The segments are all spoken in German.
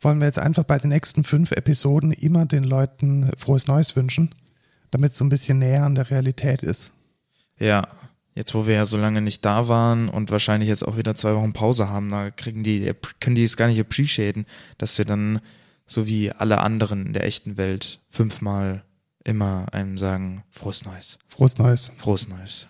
wollen wir jetzt einfach bei den nächsten fünf Episoden immer den Leuten frohes Neues wünschen, damit es so ein bisschen näher an der Realität ist. Ja, jetzt wo wir ja so lange nicht da waren und wahrscheinlich jetzt auch wieder zwei Wochen Pause haben, da kriegen die, können die es gar nicht appreciaten, dass sie dann so wie alle anderen in der echten Welt fünfmal immer einem sagen, frohes Neues. Frohes Neues. Frohes Neues.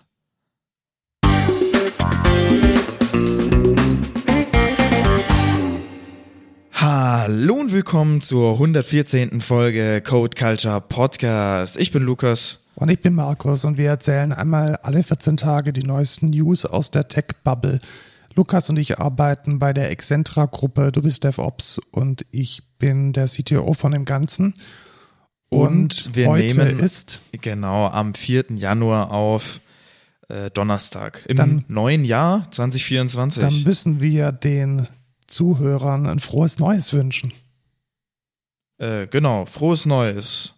Hallo und willkommen zur 114. Folge Code Culture Podcast. Ich bin Lukas. Und ich bin Markus und wir erzählen einmal alle 14 Tage die neuesten News aus der Tech-Bubble. Lukas und ich arbeiten bei der Excentra-Gruppe. Du bist DevOps und ich bin der CTO von dem Ganzen. Und, und wir heute nehmen ist genau am 4. Januar auf äh, Donnerstag im dann, neuen Jahr 2024. Dann müssen wir den Zuhörern ein frohes Neues wünschen. Äh, genau, frohes Neues.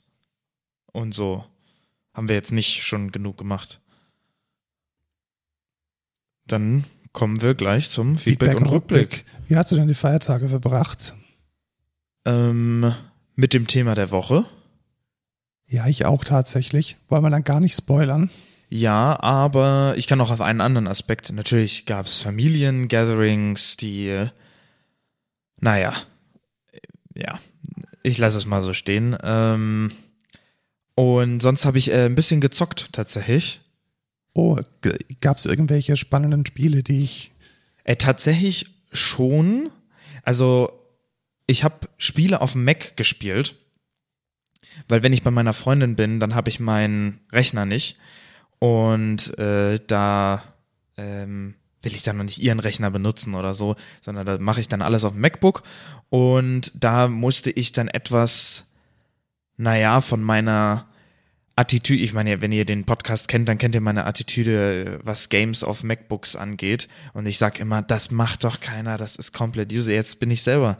Und so. Haben wir jetzt nicht schon genug gemacht. Dann kommen wir gleich zum Feedback, Feedback und, und Rückblick. Rückblick. Wie hast du denn die Feiertage verbracht? Ähm, mit dem Thema der Woche. Ja, ich auch tatsächlich. Wollen wir dann gar nicht spoilern? Ja, aber ich kann auch auf einen anderen Aspekt. Natürlich gab es Familiengatherings, die naja, ja, ich lasse es mal so stehen. Ähm, und sonst habe ich äh, ein bisschen gezockt tatsächlich. Oh, gab es irgendwelche spannenden Spiele, die ich. Äh, tatsächlich schon. Also, ich habe Spiele auf dem Mac gespielt. Weil wenn ich bei meiner Freundin bin, dann habe ich meinen Rechner nicht. Und äh, da ähm, will ich dann noch nicht ihren Rechner benutzen oder so, sondern da mache ich dann alles auf dem MacBook und da musste ich dann etwas, naja, von meiner Attitüde, ich meine, wenn ihr den Podcast kennt, dann kennt ihr meine Attitüde, was Games auf MacBooks angeht. Und ich sag immer, das macht doch keiner, das ist komplett user. Jetzt bin ich selber,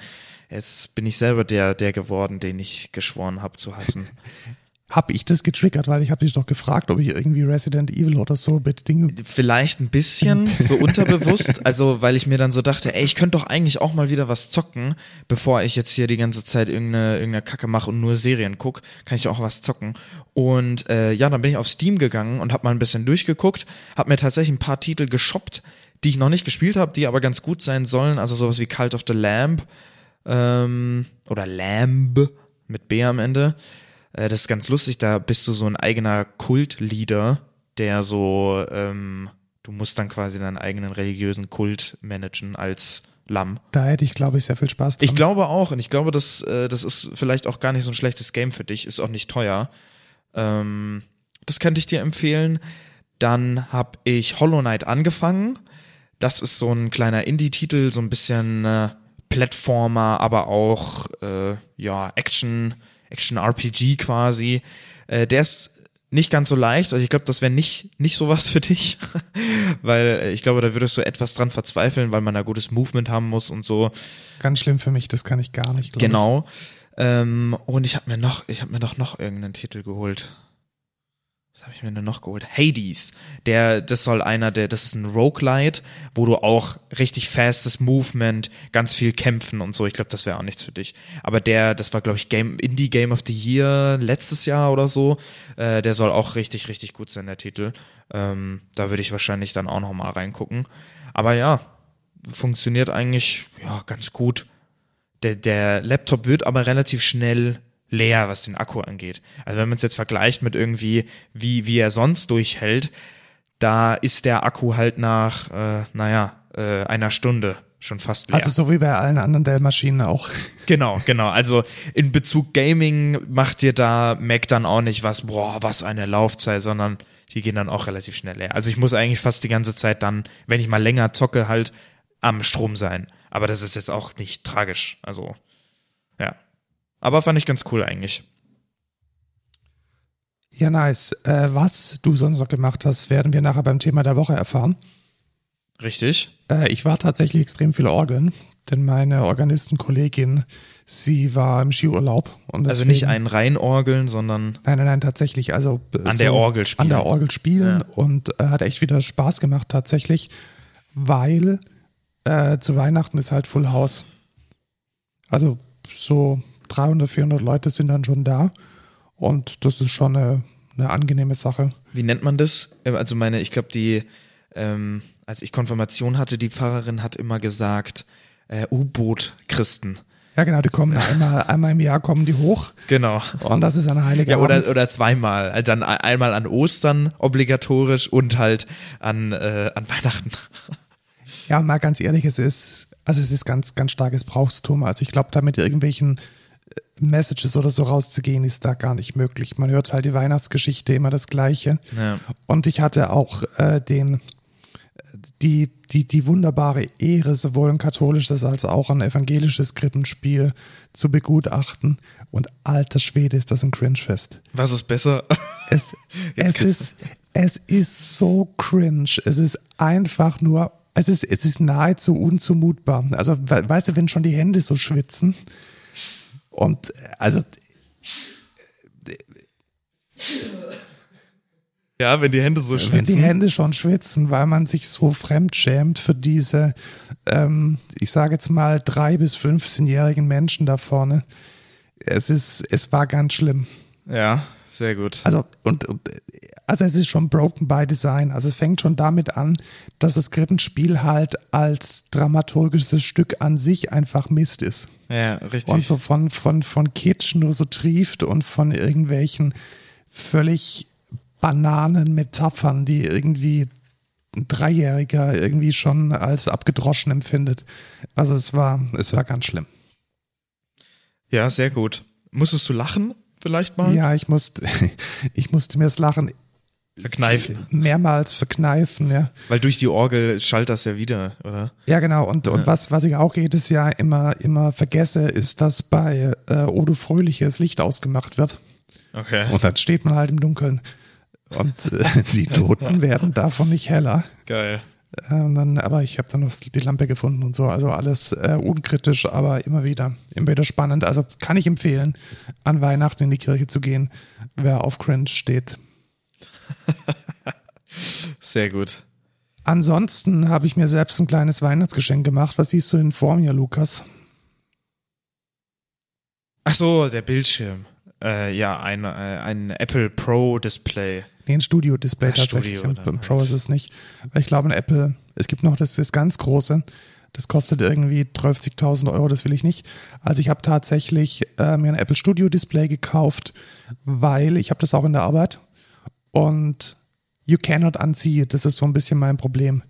jetzt bin ich selber der, der geworden, den ich geschworen habe zu hassen. habe ich das getriggert, weil ich habe dich doch gefragt, ob ich irgendwie Resident Evil oder so mit Dingen. Vielleicht ein bisschen, so unterbewusst. Also, weil ich mir dann so dachte, ey, ich könnte doch eigentlich auch mal wieder was zocken, bevor ich jetzt hier die ganze Zeit irgendeine, irgendeine Kacke mache und nur Serien guck, kann ich auch was zocken. Und äh, ja, dann bin ich auf Steam gegangen und habe mal ein bisschen durchgeguckt, habe mir tatsächlich ein paar Titel geshoppt, die ich noch nicht gespielt habe, die aber ganz gut sein sollen. Also sowas wie Cult of the Lamb ähm, oder Lamb mit B am Ende. Äh, das ist ganz lustig, da bist du so ein eigener Kultleader, der so, ähm, du musst dann quasi deinen eigenen religiösen Kult managen als Lamm. Da hätte ich, glaube ich, sehr viel Spaß dran. Ich glaube auch und ich glaube, das, äh, das ist vielleicht auch gar nicht so ein schlechtes Game für dich, ist auch nicht teuer. Ähm, das könnte ich dir empfehlen. Dann habe ich Hollow Knight angefangen. Das ist so ein kleiner Indie-Titel, so ein bisschen äh, Plattformer, aber auch äh, ja Action Action-RPG quasi. Äh, der ist nicht ganz so leicht. Also ich glaube, das wäre nicht nicht sowas für dich, weil äh, ich glaube, da würdest du etwas dran verzweifeln, weil man da gutes Movement haben muss und so. Ganz schlimm für mich, das kann ich gar nicht. Genau. Ähm, und ich habe mir noch, ich habe mir doch noch irgendeinen Titel geholt was habe ich mir denn noch geholt? Hades. Der, das soll einer, der, das ist ein Roguelite, wo du auch richtig fastes Movement, ganz viel kämpfen und so. Ich glaube, das wäre auch nichts für dich. Aber der, das war, glaube ich, Game, Indie Game of the Year letztes Jahr oder so. Äh, der soll auch richtig, richtig gut sein, der Titel. Ähm, da würde ich wahrscheinlich dann auch noch mal reingucken. Aber ja, funktioniert eigentlich, ja, ganz gut. Der, der Laptop wird aber relativ schnell leer, was den Akku angeht. Also wenn man es jetzt vergleicht mit irgendwie, wie, wie er sonst durchhält, da ist der Akku halt nach, äh, naja, äh, einer Stunde schon fast leer. Also so wie bei allen anderen Dell-Maschinen auch. Genau, genau. Also in Bezug Gaming macht dir da Mac dann auch nicht was, boah, was eine Laufzeit, sondern die gehen dann auch relativ schnell leer. Also ich muss eigentlich fast die ganze Zeit dann, wenn ich mal länger zocke, halt am Strom sein. Aber das ist jetzt auch nicht tragisch. Also, ja. Aber fand ich ganz cool eigentlich. Ja, nice. Äh, was du sonst noch gemacht hast, werden wir nachher beim Thema der Woche erfahren. Richtig. Äh, ich war tatsächlich extrem viele Orgeln, denn meine Organistenkollegin, sie war im Skiurlaub. Und also nicht ein rein Orgeln, sondern. Nein, nein, nein, tatsächlich. Also an so der Orgel spielen. An der Orgel spielen ja. und äh, hat echt wieder Spaß gemacht tatsächlich, weil äh, zu Weihnachten ist halt Full House. Also so 300, 400 Leute sind dann schon da. Und das ist schon eine, eine angenehme Sache. Wie nennt man das? Ähm, Also meine, ich glaube, die, ähm, als ich Konfirmation hatte, die Pfarrerin hat immer gesagt, äh, U-Boot-Christen. Ja, genau, die kommen einmal, einmal im Jahr kommen die hoch. Genau. Und das ist ein heiliger Ja, oder, Abend. oder zweimal. Also Dann ein- einmal an Ostern obligatorisch und halt an, äh, an Weihnachten. Ja, mal ganz ehrlich, es ist, also es ist ganz, ganz starkes Brauchstum. Also ich glaube, da mit irgendwelchen äh, Messages oder so rauszugehen, ist da gar nicht möglich. Man hört halt die Weihnachtsgeschichte immer das Gleiche. Ja. Und ich hatte auch äh, den, die, die, die wunderbare Ehre, sowohl ein katholisches als auch ein evangelisches Krippenspiel zu begutachten. Und alter Schwede ist das ein Cringe-Fest. Was ist besser? Es, es, ist, es ist so cringe. Es ist einfach nur, es ist, es ist nahezu unzumutbar. Also, we- weißt du, wenn schon die Hände so schwitzen und äh, also Ja, wenn die Hände so wenn die schwitzen. Hände schon schwitzen, weil man sich so fremdschämt für diese, ähm, ich sage jetzt mal, drei bis 15-jährigen Menschen da vorne. Es ist, es war ganz schlimm. Ja, sehr gut. Also, und, und also es ist schon broken by design. Also es fängt schon damit an, dass das Krippenspiel halt als dramaturgisches Stück an sich einfach Mist ist. Ja, richtig. Und so von, von, von Kitsch nur so trieft und von irgendwelchen völlig bananen Metaphern, die irgendwie ein Dreijähriger irgendwie schon als abgedroschen empfindet. Also es war, es war ganz schlimm. Ja, sehr gut. Musstest du lachen vielleicht mal? Ja, ich musste, ich musste mir das Lachen Verkneifen. mehrmals verkneifen, ja. Weil durch die Orgel schallt das ja wieder, oder? Ja, genau. Und, und was, was ich auch jedes Jahr immer, immer vergesse, ist, dass bei äh, Odo Fröhliche das Licht ausgemacht wird. Okay. Und dann steht man halt im Dunkeln. Und äh, die Toten werden davon nicht heller. Geil. Äh, und dann, aber ich habe dann noch die Lampe gefunden und so. Also alles äh, unkritisch, aber immer wieder, immer wieder spannend. Also kann ich empfehlen, an Weihnachten in die Kirche zu gehen, wer auf Cringe steht. Sehr gut. Ansonsten habe ich mir selbst ein kleines Weihnachtsgeschenk gemacht. Was siehst du denn vor mir, Lukas? Ach so, der Bildschirm. Äh, ja, ein, äh, ein Apple Pro Display. Nee, ein Studio-Display Ah, tatsächlich. Studio Ein- Pro ist es nicht. Ich glaube, ein Apple, es gibt noch das, das ganz große. Das kostet irgendwie 30.000 Euro, das will ich nicht. Also ich habe tatsächlich äh, mir ein Apple Studio Display gekauft, weil ich habe das auch in der Arbeit und you cannot unsee it. Das ist so ein bisschen mein Problem.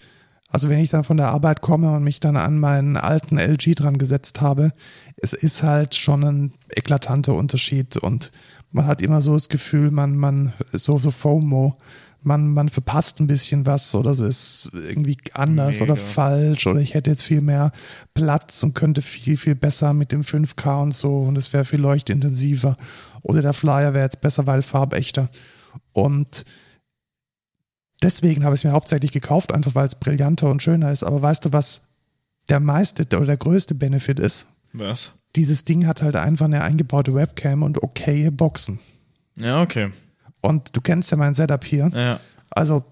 Also wenn ich dann von der Arbeit komme und mich dann an meinen alten LG dran gesetzt habe, es ist halt schon ein eklatanter Unterschied und man hat immer so das Gefühl, man, man, so, so FOMO, man, man verpasst ein bisschen was oder es ist irgendwie anders Mega. oder falsch oder ich hätte jetzt viel mehr Platz und könnte viel, viel besser mit dem 5K und so und es wäre viel leuchtintensiver oder der Flyer wäre jetzt besser, weil farbechter und deswegen habe ich es mir hauptsächlich gekauft, einfach weil es brillanter und schöner ist. Aber weißt du, was der meiste oder der größte Benefit ist? Was? Dieses Ding hat halt einfach eine eingebaute Webcam und okaye Boxen. Ja, okay. Und du kennst ja mein Setup hier. Ja. Also,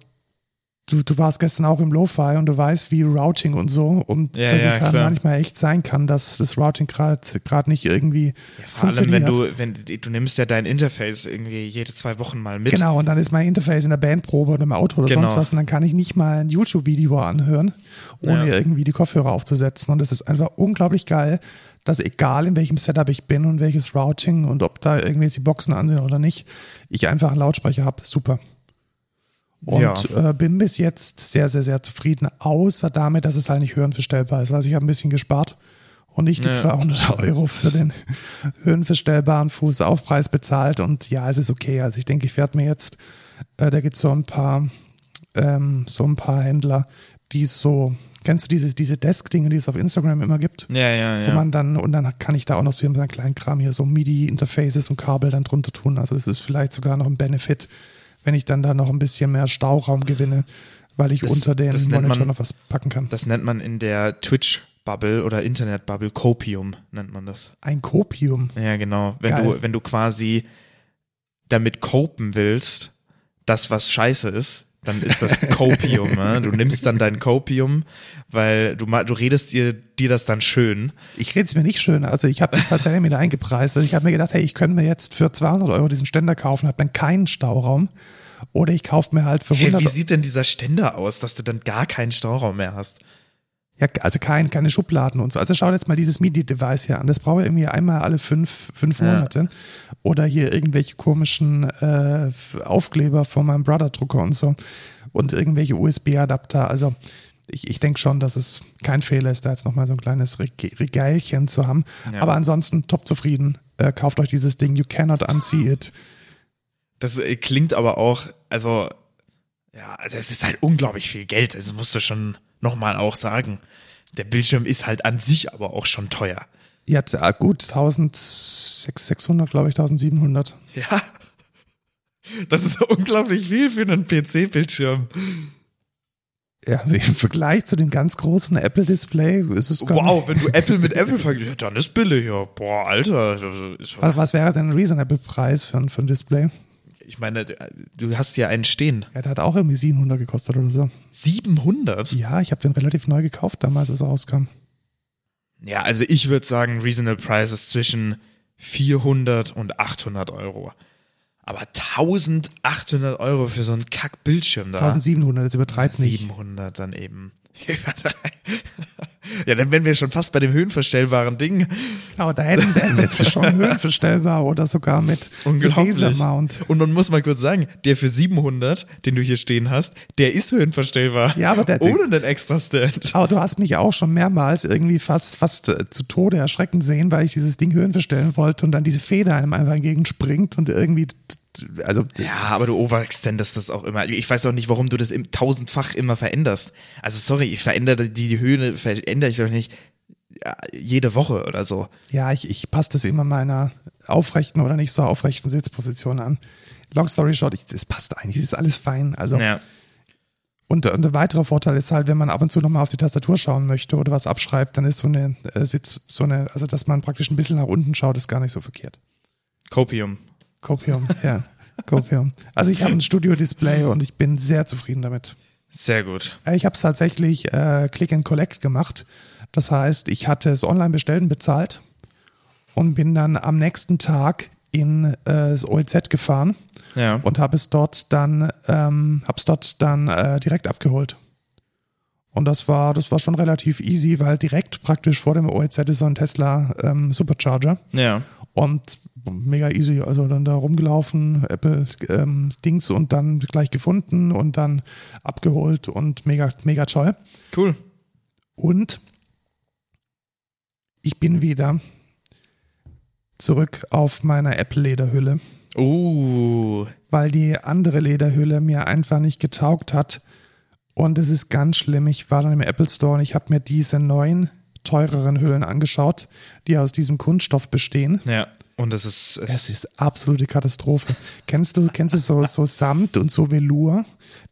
du, du warst gestern auch im Lo-Fi und du weißt, wie Routing und so. Und Ja, dass ja, es halt manchmal echt sein kann, dass das Routing gerade gerade nicht irgendwie ja vor allem, wenn funktioniert. du, wenn du nimmst ja dein Interface irgendwie jede zwei Wochen mal mit. Genau, und dann ist mein Interface in der Bandprobe oder im Auto oder Genau. sonst was und dann kann ich nicht mal ein YouTube-Video anhören, ohne Ja. irgendwie die Kopfhörer aufzusetzen. Und es ist einfach unglaublich geil, dass egal in welchem Setup ich bin und welches Routing und ob da irgendwie jetzt die Boxen an sind oder nicht, ich einfach einen Lautsprecher habe. Super. Und Ja. äh, bin bis jetzt sehr, sehr, sehr zufrieden, außer damit, dass es halt nicht höhenverstellbar ist. Also ich habe ein bisschen gespart und nicht die Ja. 200 Euro für den höhenverstellbaren Fußaufpreis bezahlt. Und ja, es ist okay. Also ich denke, ich werde mir jetzt, äh, da gibt es so ein paar, ähm, so ein paar Händler, die so, kennst du diese, diese Desk-Dinge, die es auf Instagram immer gibt? Ja, ja, Wo ja. man dann, und dann kann ich da auch noch so einen kleinen Kram hier, so MIDI-Interfaces und Kabel dann drunter tun. Also das ist vielleicht sogar noch ein Benefit, wenn ich dann da noch ein bisschen mehr Stauraum gewinne, weil ich Das- unter den Monitor man- noch was packen kann. Das nennt man in der Twitch-Bubble oder Internet-Bubble Copium, nennt man das. Ein Copium. Ja, genau. Wenn Geil. du, wenn du quasi damit copen willst, das, was scheiße ist, Dann ist das Copium. ne? Du nimmst dann dein Copium, weil du, du redest dir, dir das dann schön. Ich rede es mir nicht schön. Also ich habe das tatsächlich mit eingepreist. Also ich habe mir gedacht, hey, ich könnte mir jetzt für 200 Euro diesen Ständer kaufen, habe dann keinen Stauraum. Oder ich kaufe mir halt für Hey, 100 wie sieht denn dieser Ständer aus, dass du dann gar keinen Stauraum mehr hast? Ja, also kein, keine Schubladen und so. Also schau jetzt mal dieses MIDI-Device hier an. Das brauche ich irgendwie einmal alle fünf, fünf Ja. Monate. Oder hier irgendwelche komischen äh, Aufkleber von meinem Brother-Drucker und so. Und irgendwelche USB-Adapter. Also ich, ich denke schon, dass es kein Fehler ist, da jetzt nochmal so ein kleines Reg- Regalchen zu haben. Ja. Aber ansonsten top zufrieden. Äh, kauft euch dieses Ding. You cannot unsee it. Das äh, klingt aber auch, also, ja, das ist halt unglaublich viel Geld. Das musst du schon nochmal auch sagen. Der Bildschirm ist halt an sich aber auch schon teuer. Hat ah, gut 1600, glaube ich, 1700. Ja. Das ist unglaublich viel für einen PC-Bildschirm. Ja, im Vergleich zu dem ganz großen Apple-Display ist es Wow, wenn du Apple mit Apple vergleichst, ja, dann ist billig, ja. Boah, Alter. Was, was wäre denn ein Reasonable-Preis für, ein- für ein Display? Ich meine, du hast ja einen stehen. Ja, der hat auch irgendwie 700 gekostet oder so. 700? Ja, ich habe den relativ neu gekauft damals, als er rauskam. Ja, also ich würde sagen, Reasonable Price ist zwischen 400 und 800 Euro. Aber 1800 Euro für so einen Kack-Bildschirm da. 1700, das übertreibt nicht. 700 dann eben. ja, dann wären wir schon fast bei dem höhenverstellbaren Ding. Genau, da hätten wir jetzt schon höhenverstellbar oder sogar mit. Laser-Mount. Und man muss mal kurz sagen, der für 700, den du hier stehen hast, der ist höhenverstellbar. Ja, aber der- Ohne einen extra Stand. Aber du hast mich auch schon mehrmals irgendwie fast, fast äh, zu Tode erschrecken sehen, weil ich dieses Ding höhenverstellen wollte und dann diese Feder einem einfach entgegenspringt und irgendwie, also Ja, aber du overextendest das auch immer. Ich weiß auch nicht, warum du das im tausendfach immer veränderst. Also sorry, ich verändere die, die Höhe, verändere ich doch nicht jede Woche oder so. Ja, ich, ich passe das immer meiner aufrechten oder nicht so aufrechten Sitzposition an. Long story short, ich, das passt eigentlich, es ist alles fein. Also Ja. und, und ein weiterer Vorteil ist halt, wenn man ab und zu nochmal auf die Tastatur schauen möchte oder was abschreibt, dann ist so eine äh, Sitz, so eine, also dass man praktisch ein bisschen nach unten schaut, ist gar nicht so verkehrt. Copium. Copium, ja. Copium. Also ich habe ein Studio-Display und ich bin sehr zufrieden damit. Sehr gut. Äh, Ich habe es tatsächlich äh, Click and Collect gemacht. Das heißt, ich hatte es online bestellt und bezahlt und bin dann am nächsten Tag in äh, das OEZ gefahren Ja. und habe es dort dann, ähm, hab's dort dann äh, direkt abgeholt. Und das war, das war schon relativ easy, weil direkt praktisch vor dem OEZ ist so ein Tesla ähm, Supercharger ja. Und mega easy. Also dann da rumgelaufen, Apple ähm, Dings und dann gleich gefunden und dann abgeholt und mega, mega toll. Cool. Und ich bin wieder zurück auf meiner Apple-Lederhülle, Uh. weil die andere Lederhülle mir einfach nicht getaugt hat. Und es ist ganz schlimm. Ich war dann im Apple Store und ich habe mir diese neuen, teureren Hüllen angeschaut, die aus diesem Kunststoff bestehen. Ja. Und es ist, es, Es ist absolute Katastrophe. Kennst du, kennst du so, so Samt und so Velour,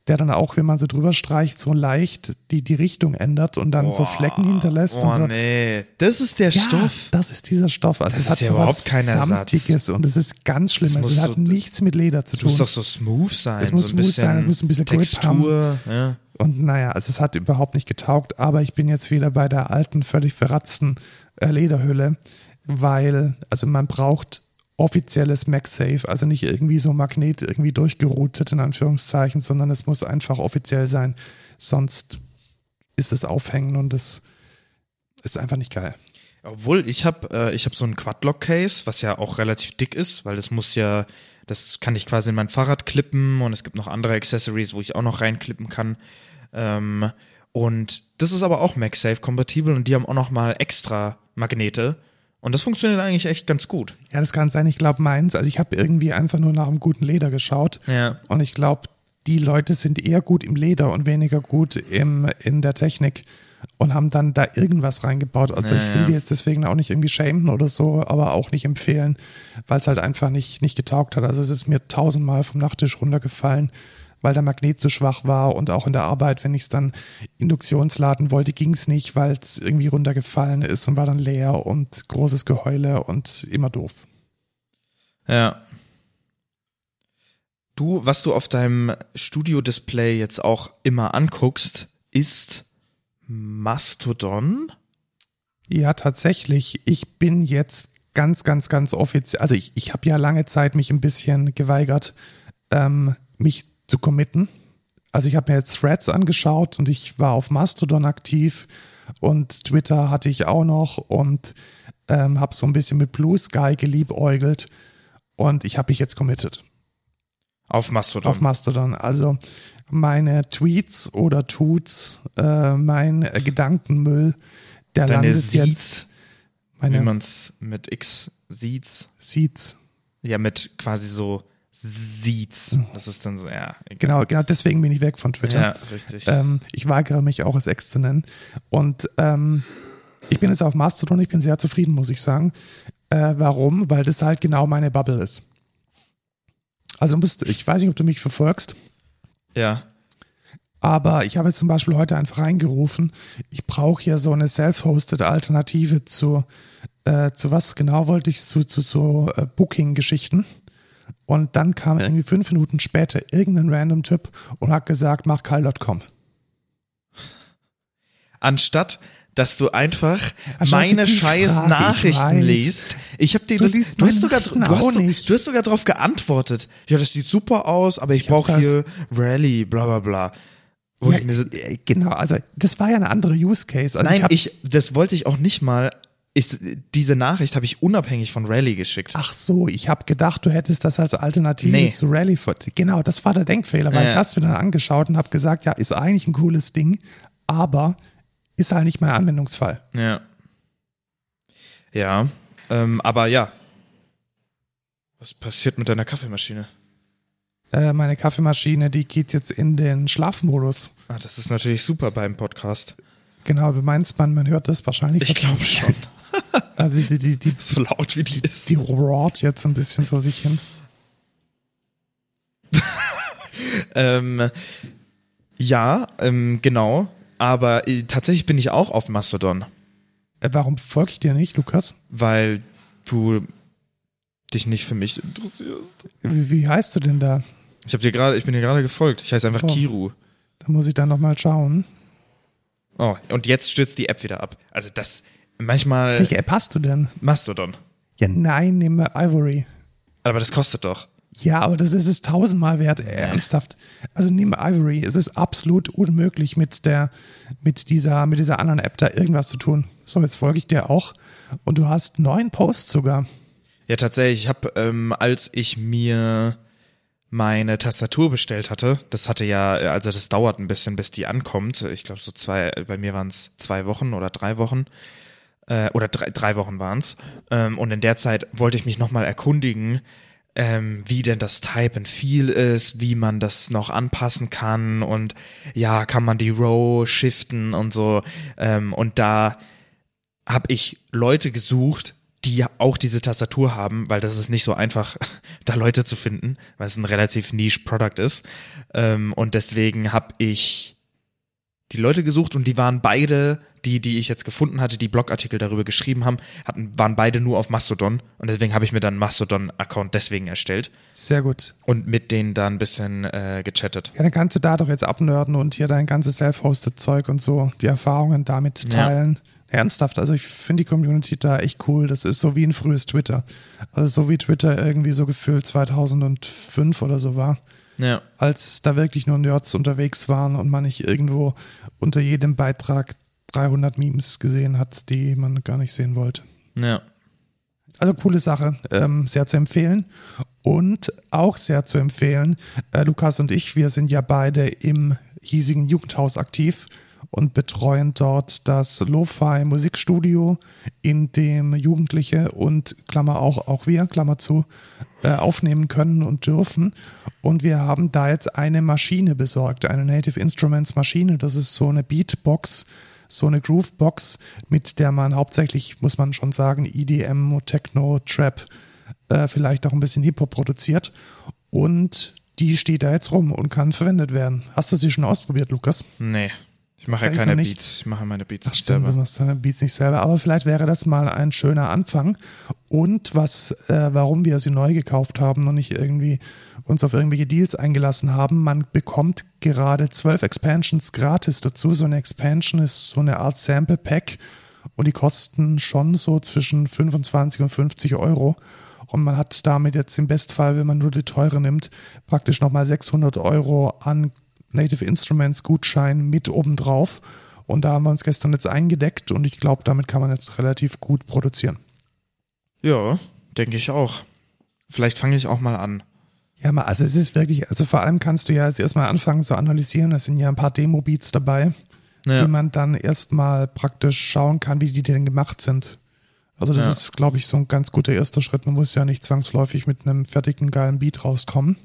der dann auch, wenn man so drüber streicht, so leicht die, die Richtung ändert und dann so Flecken hinterlässt oh, und so. nee. Das ist der Ja, Stoff. das ist dieser Stoff. Also Das es hat ja überhaupt kein Ersatz. Samtiges und es ist ganz schlimm. Es Also es hat so- nichts mit Leder zu Es muss tun. doch so smooth sein. Es muss so ein smooth sein, es muss ein bisschen Grip Textur. Ja. Und naja, also es hat überhaupt nicht getaugt, aber ich bin jetzt wieder bei der alten, völlig verratzten äh, Lederhülle, weil, also man braucht offizielles MagSafe, also nicht irgendwie so Magnet irgendwie durchgeroutet in Anführungszeichen, sondern es muss einfach offiziell sein, sonst ist es aufhängen und es ist einfach nicht geil. Obwohl, ich habe äh, ich hab so ein Quadlock-Case, was ja auch relativ dick ist, weil das muss ja, das kann ich quasi in mein Fahrrad klippen und es gibt noch andere Accessories, wo ich auch noch reinklippen kann. Ähm, und das ist aber auch MagSafe-kompatibel und die haben auch noch mal extra Magnete. Und das funktioniert eigentlich echt ganz gut. Ja, das kann sein, ich glaube meins, also ich habe irgendwie einfach nur nach einem guten Leder geschaut Ja. und ich glaube, die Leute sind eher gut im Leder und weniger gut im, in der Technik und haben dann da irgendwas reingebaut. Also Ja, ich will die jetzt deswegen auch nicht irgendwie schämen oder so, aber auch nicht empfehlen, weil es halt einfach nicht, nicht getaugt hat. Also es ist mir tausendmal vom Nachttisch runtergefallen, weil der Magnet zu schwach war und auch in der Arbeit, wenn ich es dann induktionsladen wollte, ging es nicht, weil es irgendwie runtergefallen ist und war dann leer und großes Geheule und immer doof. Ja. Du, was du auf deinem Studio-Display jetzt auch immer anguckst, ist Mastodon. Ja, tatsächlich. Ich bin jetzt ganz, ganz, ganz offiziell. Also ich, ich habe ja lange Zeit mich ein bisschen geweigert, ähm, mich zu committen. Also ich habe mir jetzt Threads angeschaut und ich war auf Mastodon aktiv und Twitter hatte ich auch noch und ähm, habe so ein bisschen mit Blue Sky geliebäugelt und ich habe mich jetzt committed. Auf Mastodon. Auf Mastodon. Also meine Tweets oder Tuts, äh, mein Gedankenmüll, der Deine landet Seeds, jetzt. wie Meine man es mit X sieht. Seeds. Ja, mit quasi so Seeds. Das ist dann so, ja. egal. Genau, genau deswegen bin ich weg von Twitter. Ja, richtig. Ähm, ich weigere mich auch, es Ex zu nennen. Und ähm, ich bin jetzt auf Mastodon, ich bin sehr zufrieden, muss ich sagen. Äh, warum? Weil das halt genau meine Bubble ist. Also du musst, ich weiß nicht, ob du mich verfolgst, ja. aber ich habe jetzt zum Beispiel heute einfach reingerufen, ich brauche hier so eine self-hosted Alternative zu, äh, zu was genau wollte ich, zu, zu so äh, Booking-Geschichten. Und dann kam irgendwie fünf Minuten später irgendein random Typ und hat gesagt, mach kal.com. Anstatt dass du einfach Anstatt meine scheiß Frage, ich Nachrichten weiß. liest. Ich habe dir Du das, liest du hast sogar, du hast, so- du hast sogar drauf geantwortet. Ja, das sieht super aus, aber ich, Ich brauche hier Rally, bla bla bla. Ja, ich so, äh, genau, also das war ja eine andere Use Case. Also nein, hab- ich, das wollte ich auch nicht mal. Ist, diese Nachricht habe ich unabhängig von Rally geschickt. Ach so, ich habe gedacht, du hättest das als Alternative Nee. zu Rally. Genau, das war der Denkfehler, weil Ja. ich hast mir dann angeschaut und habe gesagt, ja, ist eigentlich ein cooles Ding, aber ist halt nicht mein Anwendungsfall. Ja. Ja, ähm, aber ja. Was passiert mit deiner Kaffeemaschine? Äh, meine Kaffeemaschine, die geht jetzt in den Schlafmodus. Ah, das ist natürlich super beim Podcast. Genau, du meinst man, man hört das wahrscheinlich. Ich glaube schon. Also die, die, die, So laut wie die ist. die roart jetzt ein bisschen vor sich hin. Ähm, ja, ähm, genau. Aber äh, tatsächlich bin ich auch auf Mastodon, Äh, warum folge ich dir nicht, Lukas? weil du dich nicht für mich interessierst. Wie, wie heißt du denn da? Ich habe dir gerade, ich bin dir gerade gefolgt. Ich heiße einfach Oh. Kiru. Da muss ich dann nochmal schauen. Oh, und jetzt stürzt die App wieder ab. Also das manchmal Welche App hast du denn? Mastodon. Ja, nein, nehme Ivory. Aber das kostet doch. Ja, aber das ist es tausendmal wert, ernsthaft. Also nimm Ivory, es ist absolut unmöglich mit der, mit dieser, mit dieser anderen App da irgendwas zu tun. So, jetzt folge ich dir auch. Und du hast neun Posts sogar. Ja, tatsächlich. Ich habe, ähm, als ich mir meine Tastatur bestellt hatte, das hatte ja, also das dauert ein bisschen, bis die ankommt. Ich glaube, so zwei, bei mir waren es zwei Wochen oder drei Wochen. Äh, oder drei, drei Wochen waren es. Ähm, und in der Zeit wollte ich mich nochmal erkundigen, ähm, wie denn das Type and Feel ist, wie man das noch anpassen kann und ja, kann man die Row shiften und so. Ähm, und da habe ich Leute gesucht, die auch diese Tastatur haben, weil das ist nicht so einfach, da Leute zu finden, weil es ein relativ niche Product ist. Ähm, und deswegen habe ich die Leute gesucht und die waren beide, die, die ich jetzt gefunden hatte, die Blogartikel darüber geschrieben haben, hatten, waren beide nur auf Mastodon und deswegen habe ich mir dann einen Mastodon-Account deswegen erstellt Sehr gut. und mit denen da ein bisschen äh, gechattet. Ja, dann kannst du da doch jetzt abnörden und hier dein ganzes self-hosted Zeug und so, die Erfahrungen damit Ja. teilen. Ernsthaft, also ich finde die Community da echt cool. Das ist so wie ein frühes Twitter. Also so wie Twitter irgendwie so gefühlt 2005 oder so war. Ja. als da wirklich nur Nerds unterwegs waren und man nicht irgendwo unter jedem Beitrag 300 Memes gesehen hat, die man gar nicht sehen wollte. Ja. Also coole Sache, ähm, sehr zu empfehlen. Und auch sehr zu empfehlen, äh, Lukas und ich, wir sind ja beide im hiesigen Jugendhaus aktiv und betreuen dort das Lo-Fi Musikstudio, in dem Jugendliche und Klammer auch, auch wir, Klammer zu, äh, aufnehmen können und dürfen. Und wir haben da jetzt eine Maschine besorgt, eine Native Instruments Maschine. Das ist so eine Beatbox, so eine Groovebox, mit der man hauptsächlich, muss man schon sagen, EDM, Techno, Trap, äh, vielleicht auch ein bisschen Hip-Hop produziert. Und die steht da jetzt rum und kann verwendet werden. Hast du sie schon ausprobiert, Lukas? Nee. Ich mache ja keine. Beats. Ich mache meine Beats Ach nicht stimmt, du selber. machst deine Beats nicht selber. Aber vielleicht wäre das mal ein schöner Anfang. Und was, äh, warum wir sie neu gekauft haben und nicht irgendwie uns auf irgendwelche Deals eingelassen haben, man bekommt gerade zwölf Expansions gratis dazu. So eine Expansion ist so eine Art Sample Pack und die kosten schon so zwischen 25 und 50 Euro. Und man hat damit jetzt im Bestfall, wenn man nur die teure nimmt, praktisch nochmal 600 Euro an Native Instruments Gutschein mit obendrauf. Und da haben wir uns gestern jetzt eingedeckt und ich glaube, damit kann man jetzt relativ gut produzieren. Ja, denke ich auch. Vielleicht fange ich auch mal an. Ja, mal, also es ist wirklich, also vor allem kannst du ja jetzt erstmal anfangen zu analysieren. Es sind ja ein paar Demo-Beats dabei, Ja. die man dann erstmal praktisch schauen kann, wie die denn gemacht sind. Also das Ja. ist, glaube ich, so ein ganz guter erster Schritt. Man muss ja nicht zwangsläufig mit einem fertigen, geilen Beat rauskommen.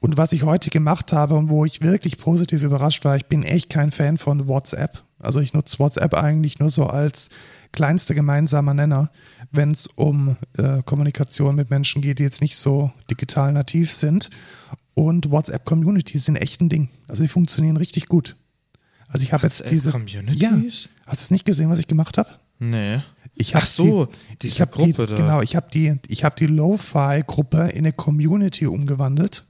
Und was ich heute gemacht habe und wo ich wirklich positiv überrascht war, ich bin echt kein Fan von WhatsApp. Also ich nutze WhatsApp eigentlich nur so als kleinster gemeinsamer Nenner, wenn es um äh, Kommunikation mit Menschen geht, die jetzt nicht so digital nativ sind. Und WhatsApp-Communities sind echt ein Ding. Also die funktionieren richtig gut. Also ich habe jetzt diese Communities? Ja. Hast du es nicht gesehen, was ich gemacht habe? Nee. Ich hab Ach so, die, diese ich hab Gruppe die, da. Genau, ich habe die, ich habe die Lo-Fi-Gruppe in eine Community umgewandelt.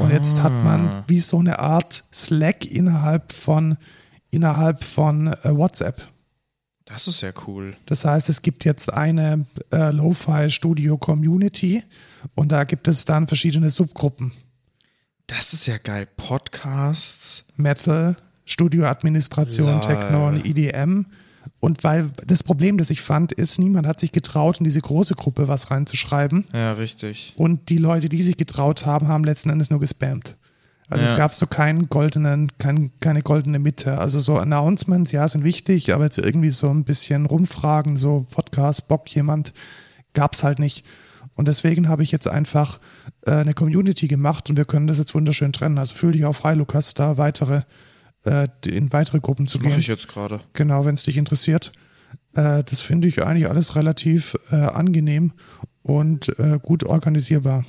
Und jetzt hat Ah. man wie so eine Art Slack innerhalb von innerhalb von äh, WhatsApp. Das ist ja cool. Das heißt, es gibt jetzt eine äh, Lo-Fi Studio Community und da gibt es dann verschiedene Subgruppen. Das ist ja geil. Podcasts. Metal, Studioadministration. Techno und EDM. Und weil das Problem, das ich fand, ist, niemand hat sich getraut, in diese große Gruppe was reinzuschreiben. Ja, richtig. Und die Leute, die sich getraut haben, haben letzten Endes nur gespammt. Also Ja. es gab so keinen goldenen, kein, keine goldene Mitte. Also so Announcements, ja, sind wichtig, aber jetzt irgendwie so ein bisschen rumfragen, so Podcast, Bock jemand, gab's halt nicht. Und deswegen habe ich jetzt einfach äh, eine Community gemacht und wir können das jetzt wunderschön trennen. Also fühl dich auch frei, Lukas, da weitere, äh, in weitere Gruppen zu Das mache gehen. ich jetzt gerade. Genau, wenn es dich interessiert. Äh, das finde ich eigentlich alles relativ äh, angenehm und äh, gut organisierbar.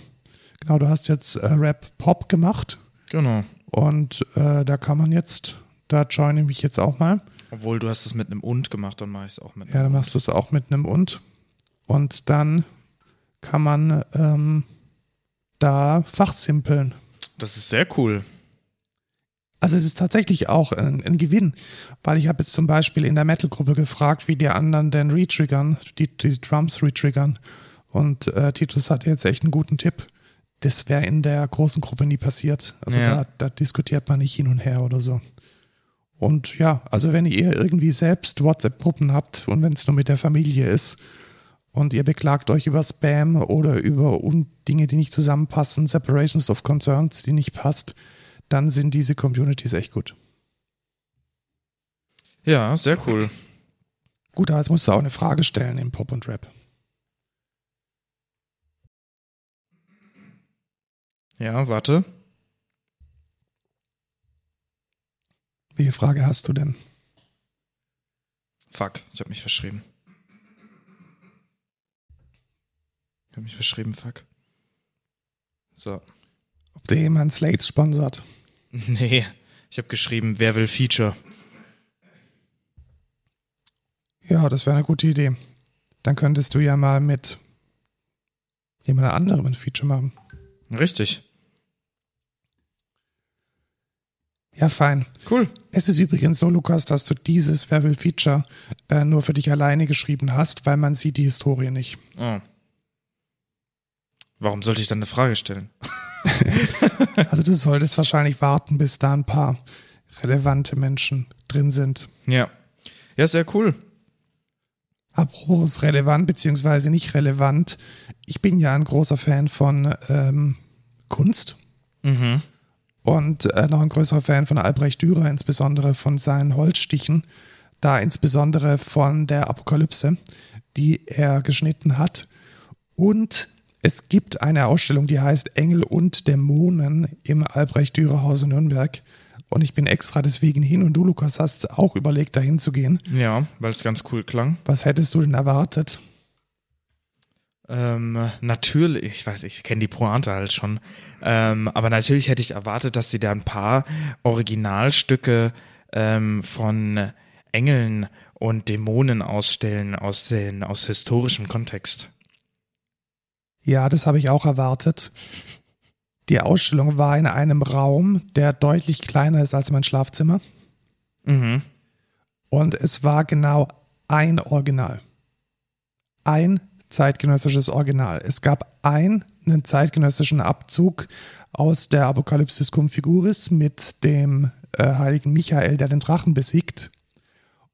Genau, du hast jetzt äh, Rap Pop gemacht Genau. und äh, da kann man jetzt, da joine ich mich jetzt auch mal. Obwohl du hast es mit einem und gemacht, dann mache ich es auch mit Ja, dann einem machst du es auch mit einem und. Und dann kann man ähm, da fachsimpeln. Das ist sehr cool. Also es ist tatsächlich auch ein, ein Gewinn, weil ich habe jetzt zum Beispiel in der Metal-Gruppe gefragt, wie die anderen denn retriggern, die, die Drums retriggern. Und äh, Titus hatte jetzt echt einen guten Tipp. Das wäre in der großen Gruppe nie passiert. Also Ja. da, da diskutiert man nicht hin und her oder so. Und ja, also wenn ihr irgendwie selbst WhatsApp-Gruppen habt und wenn es nur mit der Familie ist und ihr beklagt euch über Spam oder über Dinge, die nicht zusammenpassen, Separations of Concerns, die nicht passt, dann sind diese Communities echt gut. Ja, sehr cool. Gut, aber jetzt musst du auch eine Frage stellen im Pop und Rap. Ja, warte. Welche Frage hast du denn? Fuck, ich habe mich verschrieben. Ich habe mich verschrieben, fuck. So. Ob dir jemand Slates sponsert? Nee, ich habe geschrieben, wer will Feature? Ja, das wäre eine gute Idee. Dann könntest du ja mal mit jemand anderem ein Feature machen. Richtig. Ja, fein. Cool. Es ist übrigens so, Lukas, dass du dieses Wer will Feature äh, nur für dich alleine geschrieben hast, weil man sieht die Historie nicht. Oh. Warum sollte ich dann eine Frage stellen? Also du solltest wahrscheinlich warten, bis da ein paar relevante Menschen drin sind. Ja. Ja, sehr cool. Apropos relevant beziehungsweise nicht relevant. Ich bin ja ein großer Fan von ähm, Kunst Mhm. Und äh, noch ein größerer Fan von Albrecht Dürer, insbesondere von seinen Holzstichen, da insbesondere von der Apokalypse, die er geschnitten hat. Und es gibt eine Ausstellung, die heißt Engel und Dämonen im Albrecht Dürer Haus in Nürnberg. Und ich bin extra deswegen hin und du, Lukas, hast auch überlegt, dahin zu gehen. Ja, weil es ganz cool klang. Was hättest du denn erwartet? Ähm, natürlich, ich weiß, ich kenne die Pointe halt schon. Ähm, aber natürlich hätte ich erwartet, dass sie da ein paar Originalstücke ähm, von Engeln und Dämonen ausstellen aus, den, aus historischem Kontext. Ja, das habe ich auch erwartet. Die Ausstellung war in einem Raum, der deutlich kleiner ist als mein Schlafzimmer. Mhm. Und es war genau ein Original. Ein zeitgenössisches Original. Es gab einen zeitgenössischen Abzug aus der Apokalypsis cum figuris mit dem äh, heiligen Michael, der den Drachen besiegt.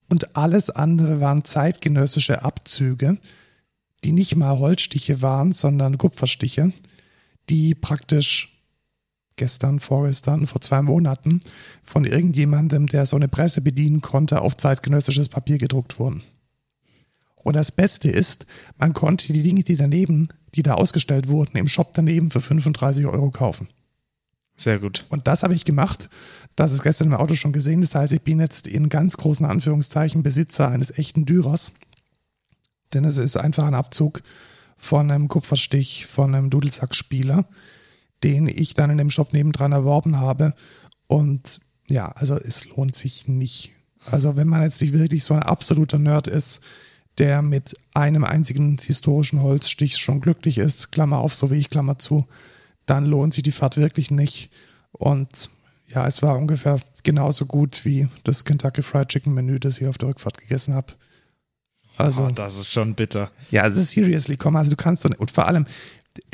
Und alles andere waren zeitgenössische Abzüge, die nicht mal Holzstiche waren, sondern Kupferstiche, die praktisch gestern, vorgestern, vor zwei Monaten von irgendjemandem, der so eine Presse bedienen konnte, auf zeitgenössisches Papier gedruckt wurden. Und das Beste ist, man konnte die Dinge, die daneben, die da ausgestellt wurden, im Shop daneben für 35 Euro kaufen. Sehr gut. Und das habe ich gemacht. Das ist gestern im Auto schon gesehen. Das heißt, ich bin jetzt in ganz großen Anführungszeichen Besitzer eines echten Dürers. Denn es ist einfach ein Abzug von einem Kupferstich von einem Dudelsackspieler, den ich dann in dem Shop nebendran erworben habe. Und ja, also es lohnt sich nicht. Also wenn man jetzt nicht wirklich so ein absoluter Nerd ist, der mit einem einzigen historischen Holzstich schon glücklich ist, Klammer auf, so wie ich, Klammer zu, dann lohnt sich die Fahrt wirklich nicht. Und ja, es war ungefähr genauso gut wie das Kentucky Fried Chicken Menü, das ich auf der Rückfahrt gegessen habe. Also, oh, das ist schon bitter. Ja, es ist seriously, komm, also du kannst doch, und vor allem,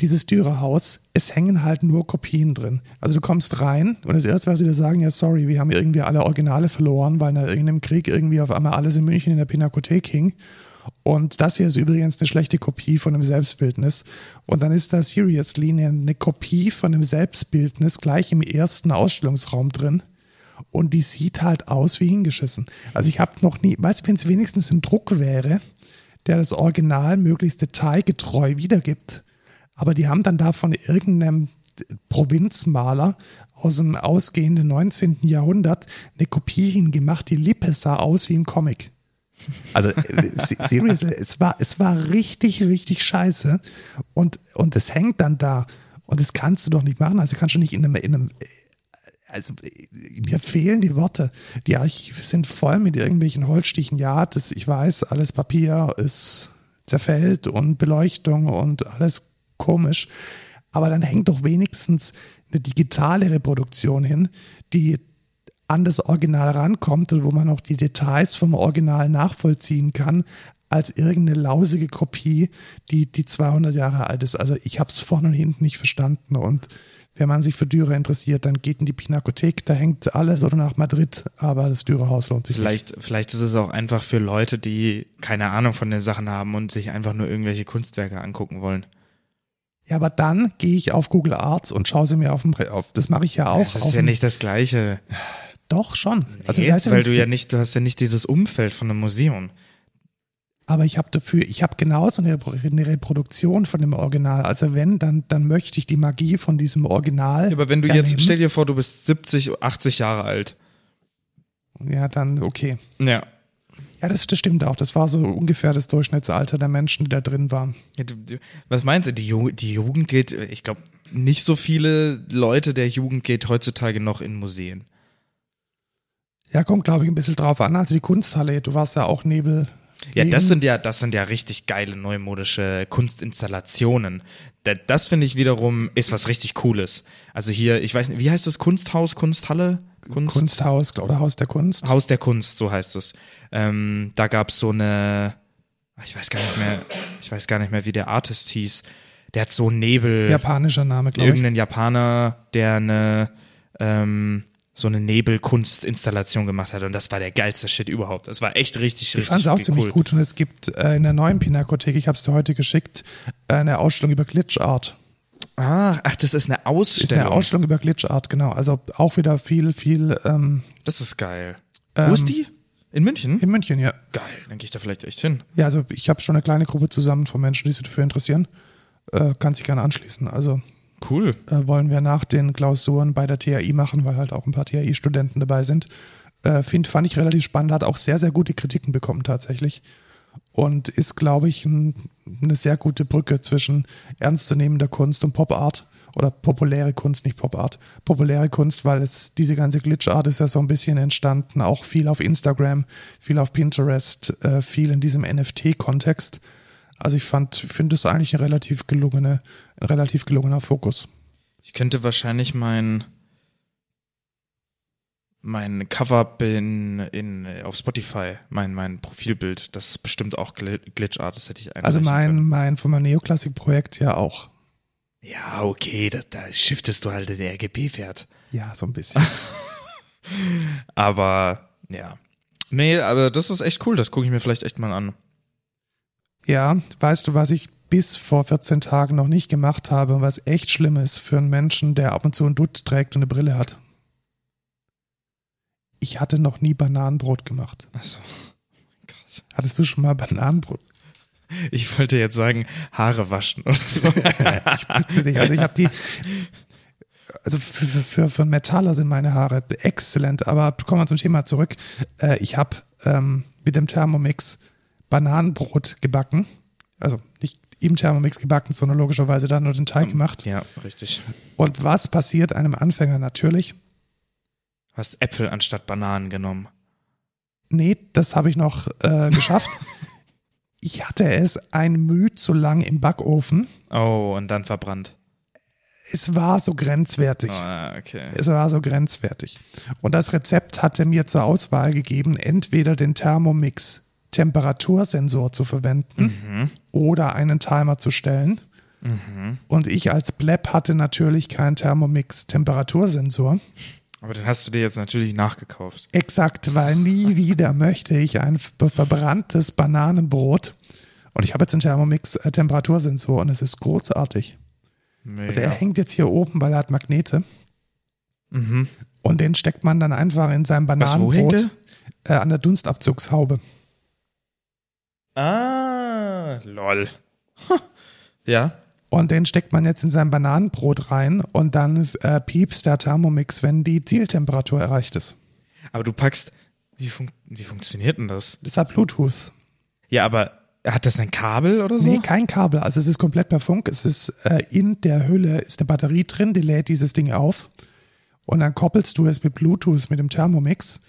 dieses Dürerhaus, es hängen halt nur Kopien drin. Also du kommst rein und das erste, was sie da sagen, ja, sorry, wir haben irgendwie alle Originale verloren, weil nach irgendeinem Krieg irgendwie auf einmal alles in München in der Pinakothek hing. Und das hier ist übrigens eine schlechte Kopie von einem Selbstbildnis. Und dann ist da seriously eine Kopie von einem Selbstbildnis gleich im ersten Ausstellungsraum drin. Und die sieht halt aus wie hingeschissen. Also ich habe noch nie, weißt du, wenn es wenigstens ein Druck wäre, der das Original möglichst detailgetreu wiedergibt. Aber die haben dann da von irgendeinem Provinzmaler aus dem ausgehenden 19. Jahrhundert eine Kopie hingemacht, die Lippe sah aus wie im Comic. Also äh, seriously, es war, es war richtig, richtig scheiße. Und, und es hängt dann da. Und das kannst du doch nicht machen. Also kannst du nicht in einem, in einem äh, also äh, mir fehlen die Worte. Die Archive sind voll mit irgendwelchen Holzstichen. Ja, das, ich weiß, alles Papier ist zerfällt und Beleuchtung und alles komisch. Aber dann hängt doch wenigstens eine digitale Reproduktion hin, die an das Original rankommt und wo man auch die Details vom Original nachvollziehen kann, als irgendeine lausige Kopie, die, die 200 Jahre alt ist. Also ich habe es vorne und hinten nicht verstanden und wenn man sich für Dürer interessiert, dann geht in die Pinakothek, da hängt alles oder nach Madrid, aber das Dürerhaus lohnt sich vielleicht, nicht. Vielleicht ist es auch einfach für Leute, die keine Ahnung von den Sachen haben und sich einfach nur irgendwelche Kunstwerke angucken wollen. Ja, aber dann gehe ich auf Google Arts und schaue sie mir auf dem auf. Das mache ich ja auch. Das ist ja nicht das Gleiche. Doch, schon. Also, nee, weißt du, weil du ja nicht, du hast ja nicht dieses Umfeld von einem Museum. Aber ich habe dafür, ich habe genauso eine, eine, Reproduktion von dem Original. Also wenn, dann, dann möchte ich die Magie von diesem Original. Ja, aber wenn du jetzt, nehmen. stell dir vor, du bist 70, 80 Jahre alt. Ja, dann okay. Ja. Ja, das, das stimmt auch. Das war so ungefähr das Durchschnittsalter der Menschen, die da drin waren. Ja, du, du, was meinst du? Die, Ju die Jugend geht, ich glaube, nicht so viele Leute der Jugend geht heutzutage noch in Museen. Ja, kommt, glaube ich, ein bisschen drauf an. Also die Kunsthalle, du warst ja auch Nebel. Ja, das sind ja, das sind ja richtig geile neumodische Kunstinstallationen. Das finde ich wiederum ist was richtig Cooles. Also hier, ich weiß nicht, wie heißt das Kunsthaus, Kunsthalle? Kunst? Kunsthaus oder Haus der Kunst? Haus der Kunst, so heißt es. Ähm, da gab's so eine, ich weiß gar nicht mehr, ich weiß gar nicht mehr, wie der Artist hieß. Der hat so Nebel. Japanischer Name, glaube ich. Irgendein Japaner, der eine ähm, so eine Nebelkunstinstallation gemacht hat und das war der geilste Shit überhaupt. Das war echt richtig, richtig Ich fand es auch cool. ziemlich gut und es gibt äh, in der neuen Pinakothek, ich habe es dir heute geschickt, äh, eine Ausstellung über Glitchart. Ah, ach, das ist eine Ausstellung. Ist eine Ausstellung über Glitchart, genau. Also auch wieder viel, viel. Ähm, das ist geil. Ähm, Wo ist die? In München? In München, ja. Geil, dann gehe ich da vielleicht echt hin. Ja, also ich habe schon eine kleine Gruppe zusammen von Menschen, die sich dafür interessieren. Äh, kann sich gerne anschließen. Also Cool. Äh, wollen wir nach den Klausuren bei der TAI machen, weil halt auch ein paar TAI-Studenten dabei sind. Äh, find, fand ich relativ spannend, hat auch sehr, sehr gute Kritiken bekommen tatsächlich. Und ist, glaube ich, ein, eine sehr gute Brücke zwischen ernstzunehmender Kunst und Pop Art oder populäre Kunst, nicht Pop Art, populäre Kunst, weil es diese ganze Glitch Art ist ja so ein bisschen entstanden, auch viel auf Instagram, viel auf Pinterest, äh, viel in diesem NFT-Kontext. Also ich fand, finde es eigentlich ein relativ gelungene, ein relativ gelungener Fokus. Ich könnte wahrscheinlich mein mein Cover in, in, auf Spotify, mein, mein Profilbild, das ist bestimmt auch Glitch Art, das hätte ich eigentlich. Also mein, können. mein von meinem Neoklassik-Projekt ja auch. Ja, okay, da, da shiftest du halt den RGB-Wert. Ja, so ein bisschen. aber, ja. Nee, aber das ist echt cool, das gucke ich mir vielleicht echt mal an. Ja, weißt du, was ich bis vor 14 Tagen noch nicht gemacht habe und was echt schlimm ist für einen Menschen, der ab und zu einen Dutt trägt und eine Brille hat? Ich hatte noch nie Bananenbrot gemacht. Achso. Krass. Hattest du schon mal Bananenbrot? Ich wollte jetzt sagen, Haare waschen oder so. ich bitte dich. Also ich habe die, also für, für, für Metaller sind meine Haare exzellent, aber kommen wir zum Thema zurück. Äh, ich habe ähm, mit dem Thermomix Bananenbrot gebacken. Also nicht im Thermomix gebacken, sondern logischerweise dann nur den Teig gemacht. Ja, richtig. Und was passiert einem Anfänger natürlich? hast Äpfel anstatt Bananen genommen. Nee, das habe ich noch äh, geschafft. ich hatte es ein Mühe zu lang im Backofen. Oh, und dann verbrannt. Es war so grenzwertig. Oh, okay. Es war so grenzwertig. Und das Rezept hatte mir zur Auswahl gegeben, entweder den Thermomix Temperatursensor zu verwenden mhm. oder einen Timer zu stellen. Mhm. Und ich als Bleb hatte natürlich keinen Thermomix Temperatursensor. Aber den hast du dir jetzt natürlich nachgekauft. Exakt, weil nie wieder möchte ich ein verbranntes Bananenbrot. Und ich habe jetzt einen Thermomix-Temperatursensor und es ist großartig. Mega. Also er hängt jetzt hier oben, weil er hat Magnete. Mhm. Und den steckt man dann einfach in sein Bananenbrot Was, äh, an der Dunstabzugshaube. Ah, lol. ja. Und den steckt man jetzt in sein Bananenbrot rein und dann äh, piepst der Thermomix, wenn die Zieltemperatur erreicht ist. Aber du packst, wie, fun wie funktioniert denn das? Das hat Bluetooth. Ja, aber hat das ein Kabel oder so? Nee, kein Kabel. Also es ist komplett per Funk. Es ist äh, in der Hülle ist eine Batterie drin, die lädt dieses Ding auf. Und dann koppelst du es mit Bluetooth mit dem Thermomix.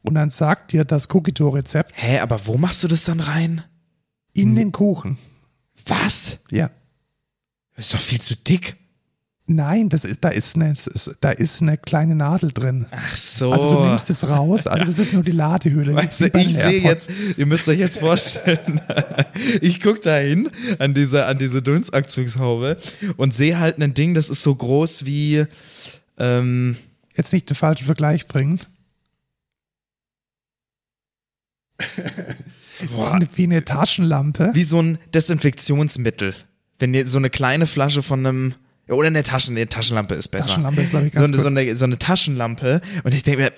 Und dann sagt dir das Cookie-Rezept. Hä, aber wo machst du das dann rein? In hm. den Kuchen. Was? Ja. Das ist doch viel zu dick. Nein, das ist, da ist eine, da ist eine kleine Nadel drin. Ach so. Also du nimmst es raus, also das ist nur die Ladehülle. Weißt du, ich sehe jetzt, ihr müsst euch jetzt vorstellen, ich gucke da hin an diese, an diese Dunstabzugshaube und sehe halt ein Ding, das ist so groß wie, ähm, Jetzt nicht den falschen Vergleich bringen. Boah. Wie eine Taschenlampe. Wie so ein Desinfektionsmittel wenn ihr so eine kleine Flasche von einem oder eine Taschen, eine Taschenlampe ist besser. Taschenlampe ist, glaube ich, ganz so, gut. So eine, so eine Taschenlampe. Und ich denke mir,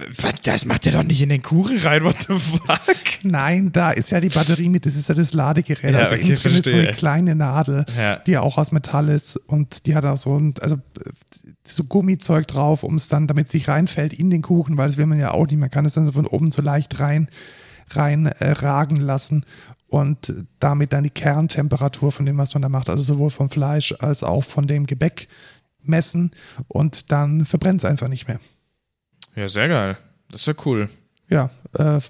das macht ihr doch nicht in den Kuchen rein, what the fuck? Nein, da ist ja die Batterie mit, das ist ja das Ladegerät. Ja, also okay, innen drin ist so eine kleine Nadel, ja. die ja auch aus Metall ist und die hat auch so ein, also so Gummizeug drauf, um es dann, damit es nicht reinfällt in den Kuchen, weil das will man ja auch nicht. Man kann es dann so von oben so leicht rein rein äh, ragen lassen und damit dann die Kerntemperatur von dem, was man da macht, also sowohl vom Fleisch als auch von dem Gebäck messen und dann verbrennt es einfach nicht mehr. Ja, sehr geil. Das ist ja cool. Ja, äh,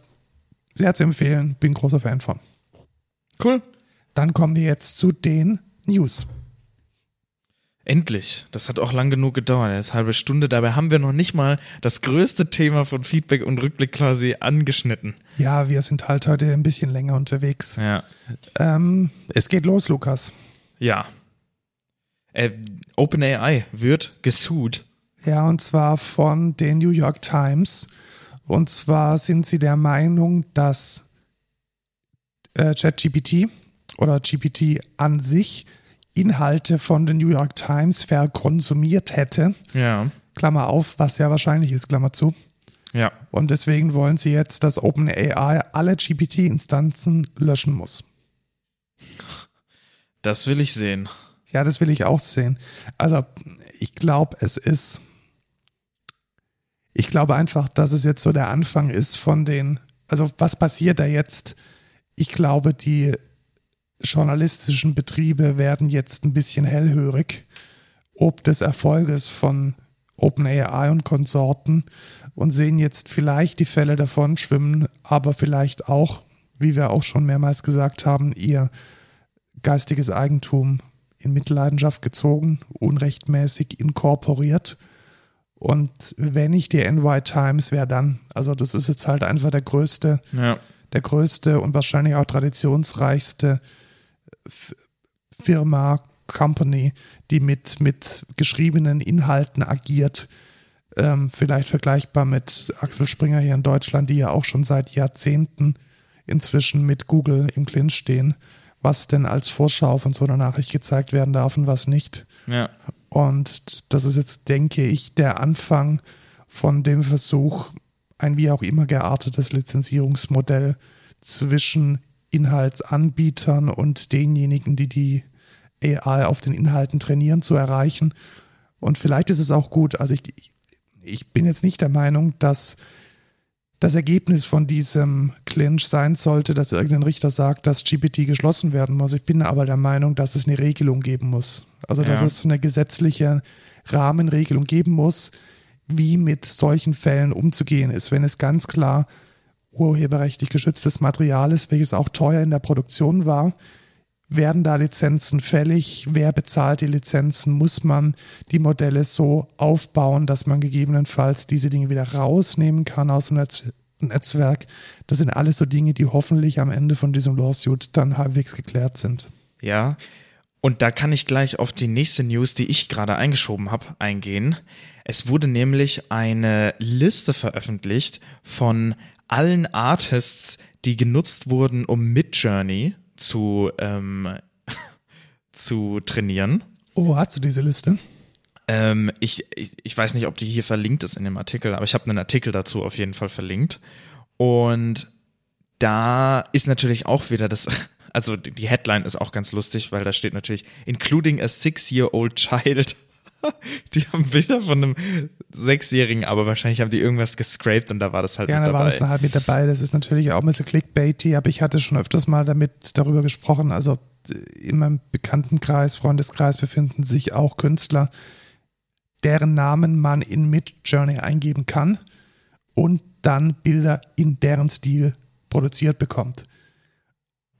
sehr zu empfehlen, bin großer Fan von. Cool. Dann kommen wir jetzt zu den News. Endlich. Das hat auch lang genug gedauert. Eine halbe Stunde. Dabei haben wir noch nicht mal das größte Thema von Feedback und Rückblick quasi angeschnitten. Ja, wir sind halt heute ein bisschen länger unterwegs. Ja. Ähm, es geht los, Lukas. Ja. Äh, OpenAI wird gesucht. Ja, und zwar von den New York Times. Und zwar sind sie der Meinung, dass äh, ChatGPT oder GPT an sich Inhalte von den New York Times verkonsumiert hätte. Ja. Klammer auf, was ja wahrscheinlich ist, Klammer zu. Ja. Und deswegen wollen sie jetzt, dass OpenAI alle GPT-Instanzen löschen muss. Das will ich sehen. Ja, das will ich auch sehen. Also, ich glaube, es ist. Ich glaube einfach, dass es jetzt so der Anfang ist von den. Also, was passiert da jetzt? Ich glaube, die journalistischen Betriebe werden jetzt ein bisschen hellhörig ob des Erfolges von OpenAI und Konsorten und sehen jetzt vielleicht die Fälle davon schwimmen, aber vielleicht auch, wie wir auch schon mehrmals gesagt haben, ihr geistiges Eigentum in Mitleidenschaft gezogen, unrechtmäßig inkorporiert. Und wenn nicht die NY Times, wer dann? Also das ist jetzt halt einfach der größte, Ja. der größte und wahrscheinlich auch traditionsreichste Firma, Company, die mit, mit geschriebenen Inhalten agiert. Ähm, vielleicht vergleichbar mit Axel Springer hier in Deutschland, die ja auch schon seit Jahrzehnten inzwischen mit Google im Clinch stehen, was denn als Vorschau von so einer Nachricht gezeigt werden darf und was nicht. Ja. Und das ist jetzt, denke ich, der Anfang von dem Versuch, ein wie auch immer geartetes Lizenzierungsmodell zwischen Inhaltsanbietern und denjenigen, die die AI auf den Inhalten trainieren, zu erreichen. Und vielleicht ist es auch gut. Also ich, ich bin jetzt nicht der Meinung, dass das Ergebnis von diesem Clinch sein sollte, dass irgendein Richter sagt, dass GPT geschlossen werden muss. Ich bin aber der Meinung, dass es eine Regelung geben muss. Also dass Ja. es eine gesetzliche Rahmenregelung geben muss, wie mit solchen Fällen umzugehen ist, wenn es ganz klar urheberrechtlich geschütztes Material ist, welches auch teuer in der Produktion war. Werden da Lizenzen fällig? Wer bezahlt die Lizenzen? Muss man die Modelle so aufbauen, dass man gegebenenfalls diese Dinge wieder rausnehmen kann aus dem Netz Netzwerk? Das sind alles so Dinge, die hoffentlich am Ende von diesem Lawsuit dann halbwegs geklärt sind. Ja. Und da kann ich gleich auf die nächste News, die ich gerade eingeschoben habe, eingehen. Es wurde nämlich eine Liste veröffentlicht von allen Artists, die genutzt wurden, um Midjourney zu, ähm, zu trainieren. Oh, hast du diese Liste? Ähm, ich, ich, ich weiß nicht, ob die hier verlinkt ist in dem Artikel, aber ich habe einen Artikel dazu auf jeden Fall verlinkt. Und da ist natürlich auch wieder das, also die Headline ist auch ganz lustig, weil da steht natürlich, including a six-year-old child. Die haben Bilder von einem Sechsjährigen, aber wahrscheinlich haben die irgendwas gescraped und da war das halt Ja, mit da war dabei. das halt mit dabei. Das ist natürlich auch mit so clickbaity, aber ich hatte schon öfters mal damit darüber gesprochen. Also äh, in meinem Bekanntenkreis, Freundeskreis befinden sich auch Künstler, deren Namen man in Midjourney eingeben kann und dann Bilder in deren Stil produziert bekommt.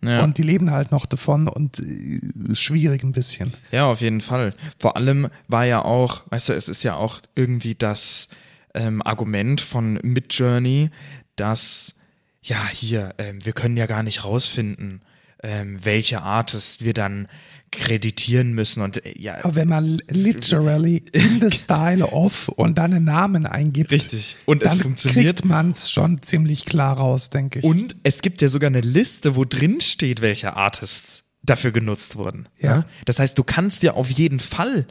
Ja. Und die leben halt noch davon und äh, schwierig ein bisschen. Ja, auf jeden Fall. Vor allem war ja auch, weißt du, es ist ja auch irgendwie das ähm, Argument von Midjourney, dass ja hier, ähm, wir können ja gar nicht rausfinden, ähm, welche Artist wir dann kreditieren müssen und äh, ja, Aber wenn man literally in the style of und dann einen Namen eingibt, richtig. Und es dann funktioniert. kriegt man es schon ziemlich klar raus, denke ich. Und es gibt ja sogar eine Liste, wo drin steht, welche Artists dafür genutzt wurden. Ja. Ne? Das heißt, du kannst ja auf jeden Fall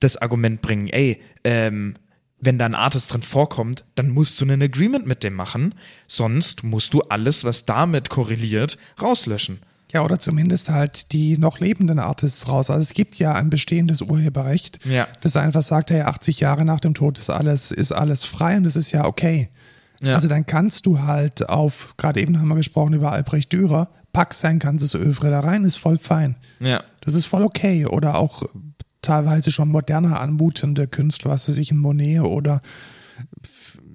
das Argument bringen, ey, ähm, wenn da ein Artist drin vorkommt, dann musst du einen Agreement mit dem machen, sonst musst du alles, was damit korreliert, rauslöschen. Ja, oder zumindest halt die noch lebenden Artists raus. Also es gibt ja ein bestehendes Urheberrecht, Ja. das einfach sagt, hey, 80 Jahre nach dem Tod ist alles, ist alles frei und das ist ja okay. Ja. Also dann kannst du halt auf, gerade eben haben wir gesprochen über Albrecht Dürer, pack sein ganzes Övre da rein, ist voll fein. Ja. Das ist voll okay. Oder auch teilweise schon moderner anmutende Künstler, was weiß ich, ein Monet oder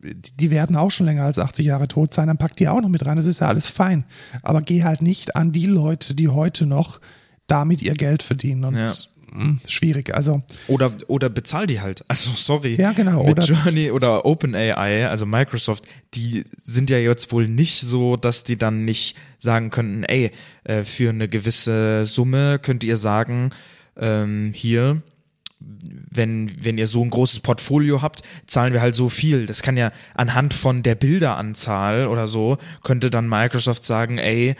die werden auch schon länger als 80 Jahre tot sein, dann pack die auch noch mit rein, das ist ja alles fein. Aber geh halt nicht an die Leute, die heute noch damit ihr Geld verdienen und Ja. mh, schwierig. Also Oder, oder bezahl die halt. Also, sorry. Ja, genau. Mit Oder- Journey oder OpenAI, also Microsoft, die sind ja jetzt wohl nicht so, dass die dann nicht sagen könnten, ey, äh, für eine gewisse Summe könnt ihr sagen, ähm, hier, wenn, wenn ihr so ein großes Portfolio habt, zahlen wir halt so viel. Das kann ja anhand von der Bilderanzahl oder so, könnte dann Microsoft sagen, ey,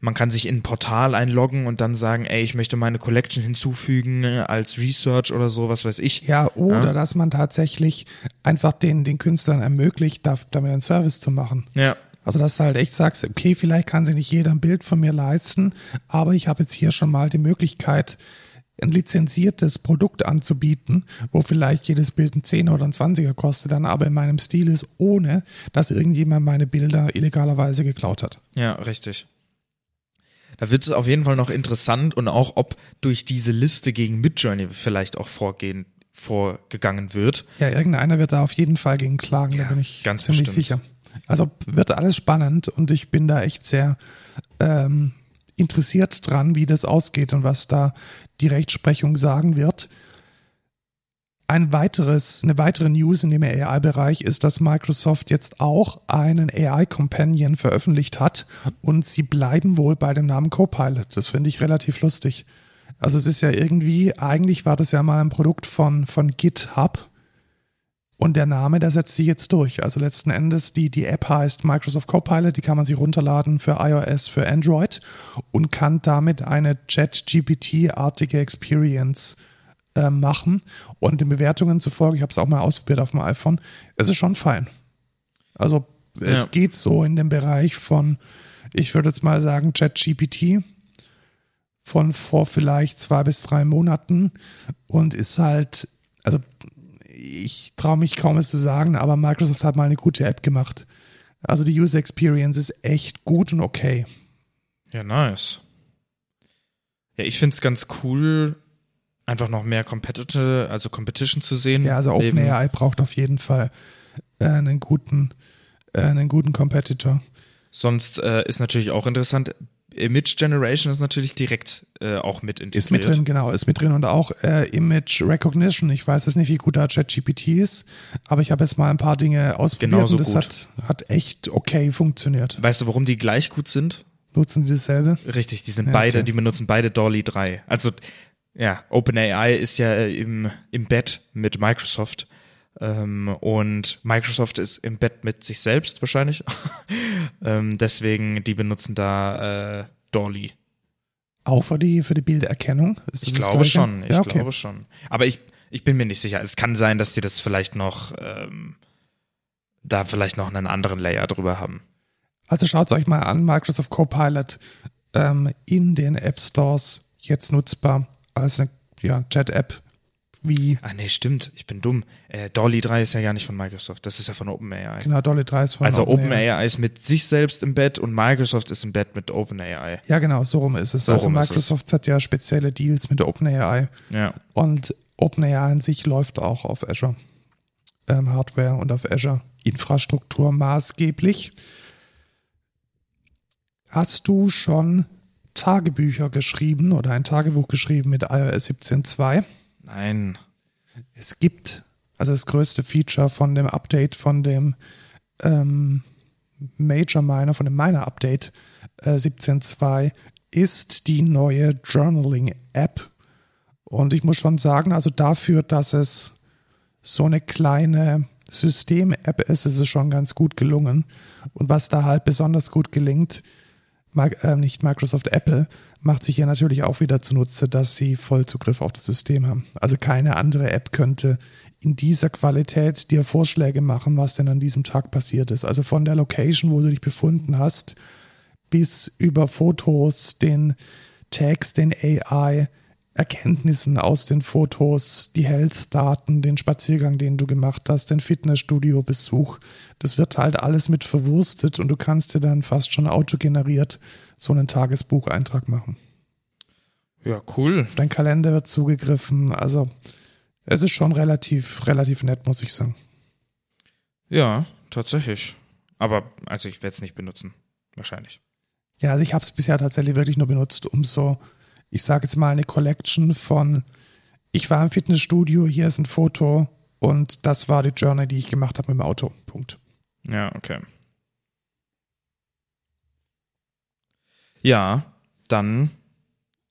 man kann sich in ein Portal einloggen und dann sagen, ey, ich möchte meine Collection hinzufügen als Research oder so, was weiß ich. ja, oder Ja. dass man tatsächlich einfach den, den Künstlern ermöglicht, da, damit einen Service zu machen. Ja, Also, dass du halt echt sagst, okay, vielleicht kann sich nicht jeder ein Bild von mir leisten, aber ich habe jetzt hier schon mal die Möglichkeit, ein lizenziertes Produkt anzubieten, wo vielleicht jedes Bild ein 10 oder ein 20er kostet, dann aber in meinem Stil ist, ohne dass irgendjemand meine Bilder illegalerweise geklaut hat. ja, richtig. Da wird es auf jeden Fall noch interessant und auch, ob durch diese Liste gegen Midjourney vielleicht auch vorgehen, vorgegangen wird. Ja, irgendeiner wird da auf jeden Fall gegen klagen, Ja, da bin ich ganz ziemlich bestimmt. sicher. Also wird alles spannend und ich bin da echt sehr ähm, interessiert dran, wie das ausgeht und was da die Rechtsprechung sagen wird. Ein weiteres, eine weitere News in dem AI-Bereich ist, dass Microsoft jetzt auch einen AI-Companion veröffentlicht hat und sie bleiben wohl bei dem Namen Copilot. Das finde ich relativ lustig. Also es ist ja irgendwie, eigentlich war das ja mal ein Produkt von, von GitHub und der Name, der setzt sich jetzt durch. Also letzten Endes, die, die App heißt Microsoft Copilot, die kann man sich runterladen für iOS, für Android und kann damit eine Chat-GPT-artige Experience äh, machen. Und den Bewertungen zufolge, ich habe es auch mal ausprobiert auf dem iPhone, es ist schon fein. Also es Ja. geht so in dem Bereich von, ich würde jetzt mal sagen, Chat-GPT von vor vielleicht zwei bis drei Monaten und ist halt, also ich traue mich kaum es zu sagen, aber Microsoft hat mal eine gute App gemacht. Also die User Experience ist echt gut und okay. Ja, nice. Ja, ich finde es ganz cool, einfach noch mehr Competitive, also Competition zu sehen. Ja, also OpenAI braucht auf jeden Fall äh, einen guten, äh, einen guten Competitor. Sonst äh, ist natürlich auch interessant, Image Generation ist natürlich direkt äh, auch mit integriert. Ist mit drin, genau, ist mit drin und auch äh, Image Recognition. Ich weiß jetzt nicht, wie gut da ChatGPT ist, aber ich habe jetzt mal ein paar Dinge ausprobiert Genauso und das gut. hat, hat echt okay funktioniert. Weißt du, warum die gleich gut sind? Nutzen die dasselbe? Richtig, die sind Ja, beide, okay. die benutzen beide Dolly 3. Also, ja, OpenAI ist ja äh, im, im Bett mit Microsoft. Ähm, und Microsoft ist im Bett mit sich selbst wahrscheinlich. ähm, deswegen, die benutzen da äh, Dolly. Auch für die, für die Bilderkennung? Ich glaube schon, ich ja, okay. glaube schon. Aber ich, ich bin mir nicht sicher. Es kann sein, dass sie das vielleicht noch, ähm, da vielleicht noch einen anderen Layer drüber haben. Also schaut euch mal an, Microsoft Copilot ähm, in den App Stores jetzt nutzbar als eine ja, Chat-App wie Ah, nee, stimmt. Ich bin dumm. Äh, Dolly 3 ist ja gar nicht von Microsoft. Das ist ja von OpenAI. genau Dolly 3 ist von Also OpenAI. OpenAI ist mit sich selbst im Bett und Microsoft ist im Bett mit OpenAI. Ja, genau, so rum ist es. So also ist es. Microsoft hat ja spezielle Deals mit OpenAI Ja. und OpenAI an sich läuft auch auf Azure ähm, Hardware und auf Azure Infrastruktur maßgeblich. Hast du schon Tagebücher geschrieben oder ein Tagebuch geschrieben mit iOS 17.2? Nein. Es gibt, also das größte Feature von dem Update von dem ähm, Major Miner, von dem Miner Update äh, 17.2 ist die neue Journaling App. Und ich muss schon sagen, also dafür, dass es so eine kleine System-App ist, ist es schon ganz gut gelungen. Und was da halt besonders gut gelingt, äh, nicht Microsoft, Apple, macht sich ja natürlich auch wieder zunutze, dass sie Vollzugriff auf das System haben. Also keine andere App könnte in dieser Qualität dir Vorschläge machen, was denn an diesem Tag passiert ist. Also von der Location, wo du dich befunden hast, bis über Fotos, den Tags, den AI, Erkenntnissen aus den Fotos, die Health-Daten, den Spaziergang, den du gemacht hast, den Fitnessstudio-Besuch. Das wird halt alles mit verwurstet und du kannst dir dann fast schon autogeneriert so einen Tagesbucheintrag machen. Ja, cool. Auf dein Kalender wird zugegriffen. Also es ist schon relativ, relativ nett, muss ich sagen. Ja, tatsächlich. Aber, also ich werde es nicht benutzen. Wahrscheinlich. Ja, also ich habe es bisher tatsächlich wirklich nur benutzt, um so, ich sage jetzt mal, eine Collection von, ich war im Fitnessstudio, hier ist ein Foto und das war die Journey, die ich gemacht habe mit dem Auto. Punkt. Ja, okay. Ja, dann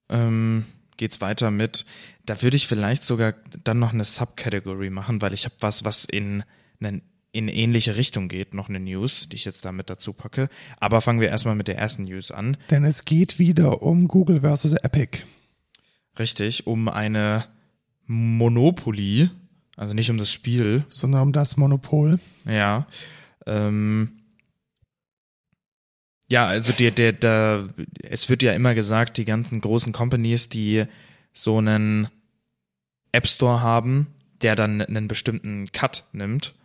ähm, geht's weiter mit, da würde ich vielleicht sogar dann noch eine Subcategory machen, weil ich habe was, was in, einen, in ähnliche Richtung geht, noch eine News, die ich jetzt da mit dazu packe. Aber fangen wir erstmal mit der ersten News an. Denn es geht wieder um Google versus Epic. Richtig, um eine Monopoly, also nicht um das Spiel, sondern um das Monopol. Ja. Ähm, ja, also der, der, der, es wird ja immer gesagt, die ganzen großen Companies, die so einen App Store haben, der dann einen bestimmten Cut nimmt,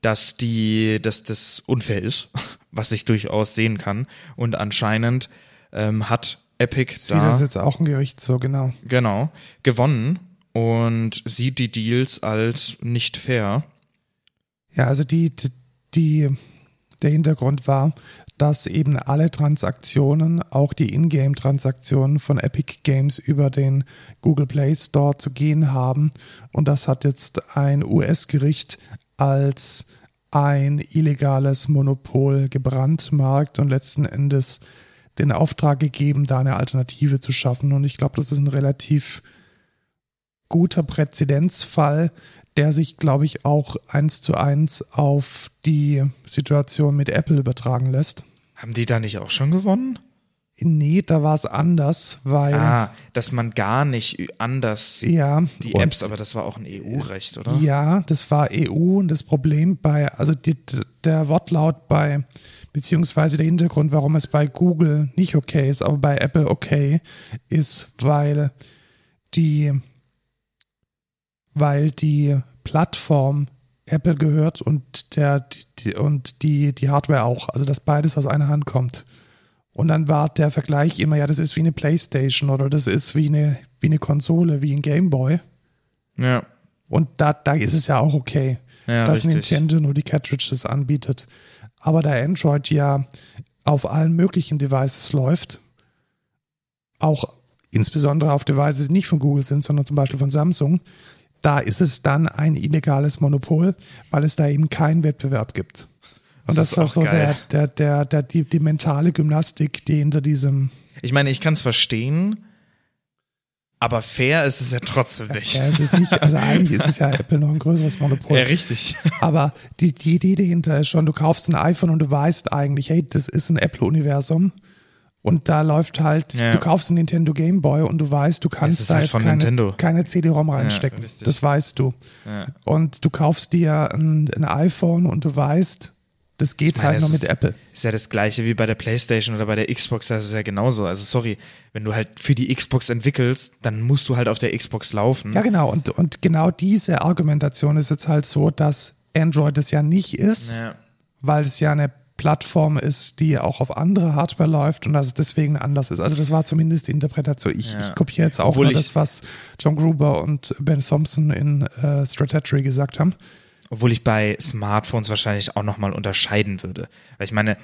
dass die, dass das unfair ist, was ich durchaus sehen kann. Und anscheinend ähm, hat Epic Sieht da das jetzt auch ein Gericht so, genau. Genau, gewonnen und sieht die Deals als nicht fair. Ja, also die, die, der Hintergrund war, dass eben alle Transaktionen, auch die Ingame-Transaktionen von Epic Games über den Google Play Store zu gehen haben. Und das hat jetzt ein US-Gericht als ein illegales Monopol gebrandmarkt und letzten Endes den Auftrag gegeben, da eine Alternative zu schaffen. Und ich glaube, das ist ein relativ guter Präzedenzfall, der sich, glaube ich, auch eins zu eins auf die Situation mit Apple übertragen lässt. Haben die da nicht auch schon gewonnen? Nee, da war es anders, weil. Ah, dass man gar nicht anders ja, die Apps, aber das war auch ein EU-Recht, oder? Ja, das war EU und das Problem bei, also die, der Wortlaut bei, beziehungsweise der Hintergrund, warum es bei Google nicht okay ist, aber bei Apple okay ist, weil die weil die Plattform Apple gehört und der die, und die die Hardware auch, also dass beides aus einer Hand kommt. Und dann war der Vergleich immer, ja, das ist wie eine Playstation oder das ist wie eine wie eine Konsole, wie ein Gameboy. Ja. Und da, da ist es ja auch okay, ja, dass richtig. Nintendo nur die Cartridges anbietet. Aber da Android ja auf allen möglichen Devices läuft, auch insbesondere auf Devices, die nicht von Google sind, sondern zum Beispiel von Samsung, da ist es dann ein illegales Monopol, weil es da eben keinen Wettbewerb gibt. Und das, Das ist war so der, geil. der, der, der, die, die mentale Gymnastik, die hinter diesem, Ich meine, ich kann es verstehen, aber fair ist es ja trotzdem nicht. ja, es ist nicht, also eigentlich ist es ja Apple noch ein größeres Monopol. Ja, richtig. Aber die, die Idee dahinter ist schon, du kaufst ein iPhone und du weißt eigentlich, hey, das ist ein Apple-Universum. Und da läuft halt, Ja. du kaufst einen Nintendo Game Boy und du weißt, du kannst da halt jetzt keine, Nintendo. keine CD-ROM reinstecken. richtig. das weißt du. Ja. Und du kaufst dir ein, ein iPhone und du weißt, das geht meine, halt nur mit ist- Apple. Ist ja das gleiche wie bei der PlayStation oder bei der Xbox, das ist ja genauso. Also sorry, wenn du halt für die Xbox entwickelst, dann musst du halt auf der Xbox laufen. Ja, genau. Und, und genau diese Argumentation ist jetzt halt so, dass Android es ja nicht ist. Ja. weil es ja eine Plattform ist, die auch auf andere Hardware läuft und dass es deswegen anders ist. Also das war zumindest die Interpretation. Ich, Ja. ich kopiere jetzt auch Obwohl nur das, was John Gruber und Ben Thompson in äh, Strategy gesagt haben. Obwohl ich bei Smartphones wahrscheinlich auch nochmal unterscheiden würde. Weil ich meine,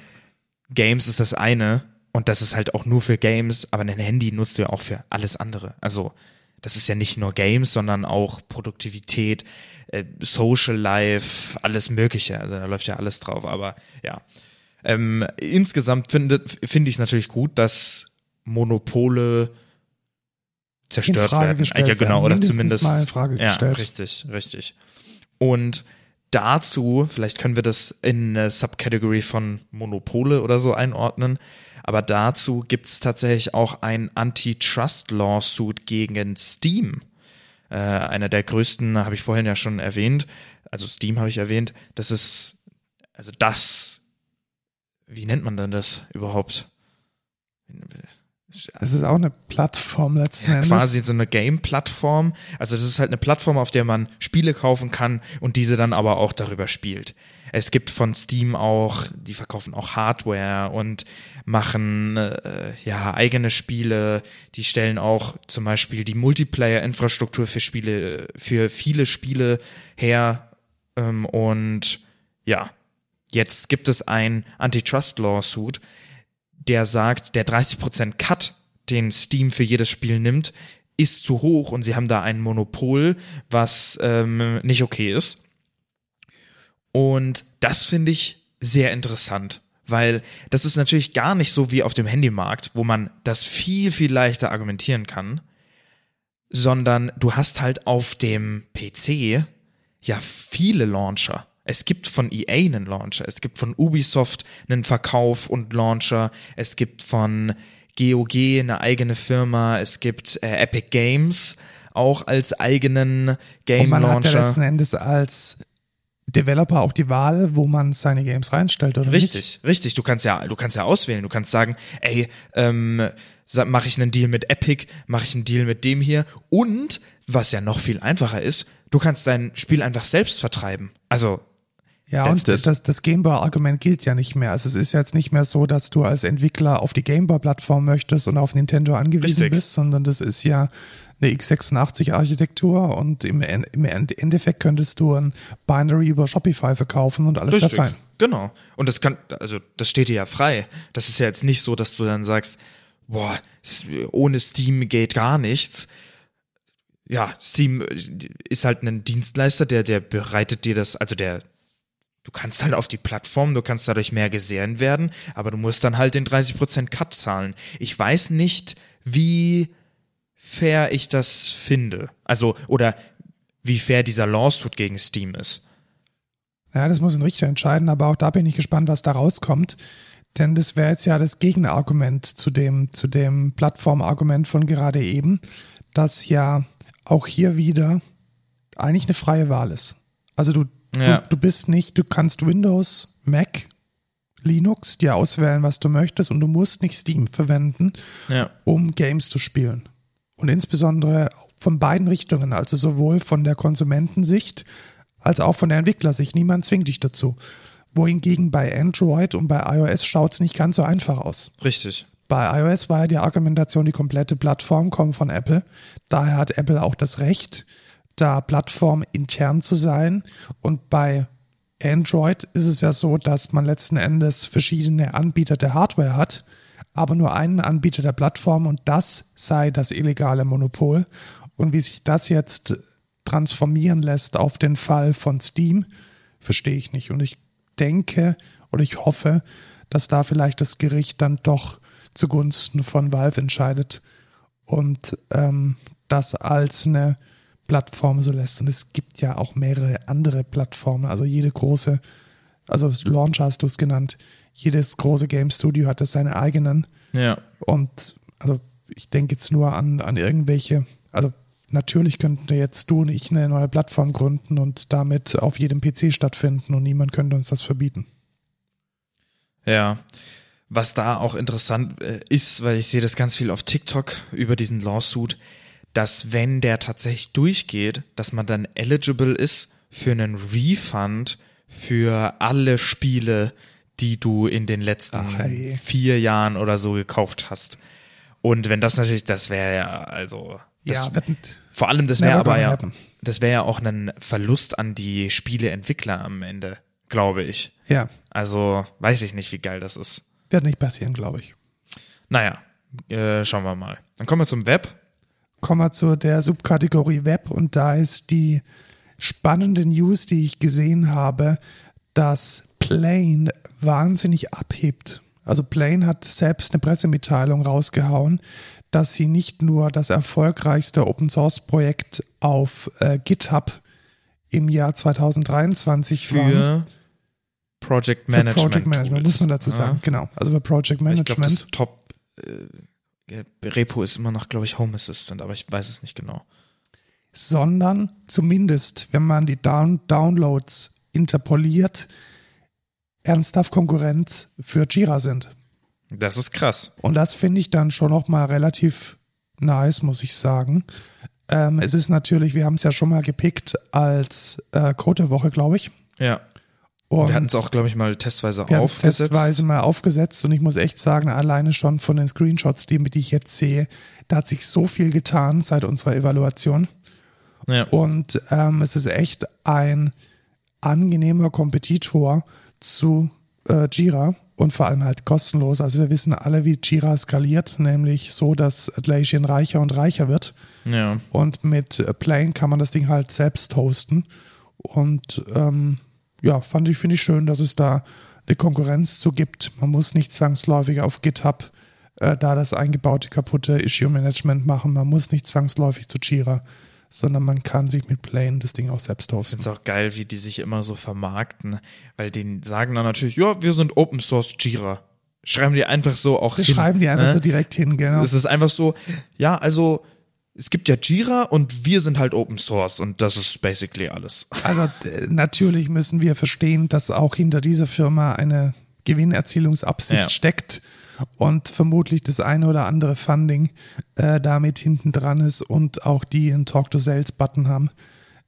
Games ist das eine und das ist halt auch nur für Games, aber ein Handy nutzt du ja auch für alles andere. Also das ist ja nicht nur Games, sondern auch Produktivität, äh, Social Life, alles Mögliche. Also da läuft ja alles drauf. Aber ja, ähm, insgesamt finde finde ich es natürlich gut, dass Monopole zerstört werden. gestellt ja, genau, werden. oder zumindest mal in Frage ja, gestellt. richtig, richtig. Und dazu, vielleicht können wir das in eine Subcategory von Monopole oder so einordnen, aber dazu gibt es tatsächlich auch ein Antitrust-Lawsuit gegen Steam. Äh, einer der größten, habe ich vorhin ja schon erwähnt. Also Steam habe ich erwähnt. Das ist, also das, wie nennt man denn das überhaupt? Es ist auch eine Plattform letzten Ja, Endes. quasi so eine Game-Plattform. Also es ist halt eine Plattform, auf der man Spiele kaufen kann und diese dann aber auch darüber spielt. Es gibt von Steam auch, die verkaufen auch Hardware und machen äh, ja eigene Spiele. Die stellen auch zum Beispiel die Multiplayer-Infrastruktur für Spiele, für viele Spiele her. Ähm, und ja, jetzt gibt es ein Antitrust-Lawsuit, der sagt, der 30% Cut, den Steam für jedes Spiel nimmt, ist zu hoch und sie haben da ein Monopol, was ähm, nicht okay ist. Und das finde ich sehr interessant, weil das ist natürlich gar nicht so wie auf dem Handymarkt, wo man das viel, viel leichter argumentieren kann, sondern du hast halt auf dem PC ja viele Launcher. Es gibt von EA einen Launcher, es gibt von Ubisoft einen Verkauf und Launcher, es gibt von GOG eine eigene Firma, es gibt äh, Epic Games auch als eigenen Game und man hat ja Launcher. letzten Endes als Developer auch die Wahl, wo man seine Games reinstellt oder nicht. Richtig, richtig. Du kannst ja, du kannst ja auswählen. Du kannst sagen, ey, ähm, mache ich einen Deal mit Epic, mache ich einen Deal mit dem hier und was ja noch viel einfacher ist, du kannst dein Spiel einfach selbst vertreiben. Also Ja, That's und das, das Gameboy-Argument gilt ja nicht mehr. Also es ist jetzt nicht mehr so, dass du als Entwickler auf die Gameboy-Plattform möchtest und auf Nintendo angewiesen Richtig. bist, sondern das ist ja eine x86-Architektur und im, im End- Endeffekt könntest du ein Binary über Shopify verkaufen und alles wäre fein. Genau. Und das kann, also das steht dir ja frei. Das ist ja jetzt nicht so, dass du dann sagst, boah, ohne Steam geht gar nichts. Ja, Steam ist halt ein Dienstleister, der, der bereitet dir das, also der, du kannst halt auf die Plattform, du kannst dadurch mehr gesehen werden, aber du musst dann halt den 30% Cut zahlen. Ich weiß nicht, wie fair ich das finde. Also, oder wie fair dieser Lawsuit gegen Steam ist. Ja, das muss ein Richter entscheiden, aber auch da bin ich gespannt, was da rauskommt. Denn das wäre jetzt ja das Gegenargument zu dem, zu dem Plattformargument von gerade eben, dass ja auch hier wieder eigentlich eine freie Wahl ist. Also du, Ja. du, du bist nicht, du kannst Windows, Mac, Linux dir auswählen, was du möchtest und du musst nicht Steam verwenden, Ja. um Games zu spielen. Und insbesondere von beiden Richtungen, also sowohl von der Konsumentensicht als auch von der Entwicklersicht. Niemand zwingt dich dazu. Wohingegen bei Android und bei iOS schaut es nicht ganz so einfach aus. Richtig. Bei iOS war ja die Argumentation, die komplette Plattform kommt von Apple. Daher hat Apple auch das Recht, da Plattform intern zu sein. Und bei Android ist es ja so, dass man letzten Endes verschiedene Anbieter der Hardware hat, aber nur einen Anbieter der Plattform und das sei das illegale Monopol. Und wie sich das jetzt transformieren lässt auf den Fall von Steam, verstehe ich nicht. Und ich denke oder ich hoffe, dass da vielleicht das Gericht dann doch zugunsten von Valve entscheidet und ähm, das als eine Plattform so lässt. Und es gibt ja auch mehrere andere Plattformen. Also jede große, also Launcher hast du es genannt, jedes große Game Studio hat das seine eigenen. Ja. Und also ich denke jetzt nur an, an irgendwelche, also natürlich könnten jetzt du und ich eine neue Plattform gründen und damit auf jedem PC stattfinden und niemand könnte uns das verbieten. Ja. Was da auch interessant äh, ist, weil ich sehe das ganz viel auf TikTok über diesen Lawsuit, dass wenn der tatsächlich durchgeht, dass man dann eligible ist für einen Refund für alle Spiele, die du in den letzten Ach, hey. vier Jahren oder so gekauft hast. Und wenn das natürlich, das wäre ja, also, das, ja, vor allem, das wäre aber ja, das wäre ja auch ein Verlust an die Spieleentwickler am Ende, glaube ich. ja, Also, weiß ich nicht, wie geil das ist. wird nicht passieren, glaube ich. Naja, äh, schauen wir mal. Dann kommen wir zum Web. Kommen wir zu der Subkategorie Web und da ist die spannende News, die ich gesehen habe, dass Plane wahnsinnig abhebt. Also Plane hat selbst eine Pressemitteilung rausgehauen, dass sie nicht nur das erfolgreichste Open Source Projekt auf äh, GitHub im Jahr 2023 waren. Für Project Für Management. Project Management, Tools. muss man dazu sagen, genau. Also für Project Ja. Ich Management. glaube, das Top äh, Repo ist immer noch, glaube ich, Home Assistant, aber ich weiß es nicht genau. sondern zumindest, wenn man die Down Downloads interpoliert, ernsthaft Konkurrenz für Jira sind. Das ist krass. Und das finde ich dann schon noch mal relativ nice, muss ich sagen. Ähm, es ist natürlich, wir haben es ja schon mal gepickt als äh, Code der Woche, glaube ich. Ja. Und wir hatten es auch, glaube ich, mal testweise wir aufgesetzt. testweise mal aufgesetzt und ich muss echt sagen, alleine schon von den Screenshots, die, die ich jetzt sehe, da hat sich so viel getan seit unserer Evaluation. Ja. Und ähm, es ist echt ein angenehmer Kompetitor zu äh, Jira und vor allem halt kostenlos. Also wir wissen alle, wie Jira skaliert, nämlich so, dass Atlassian reicher und reicher wird. ja. Und mit Plane kann man das Ding halt selbst hosten. Und ähm, ja, fand ich, finde ich schön, dass es da eine Konkurrenz zu gibt. Man muss nicht zwangsläufig auf GitHub äh, da das eingebaute kaputte Issue-Management machen. Man muss nicht zwangsläufig zu Jira, sondern man kann sich mit Plane das Ding auch selbst Ich hosten. finde es auch geil, wie die sich immer so vermarkten, weil die sagen dann natürlich, ja, wir sind Open Source Jira. Schreiben die einfach so auch Das hin, schreiben die einfach ne? so direkt hin, genau. Es ist einfach so, ja, also es gibt ja Jira und wir sind halt Open Source und das ist basically alles. Also äh, natürlich müssen wir verstehen, dass auch hinter dieser Firma eine Gewinnerzielungsabsicht Ja. steckt und vermutlich das eine oder andere Funding äh, damit hinten dran ist und auch die einen Talk to Sales Button haben,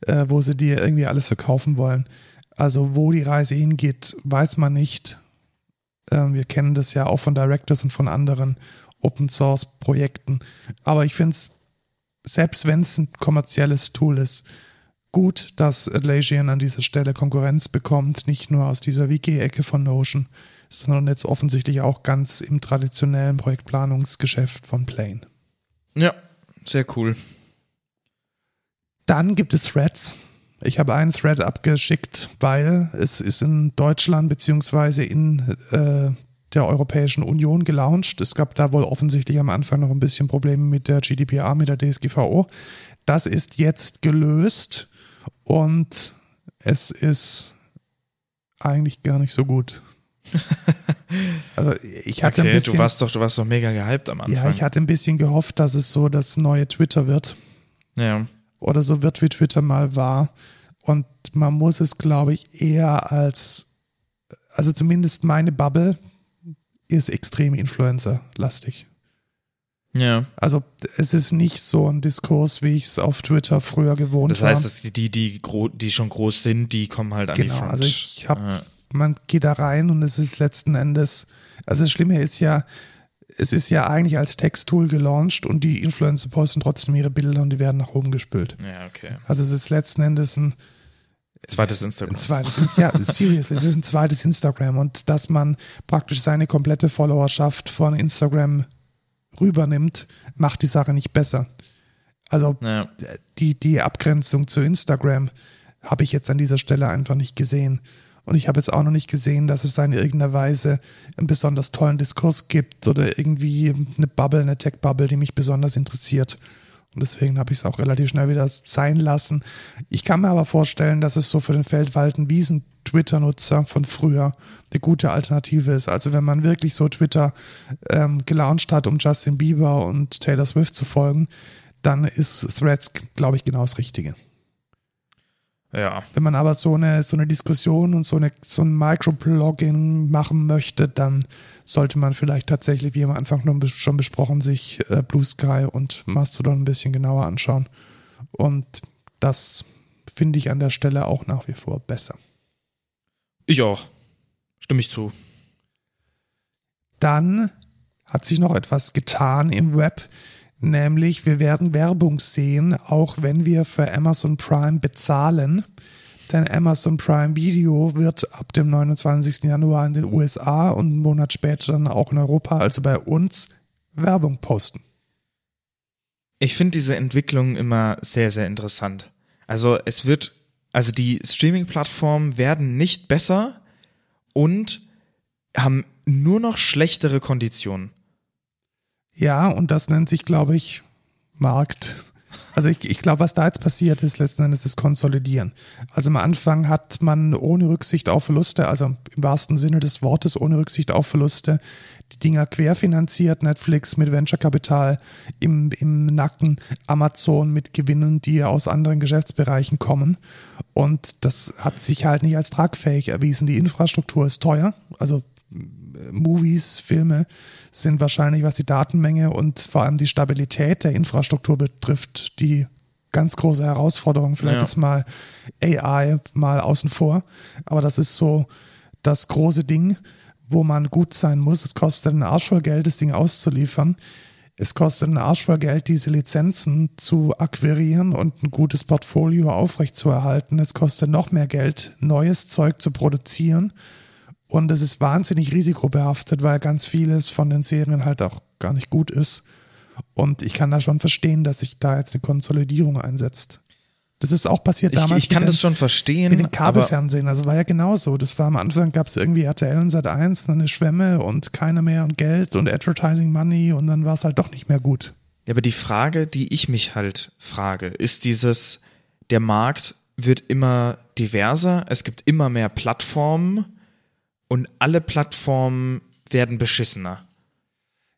äh, wo sie dir irgendwie alles verkaufen wollen. Also wo die Reise hingeht, weiß man nicht. Ähm, wir kennen das ja auch von Directors und von anderen Open Source Projekten. Aber ich finde es, selbst wenn es ein kommerzielles Tool ist, gut, dass Atlassian an dieser Stelle Konkurrenz bekommt, nicht nur aus dieser Wiki-Ecke von Notion, sondern jetzt offensichtlich auch ganz im traditionellen Projektplanungsgeschäft von Plane. Ja, sehr cool. Dann gibt es Threads. Ich habe einen Thread abgeschickt, weil es ist in Deutschland beziehungsweise in äh, der Europäischen Union gelauncht. Es gab da wohl offensichtlich am Anfang noch ein bisschen Probleme mit der GDPR, mit der DSGVO. Das ist jetzt gelöst und es ist eigentlich gar nicht so gut. Also ich hatte okay, ein bisschen, du warst doch, du warst doch mega gehypt am Anfang. Ja, ich hatte ein bisschen gehofft, dass es so das neue Twitter wird. Ja. Oder so wird, wie Twitter mal war. Und man muss es, glaube ich, eher als, also zumindest meine Bubble ist extrem Influencer-lastig. Ja. Also es ist nicht so ein Diskurs, wie ich es auf Twitter früher gewohnt habe. Das heißt, die, die, die schon groß sind, die kommen halt an genau, die Front. Also ich habe, ja. man geht da rein und es ist letzten Endes, also das Schlimme ist ja, es ist ja eigentlich als Texttool gelauncht und die Influencer posten trotzdem ihre Bilder und die werden nach oben gespült. Ja, okay. Also es ist letzten Endes ein Zweites Instagram. Ein zweites, ja, seriously, es ist ein zweites Instagram und dass man praktisch seine komplette Followerschaft von Instagram rübernimmt, macht die Sache nicht besser. Also ja. die, die Abgrenzung zu Instagram habe ich jetzt an dieser Stelle einfach nicht gesehen. Und ich habe jetzt auch noch nicht gesehen, dass es da in irgendeiner Weise einen besonders tollen Diskurs gibt oder irgendwie eine Bubble, eine Tech-Bubble, die mich besonders interessiert. Und deswegen habe ich es auch relativ schnell wieder sein lassen. Ich kann mir aber vorstellen, dass es so für den Feldwalten-Wiesen Twitter-Nutzer von früher eine gute Alternative ist. Also wenn man wirklich so Twitter ähm, gelauncht hat, um Justin Bieber und Taylor Swift zu folgen, dann ist Threads, glaube ich, genau das Richtige. Ja. Wenn man aber so eine, so eine Diskussion und so, eine, so ein Microblogging machen möchte, dann sollte man vielleicht tatsächlich, wie am Anfang schon besprochen, sich äh, Blue Sky und Mastodon ein bisschen genauer anschauen. Und das finde ich an der Stelle auch nach wie vor besser. Ich auch. Stimme ich zu. Dann hat sich noch etwas getan im Web. Nämlich, wir werden Werbung sehen, auch wenn wir für Amazon Prime bezahlen. Denn Amazon Prime Video wird ab dem 29. Januar in den USA und einen Monat später dann auch in Europa, also bei uns, Werbung posten. Ich finde diese Entwicklung immer sehr, sehr interessant. Also es wird, also die Streaming-Plattformen werden nicht besser und haben nur noch schlechtere Konditionen. Ja, und das nennt sich, glaube ich, Markt. Also ich, ich glaube, was da jetzt passiert ist, letzten Endes ist Konsolidieren. Also am Anfang hat man ohne Rücksicht auf Verluste, also im wahrsten Sinne des Wortes ohne Rücksicht auf Verluste, die Dinger querfinanziert, Netflix mit Venture-Kapital im, im Nacken, Amazon mit Gewinnen, die aus anderen Geschäftsbereichen kommen. Und das hat sich halt nicht als tragfähig erwiesen. Die Infrastruktur ist teuer, also Movies, Filme sind wahrscheinlich, was die Datenmenge und vor allem die Stabilität der Infrastruktur betrifft, die ganz große Herausforderung. Vielleicht ja. ist mal AI mal außen vor, aber das ist so das große Ding, wo man gut sein muss. Es kostet einen Arsch voll Geld, das Ding auszuliefern. Es kostet einen Arsch voll Geld, diese Lizenzen zu akquirieren und ein gutes Portfolio aufrechtzuerhalten. Es kostet noch mehr Geld, neues Zeug zu produzieren und es ist wahnsinnig risikobehaftet, weil ganz vieles von den Serien halt auch gar nicht gut ist. Und ich kann da schon verstehen, dass sich da jetzt eine Konsolidierung einsetzt. Das ist auch passiert damals. Ich, ich kann den, das schon verstehen. Mit dem Kabelfernsehen. Also war ja genauso. Das war am Anfang gab es irgendwie RTL und Sat 1 und dann eine Schwemme und keiner mehr und Geld und Advertising Money und dann war es halt doch nicht mehr gut. Ja, aber die Frage, die ich mich halt frage, ist dieses, der Markt wird immer diverser, es gibt immer mehr Plattformen und alle Plattformen werden beschissener.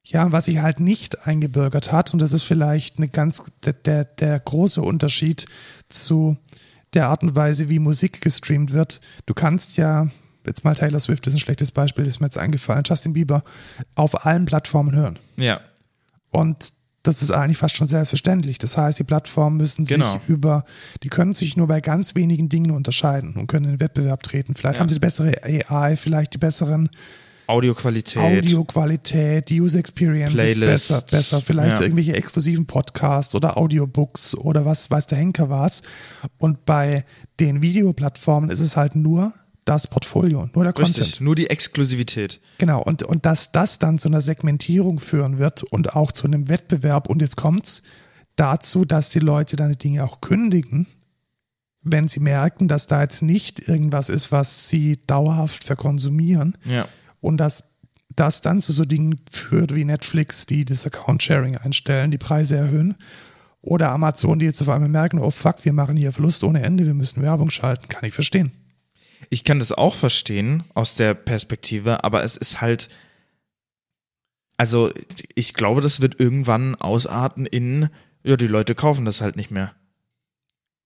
Ja, was sich halt nicht eingebürgert hat, und das ist vielleicht eine ganz, der, der, der große Unterschied zu der Art und Weise, wie Musik gestreamt wird. Du kannst ja, jetzt mal Taylor Swift ist ein schlechtes Beispiel, ist mir jetzt eingefallen, Justin Bieber auf allen Plattformen hören. Ja. Und das ist eigentlich fast schon selbstverständlich. Das heißt, die Plattformen müssen Genau. sich über, die können sich nur bei ganz wenigen Dingen unterscheiden und können in den Wettbewerb treten. Vielleicht Ja. haben sie die bessere AI, vielleicht die besseren Audioqualität. Audioqualität, die User Experience Playlists. ist besser, besser. Vielleicht Ja. irgendwelche exklusiven Podcasts oder Audiobooks oder was weiß der Henker was. Und bei den Videoplattformen ist es halt nur das Portfolio, nur der Content. Richtig, nur die Exklusivität. Genau, und, und dass das dann zu einer Segmentierung führen wird und auch zu einem Wettbewerb, und jetzt kommt's dazu, dass die Leute dann die Dinge auch kündigen, wenn sie merken, dass da jetzt nicht irgendwas ist, was sie dauerhaft verkonsumieren Ja. und dass das dann zu so Dingen führt wie Netflix, die das Account-Sharing einstellen, die Preise erhöhen. Oder Amazon, die jetzt auf einmal merken, oh fuck, wir machen hier Verlust ohne Ende, wir müssen Werbung schalten. Kann ich verstehen. Ich kann das auch verstehen aus der Perspektive, aber es ist halt, also ich glaube, das wird irgendwann ausarten in, ja, die Leute kaufen das halt nicht mehr.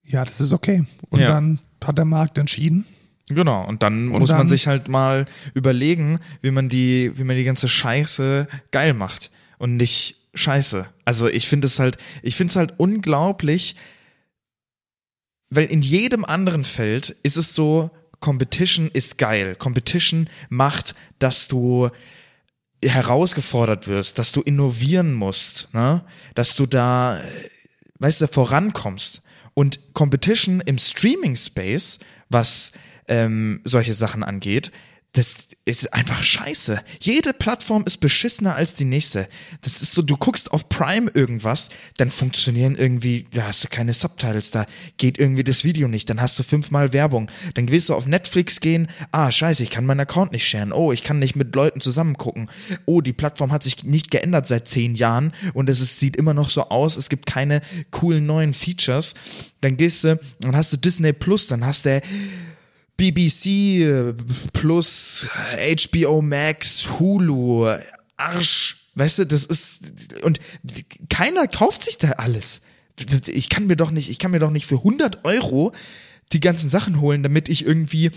Ja, das ist okay. Und Ja. dann hat der Markt entschieden. Genau, und dann Und muss man dann- sich halt mal überlegen, wie man die, wie man die ganze Scheiße geil macht und nicht Scheiße. Also ich finde es halt, ich finde es halt unglaublich, weil in jedem anderen Feld ist es so, Competition ist geil. Competition macht, dass du herausgefordert wirst, dass du innovieren musst, ne? dass du da, weißt du, vorankommst. Und Competition im Streaming-Space, was ähm, solche Sachen angeht, das ist einfach scheiße. Jede Plattform ist beschissener als die nächste. Das ist so, du guckst auf Prime irgendwas, dann funktionieren irgendwie, ja, hast du keine Subtitles da, geht irgendwie das Video nicht, dann hast du fünfmal Werbung. Dann willst du auf Netflix gehen, ah, scheiße, ich kann meinen Account nicht sharen. Oh, ich kann nicht mit Leuten zusammen gucken. Oh, die Plattform hat sich nicht geändert seit zehn Jahren und es ist, sieht immer noch so aus, es gibt keine coolen neuen Features. Dann gehst du, dann hast du Disney Plus, dann hast du BBC plus HBO Max, Hulu, Arsch. Weißt du, das ist und keiner kauft sich da alles. Ich kann mir doch nicht, ich kann mir doch nicht für 100 Euro die ganzen Sachen holen, damit ich irgendwie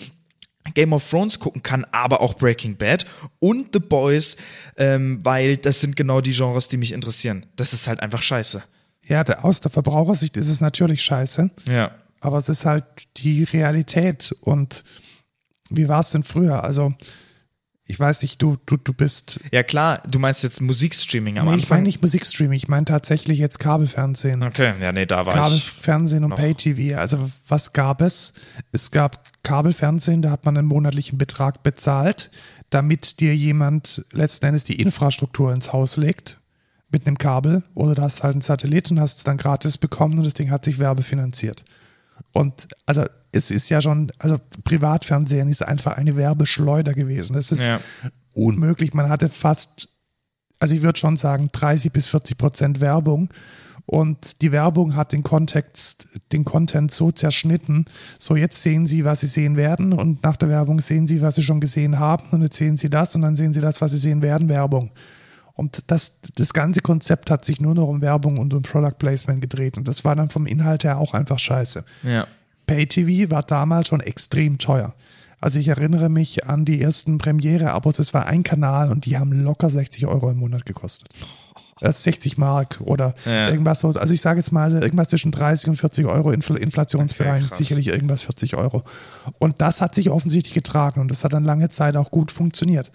Game of Thrones gucken kann, aber auch Breaking Bad und The Boys, ähm, weil das sind genau die Genres, die mich interessieren. Das ist halt einfach scheiße. Ja, aus der Verbrauchersicht ist es natürlich scheiße, Ja. Aber es ist halt die Realität. Und wie war es denn früher? Also, ich weiß nicht, du, du, du bist. Ja klar, du meinst jetzt Musikstreaming am nee, ich Anfang. meine nicht Musikstreaming, ich meine tatsächlich jetzt Kabelfernsehen. Okay, ja, nee, da war ich. Kabelfernsehen und. Pay-TV. Also was gab es? Es gab Kabelfernsehen, da hat man einen monatlichen Betrag bezahlt, damit dir jemand letzten Endes die Infrastruktur ins Haus legt mit einem Kabel oder du hast halt einen Satellit und hast es dann gratis bekommen und das Ding hat sich werbefinanziert. Und also es ist ja schon, also Privatfernsehen ist einfach eine Werbeschleuder gewesen. Das ist Ja. unmöglich. Man hatte fast, also ich würde schon sagen, 30 bis 40 Prozent Werbung. Und die Werbung hat den Kontext, den Content so zerschnitten. So, jetzt sehen Sie, was Sie sehen werden. Und nach der Werbung sehen Sie, was Sie schon gesehen haben. Und jetzt sehen Sie das. Und dann sehen Sie das, was Sie sehen werden, Werbung. Und das, das ganze Konzept hat sich nur noch um Werbung und um Product Placement gedreht. Und das war dann vom Inhalt her auch einfach scheiße. Ja. Pay-TV war damals schon extrem teuer. Also ich erinnere mich an die ersten Premiere-Abos, das war ein Kanal und die haben locker 60 Euro im Monat gekostet. Das ist 60 Mark oder Ja. irgendwas so. Also ich sage jetzt mal, irgendwas zwischen 30 und 40 Euro Infl Inflationsbereich, Okay, sicherlich irgendwas 40 Euro. Und das hat sich offensichtlich getragen und das hat dann lange Zeit auch gut funktioniert.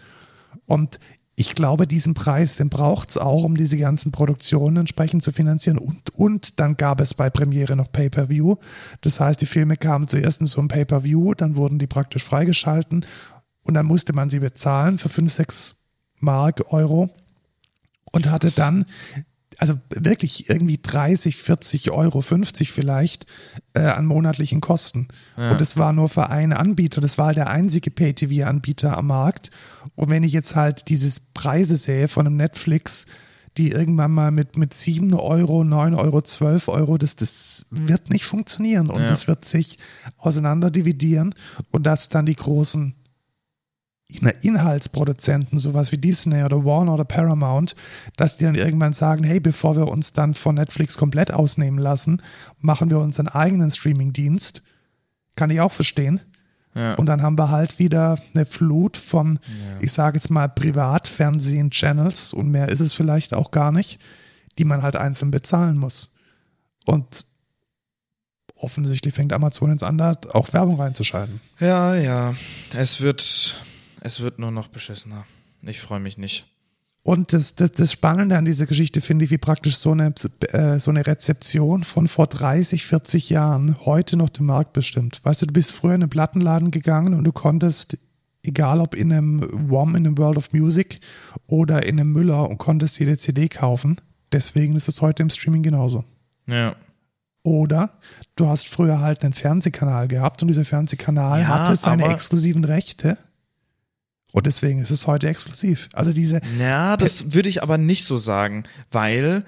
Und ich glaube, diesen Preis, den braucht es auch, um diese ganzen Produktionen entsprechend zu finanzieren. Und, und dann gab es bei Premiere noch Pay-Per-View. Das heißt, die Filme kamen zuerst in so ein Pay-Per-View, dann wurden die praktisch freigeschalten und dann musste man sie bezahlen für 5, 6 Mark, Euro und hatte dann also wirklich irgendwie 30, 40 Euro, 50 vielleicht äh, an monatlichen Kosten. Und das war nur für einen Anbieter. Das war der einzige Pay-TV-Anbieter am Markt. Und wenn ich jetzt halt dieses Preise sehe von einem Netflix, die irgendwann mal mit, mit 7 Euro, 9 Euro, 12 Euro, das, das wird nicht funktionieren. Und Ja. das wird sich auseinander dividieren. Und dass dann die großen In- Inhaltsproduzenten, sowas wie Disney oder Warner oder Paramount, dass die dann irgendwann sagen, hey, bevor wir uns dann von Netflix komplett ausnehmen lassen, machen wir unseren eigenen Streamingdienst. Kann ich auch verstehen. Ja. Und dann haben wir halt wieder eine Flut von, ich sage jetzt mal, Privatfernsehen-Channels und mehr ist es vielleicht auch gar nicht, die man halt einzeln bezahlen muss. Und offensichtlich fängt Amazon jetzt an, da auch Werbung reinzuschalten. Ja, ja. Es wird, es wird nur noch beschissener. Ich freue mich nicht. Und das, das, das Spannende an dieser Geschichte finde ich, wie praktisch so eine, äh, so eine Rezeption von vor 30, 40 Jahren heute noch den Markt bestimmt. Weißt du, du bist früher in einen Plattenladen gegangen und du konntest, egal ob in einem WOM, in einem World of Music oder in einem Müller und konntest jede CD kaufen. Deswegen ist es heute im Streaming genauso. Ja. Oder du hast früher halt einen Fernsehkanal gehabt und dieser Fernsehkanal Ja, hatte seine exklusiven Rechte. Und deswegen ist es heute exklusiv. Also diese, Ja, das würde ich aber nicht so sagen, weil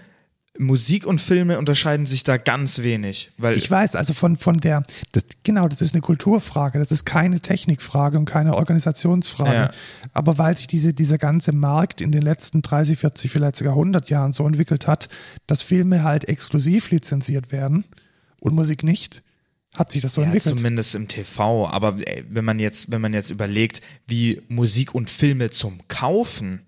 Musik und Filme unterscheiden sich da ganz wenig. Weil ich weiß, also von, von der, das, genau, das ist eine Kulturfrage, das ist keine Technikfrage und keine Organisationsfrage. Ja. Aber weil sich diese, dieser ganze Markt in den letzten 30, 40, vielleicht sogar 100 Jahren so entwickelt hat, dass Filme halt exklusiv lizenziert werden und Musik nicht, hat sich das so ja, entwickelt. zumindest im TV. Aber ey, wenn man jetzt, wenn man jetzt überlegt, wie Musik und Filme zum Kaufen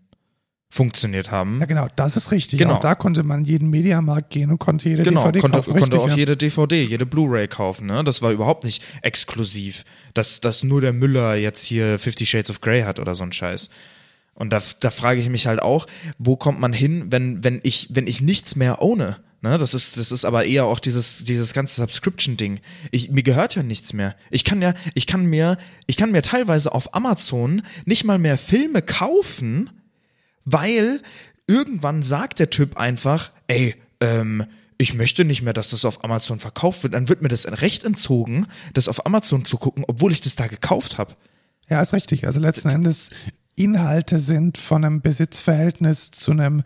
funktioniert haben, Ja, genau, das ist richtig. Genau. Auch da konnte man jeden Mediamarkt gehen und konnte jede Genau, DVD konnte, kaufen. konnte Richtig, auch ja. jede DVD, jede Blu-ray kaufen. Ne? Das war überhaupt nicht exklusiv, dass, dass nur der Müller jetzt hier Fifty Shades of Grey hat oder so ein Scheiß. Und da, da frage ich mich halt auch, wo kommt man hin, wenn, wenn ich, wenn ich nichts mehr ohne? Ne, das ist, das ist aber eher auch dieses, dieses ganze Subscription-Ding. Ich, mir gehört ja nichts mehr. Ich kann ja, ich kann mir, ich kann mir teilweise auf Amazon nicht mal mehr Filme kaufen, weil irgendwann sagt der Typ einfach, ey, ähm, ich möchte nicht mehr, dass das auf Amazon verkauft wird, dann wird mir das Recht entzogen, das auf Amazon zu gucken, obwohl ich das da gekauft habe. Ja, ist richtig. Also letzten Endes Inhalte sind von einem Besitzverhältnis zu einem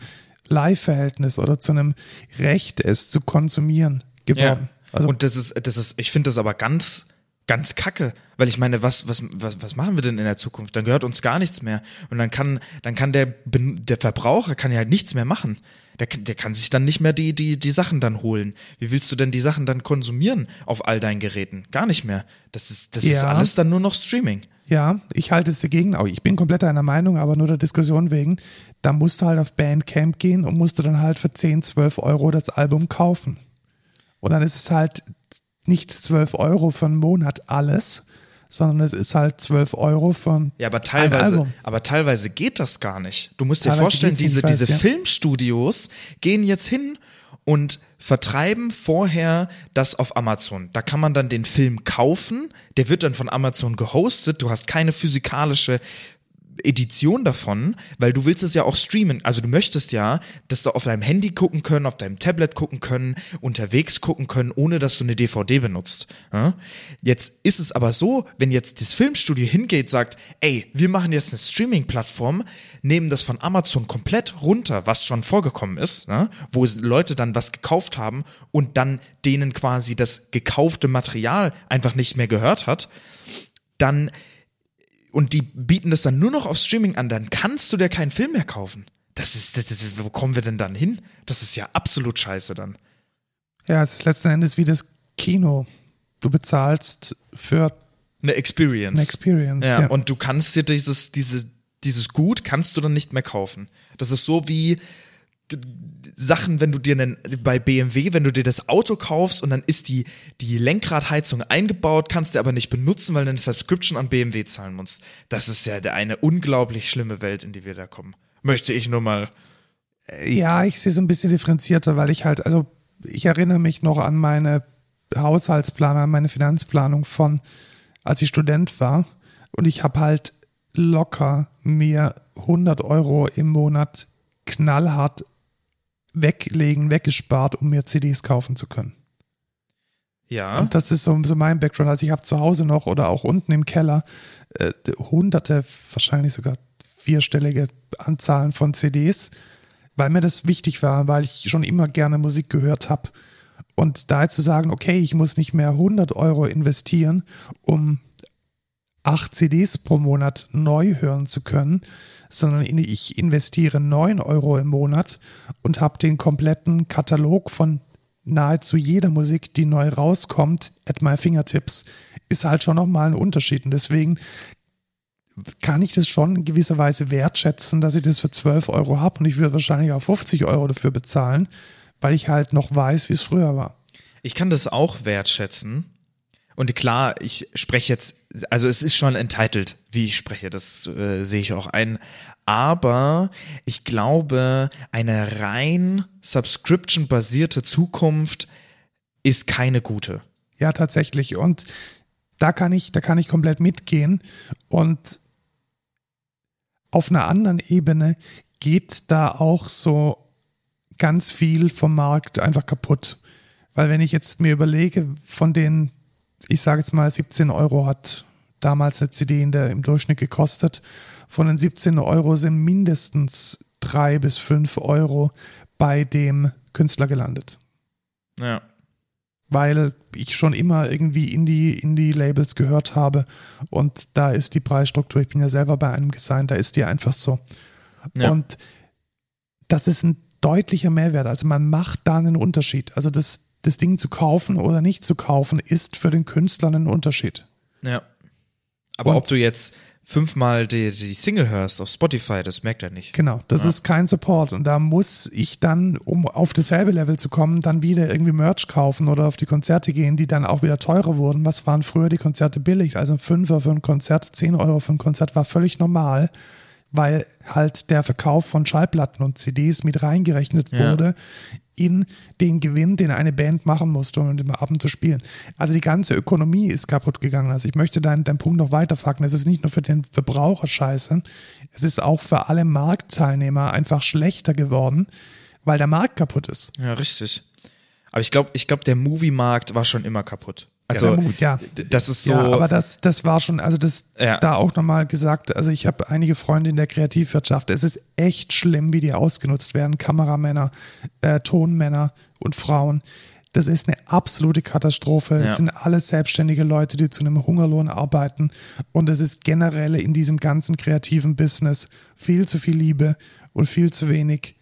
Leihverhältnis oder zu einem Recht, es zu konsumieren geworden. Also und das ist, das ist, ich finde das aber ganz, ganz kacke, weil ich meine, was, was, was, was machen wir denn in der Zukunft? Dann gehört uns gar nichts mehr und dann kann, dann kann der, der Verbraucher kann ja halt nichts mehr machen. Der, kann- der kann sich dann nicht mehr die, die, die Sachen dann holen. Wie willst du denn die Sachen dann konsumieren auf all deinen Geräten? Gar nicht mehr. Das ist, das ist Ja. alles dann nur noch Streaming. Ja, ich halte es dagegen. Auch ich bin komplett einer Meinung, aber nur der Diskussion wegen. Da musst du halt auf Bandcamp gehen und musst du dann halt für 10, 12 Euro das Album kaufen. Und dann ist es halt nicht 12 Euro für einen Monat alles, sondern es ist halt 12 Euro von Ja, aber teilweise, aber teilweise geht das gar nicht. Du musst dir Teilweise vorstellen, geht's nicht, diese, diese ja. Filmstudios gehen jetzt hin und vertreiben vorher das auf Amazon. Da kann man dann den Film kaufen, der wird dann von Amazon gehostet, du hast keine physikalische Edition davon, weil du willst es ja auch streamen. Also du möchtest ja, dass du auf deinem Handy gucken können, auf deinem Tablet gucken können, unterwegs gucken können, ohne dass du eine DVD benutzt. Ja? Jetzt ist es aber so, wenn jetzt das Filmstudio hingeht, sagt, ey, wir machen jetzt eine Streaming-Plattform, nehmen das von Amazon komplett runter, was schon vorgekommen ist, ne? wo Leute dann was gekauft haben und dann denen quasi das gekaufte Material einfach nicht mehr gehört hat, dann und die bieten das dann nur noch auf Streaming an, dann kannst du dir keinen Film mehr kaufen. Das ist, das ist, wo kommen wir denn dann hin? Das ist ja absolut scheiße dann. Ja, es ist letzten Endes wie das Kino. Du bezahlst für Eine Experience. eine Experience. ja, Ja, und du kannst dir dieses, diese, dieses Gut kannst du dann nicht mehr kaufen. Das ist so wie Sachen, wenn du dir einen, bei BMW, wenn du dir das Auto kaufst und dann ist die, die Lenkradheizung eingebaut, kannst du aber nicht benutzen, weil du eine Subscription an BMW zahlen musst. Das ist ja eine unglaublich schlimme Welt, in die wir da kommen. Möchte ich nur mal. ja, ich sehe es ein bisschen differenzierter, weil ich halt, also ich erinnere mich noch an meine Haushaltsplanung, an meine Finanzplanung von, als ich Student war. Und ich habe halt locker mir 100 Euro im Monat knallhart weglegen, weggespart, um mir CDs kaufen zu können. Ja. Und das ist so, so mein Background. Also ich habe zu Hause noch oder auch unten im Keller äh, hunderte, wahrscheinlich sogar vierstellige Anzahlen von CDs, weil mir das wichtig war, weil ich schon immer gerne Musik gehört habe. Und da jetzt zu sagen, okay, ich muss nicht mehr 100 Euro investieren, um acht CDs pro Monat neu hören zu können, sondern ich investiere 9 Euro im Monat und habe den kompletten Katalog von nahezu jeder Musik, die neu rauskommt, at my fingertips, ist halt schon nochmal ein Unterschied. Und deswegen kann ich das schon in gewisser Weise wertschätzen, dass ich das für 12 Euro habe und ich würde wahrscheinlich auch 50 Euro dafür bezahlen, weil ich halt noch weiß, wie es früher war. Ich kann das auch wertschätzen. Und klar, ich spreche jetzt, also es ist schon entitled, wie ich spreche, das äh, sehe ich auch ein. Aber ich glaube, eine rein subscription-basierte Zukunft ist keine gute. Ja, tatsächlich. Und da kann ich, da kann ich komplett mitgehen. Und auf einer anderen Ebene geht da auch so ganz viel vom Markt einfach kaputt. Weil wenn ich jetzt mir überlege, von den, ich sage jetzt mal, 17 Euro hat damals eine CD in der, im Durchschnitt gekostet, von den 17 Euro sind mindestens drei bis fünf Euro bei dem Künstler gelandet. Ja weil ich schon immer irgendwie Indie, Indie-Labels gehört habe und da ist die Preisstruktur, ich bin ja selber bei einem gesigned, da ist die einfach so. Ja. Und das ist ein deutlicher Mehrwert. Also man macht da einen Unterschied. Also das, das Ding zu kaufen oder nicht zu kaufen, ist für den Künstler ein Unterschied. Ja. Aber und, ob du jetzt fünfmal die, die Single hörst auf Spotify, das merkt er nicht. Genau, das ja. ist kein Support. Und da muss ich dann, um auf dasselbe Level zu kommen, dann wieder irgendwie Merch kaufen oder auf die Konzerte gehen, die dann auch wieder teurer wurden. Was waren früher die Konzerte billig? Also ein Fünfer für ein Konzert, zehn Euro für ein Konzert war völlig normal weil halt der Verkauf von Schallplatten und CDs mit reingerechnet ja. wurde in den Gewinn, den eine Band machen musste, um den Abend zu spielen. Also die ganze Ökonomie ist kaputt gegangen. Also ich möchte deinen, deinen Punkt noch weiterfacken. Es ist nicht nur für den Verbraucher scheiße, es ist auch für alle Marktteilnehmer einfach schlechter geworden, weil der Markt kaputt ist. Ja, richtig. Aber ich glaube, ich glaube, der Movie-Markt war schon immer kaputt. Also ja, ja, das ist so. Ja, aber das, das war schon, also das ja. da auch nochmal gesagt, also ich habe einige Freunde in der Kreativwirtschaft. Es ist echt schlimm, wie die ausgenutzt werden. Kameramänner, äh, Tonmänner und Frauen. Das ist eine absolute Katastrophe. Es sind alles selbstständige Leute, die zu einem Hungerlohn arbeiten. Und es ist generell in diesem ganzen kreativen Business viel zu viel Liebe und viel zu wenig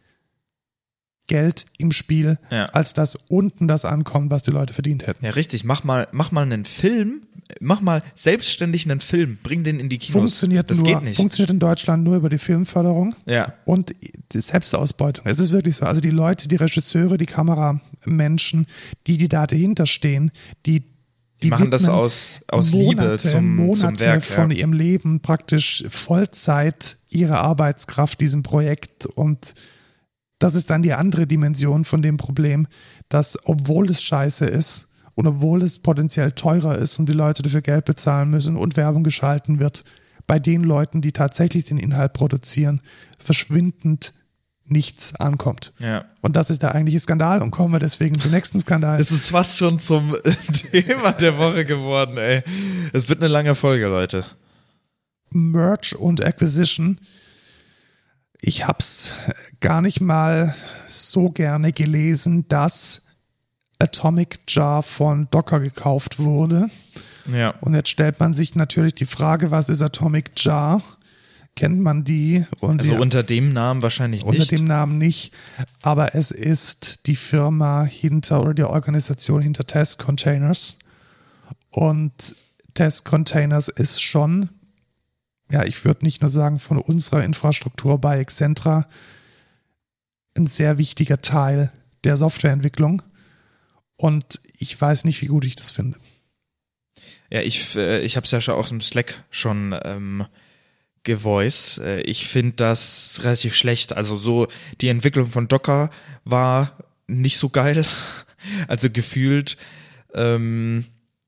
Geld im Spiel, ja. als dass unten das ankommt, was die Leute verdient hätten. Ja, richtig. Mach mal, mach mal einen Film, mach mal selbstständig einen Film, bring den in die Kinos. Funktioniert das nur, geht nicht. Funktioniert in Deutschland nur über die Filmförderung ja. und die Selbstausbeutung. Es ist wirklich so. Also die Leute, die Regisseure, die Kameramenschen, die, die da dahinter stehen, die die, die machen das aus, aus Monate, Liebe zum, Monate zum Werk. von ihrem Leben praktisch Vollzeit ihre Arbeitskraft diesem Projekt und das ist dann die andere Dimension von dem Problem, dass obwohl es scheiße ist und obwohl es potenziell teurer ist und die Leute dafür Geld bezahlen müssen und Werbung geschalten wird, bei den Leuten, die tatsächlich den Inhalt produzieren, verschwindend nichts ankommt. Ja. Und das ist der eigentliche Skandal und kommen wir deswegen zum nächsten Skandal. Es ist fast schon zum Thema der Woche geworden, ey. Es wird eine lange Folge, Leute. Merch und Acquisition ich habe es gar nicht mal so gerne gelesen, dass Atomic Jar von Docker gekauft wurde. Ja. Und jetzt stellt man sich natürlich die Frage, was ist Atomic Jar? Kennt man die? Und also unter dem Namen wahrscheinlich unter nicht. Unter dem Namen nicht, aber es ist die Firma hinter oder die Organisation hinter Test Containers. Und Test Containers ist schon ja, ich würde nicht nur sagen, von unserer Infrastruktur bei Excentra ein sehr wichtiger Teil der Softwareentwicklung. Und ich weiß nicht, wie gut ich das finde. Ja, ich, äh, ich habe es ja schon auch im Slack schon ähm, gevoiced. Äh, ich finde das relativ schlecht. Also so die Entwicklung von Docker war nicht so geil. Also gefühlt ähm,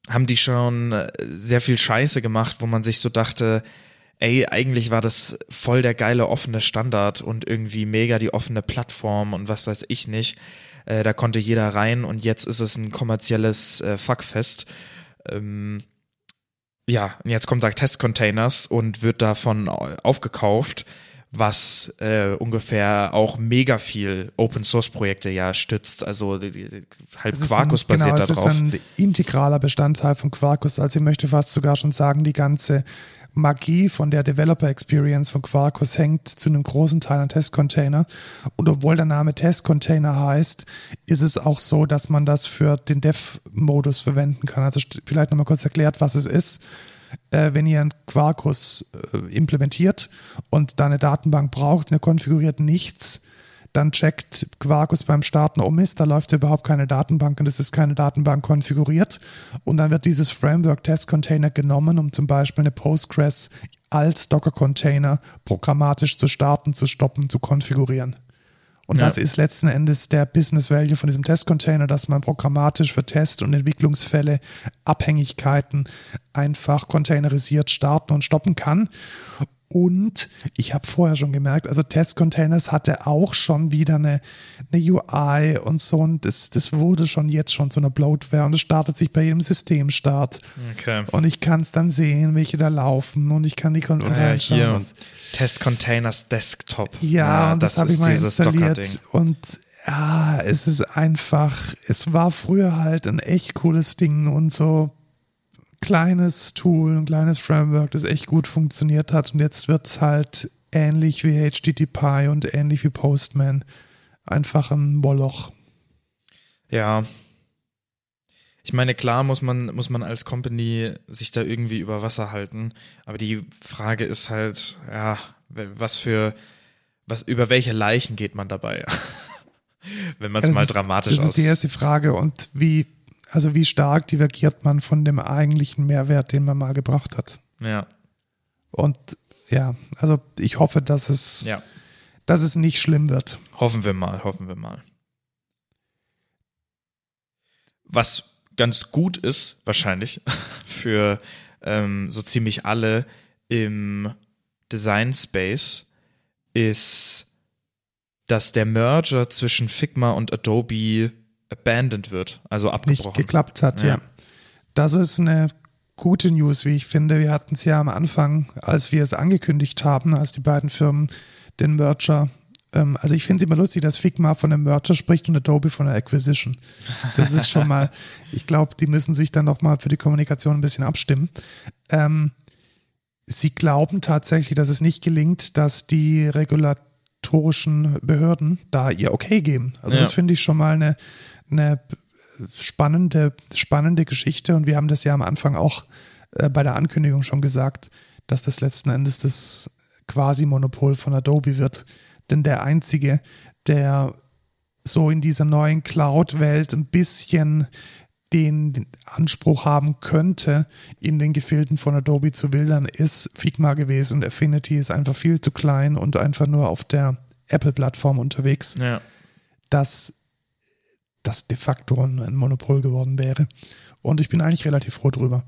haben die schon äh, sehr viel Scheiße gemacht, wo man sich so dachte, ey, eigentlich war das voll der geile offene Standard und irgendwie mega die offene Plattform und was weiß ich nicht. Äh, da konnte jeder rein und jetzt ist es ein kommerzielles äh, Fuckfest. Ähm, ja, und jetzt kommt da Testcontainers und wird davon aufgekauft, was äh, ungefähr auch mega viel Open Source Projekte ja stützt. Also die, die, halt Quarkus ein, basiert genau, darauf. Das ist ein integraler Bestandteil von Quarkus. Also ich möchte fast sogar schon sagen, die ganze Magie von der Developer Experience von Quarkus hängt zu einem großen Teil an Testcontainer. Und obwohl der Name Testcontainer heißt, ist es auch so, dass man das für den Dev-Modus verwenden kann. Also vielleicht nochmal kurz erklärt, was es ist. äh, wenn ihr einen Quarkus äh, implementiert und da eine Datenbank braucht, ihr konfiguriert nichts, dann checkt Quarkus beim Starten, oh Mist, da läuft überhaupt keine Datenbank und es ist keine Datenbank konfiguriert. Und dann wird dieses Framework Test Container genommen, um zum Beispiel eine Postgres als Docker-Container programmatisch zu starten, zu stoppen, zu konfigurieren. Und ja. das ist letzten Endes der Business Value von diesem Test-Container, dass man programmatisch für Test- und Entwicklungsfälle Abhängigkeiten einfach containerisiert starten und stoppen kann. Und ich habe vorher schon gemerkt, also Test Containers hatte auch schon wieder eine, eine UI und so. Und das, das wurde schon jetzt schon zu einer Bloatware und es startet sich bei jedem Systemstart. Okay. Und ich kann es dann sehen, welche da laufen und ich kann die Kon ja, hier und Test Containers Desktop. Ja, ja und das, das habe ich mal installiert. Und ja, es ist einfach, es war früher halt ein echt cooles Ding und so kleines Tool, ein kleines Framework, das echt gut funktioniert hat. Und jetzt wird es halt ähnlich wie HTTP und ähnlich wie Postman. Einfach ein Moloch. Ja. Ich meine, klar muss man, muss man als Company sich da irgendwie über Wasser halten. Aber die Frage ist halt, ja, was für, was, über welche Leichen geht man dabei? Wenn man es mal dramatisch Das ist die erste Frage. Und wie also wie stark divergiert man von dem eigentlichen Mehrwert, den man mal gebracht hat. Ja. Und ja, also ich hoffe, dass es, ja. dass es nicht schlimm wird. Hoffen wir mal, hoffen wir mal. Was ganz gut ist, wahrscheinlich, für ähm, so ziemlich alle im Design Space, ist, dass der Merger zwischen Figma und Adobe abandoned wird, also abgebrochen. Nicht geklappt hat, ja. ja. Das ist eine gute News, wie ich finde. Wir hatten es ja am Anfang, als wir es angekündigt haben, als die beiden Firmen den Merger ähm, also ich finde es immer lustig, dass Figma von einem Merger spricht und Adobe von einer Acquisition. Das ist schon mal, ich glaube, die müssen sich dann nochmal für die Kommunikation ein bisschen abstimmen. Ähm, sie glauben tatsächlich, dass es nicht gelingt, dass die regulatorischen Behörden da ihr Okay geben. Also ja. das finde ich schon mal eine, eine spannende, spannende Geschichte und wir haben das ja am Anfang auch äh, bei der Ankündigung schon gesagt, dass das letzten Endes das Quasi-Monopol von Adobe wird. Denn der einzige, der so in dieser neuen Cloud-Welt ein bisschen den Anspruch haben könnte, in den Gefilden von Adobe zu wildern, ist Figma gewesen. Affinity ist einfach viel zu klein und einfach nur auf der Apple-Plattform unterwegs. Ja. Das das de facto ein Monopol geworden wäre. Und ich bin eigentlich relativ froh drüber.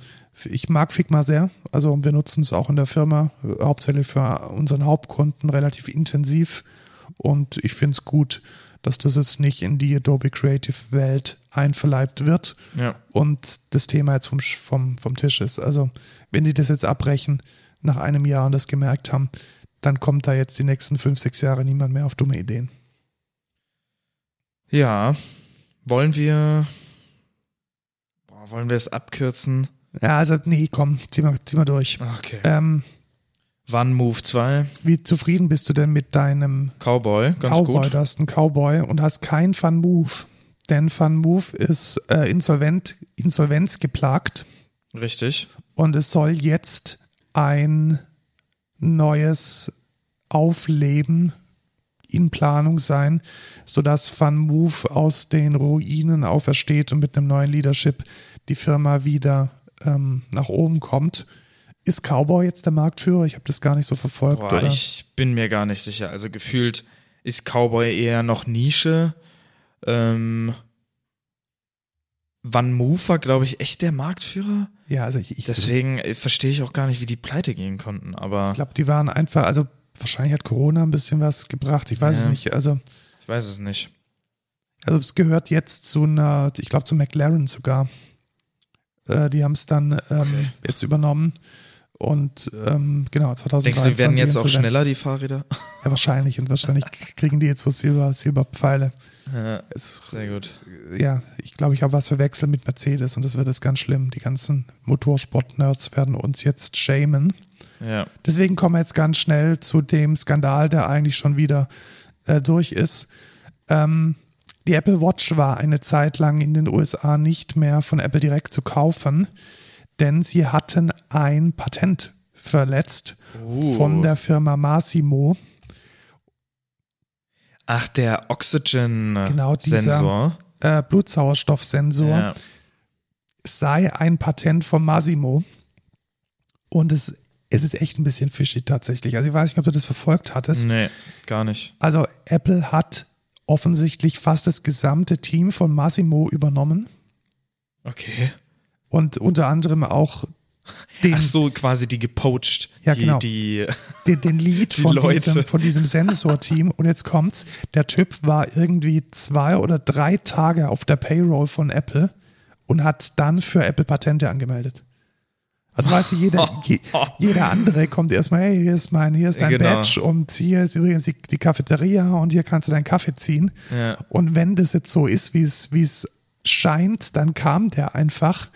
Ich mag Figma sehr. Also wir nutzen es auch in der Firma, hauptsächlich für unseren Hauptkunden relativ intensiv. Und ich finde es gut, dass das jetzt nicht in die Adobe Creative Welt einverleibt wird ja. und das Thema jetzt vom, vom, vom Tisch ist. Also wenn die das jetzt abbrechen nach einem Jahr und das gemerkt haben, dann kommt da jetzt die nächsten fünf, sechs Jahre niemand mehr auf dumme Ideen. Ja, wollen wir. Boah, wollen wir es abkürzen? Ja, also, nee, komm, zieh mal, zieh mal durch. Okay. Ähm, Wann Move 2? Wie zufrieden bist du denn mit deinem Cowboy? Ganz Cowboy, gut. Du hast einen Cowboy und hast kein Fun Move. Denn Fun Move ist äh, insolvent, Insolvenz geplagt. Richtig. Und es soll jetzt ein neues Aufleben in Planung sein, sodass Van Move aus den Ruinen aufersteht und mit einem neuen Leadership die Firma wieder ähm, nach oben kommt. Ist Cowboy jetzt der Marktführer? Ich habe das gar nicht so verfolgt. Boah? Ich bin mir gar nicht sicher. Also gefühlt ist Cowboy eher noch Nische. Ähm, Van Move war, glaube ich, echt der Marktführer. Ja, also ich, ich deswegen äh, verstehe ich auch gar nicht, wie die pleite gehen konnten. Aber ich glaube, die waren einfach, also wahrscheinlich hat Corona ein bisschen was gebracht. Ich weiß ja. es nicht. Also ich weiß es nicht. Also es gehört jetzt zu einer, ich glaube zu McLaren sogar. Äh, die haben es dann ähm, okay. jetzt übernommen. Und ähm, genau, 2023. Denkst du, die werden jetzt auch schneller, die Fahrräder? Ja, wahrscheinlich. Und wahrscheinlich kriegen die jetzt so Silber, Silberpfeile. Ja, sehr gut. Ja, ich glaube, ich habe was verwechselt mit Mercedes und das wird jetzt ganz schlimm. Die ganzen Motorsport-Nerds werden uns jetzt shamen. Ja. Deswegen kommen wir jetzt ganz schnell zu dem Skandal, der eigentlich schon wieder äh, durch ist. Ähm, die Apple Watch war eine Zeit lang in den USA nicht mehr von Apple direkt zu kaufen, denn sie hatten ein Patent verletzt Uh. von der Firma Massimo. Ach, der Oxygen-Sensor. Genau, dieser- Äh, Blutsauerstoffsensor Ja. sei ein Patent von Massimo. Und es, es ist echt ein bisschen fishy tatsächlich. Also ich weiß nicht, ob du das verfolgt hattest. Nee, gar nicht. Also Apple hat offensichtlich fast das gesamte Team von Massimo übernommen Okay. und unter anderem auch den, Ach so, quasi die gepoacht. Ja, die, genau. Die, den, den Lead Die von Leute. diesem, von diesem Sensorteam. Und jetzt kommt's, der Typ war irgendwie zwei oder drei Tage auf der Payroll von Apple und hat dann für Apple Patente angemeldet. Also weißt du, jeder, je, jeder andere kommt erstmal, hey, hier ist mein, hier ist dein Genau. Badge und hier ist übrigens die, die Cafeteria und hier kannst du deinen Kaffee ziehen. Ja. Und wenn das jetzt so ist, wie es, wie es scheint, dann kam der einfach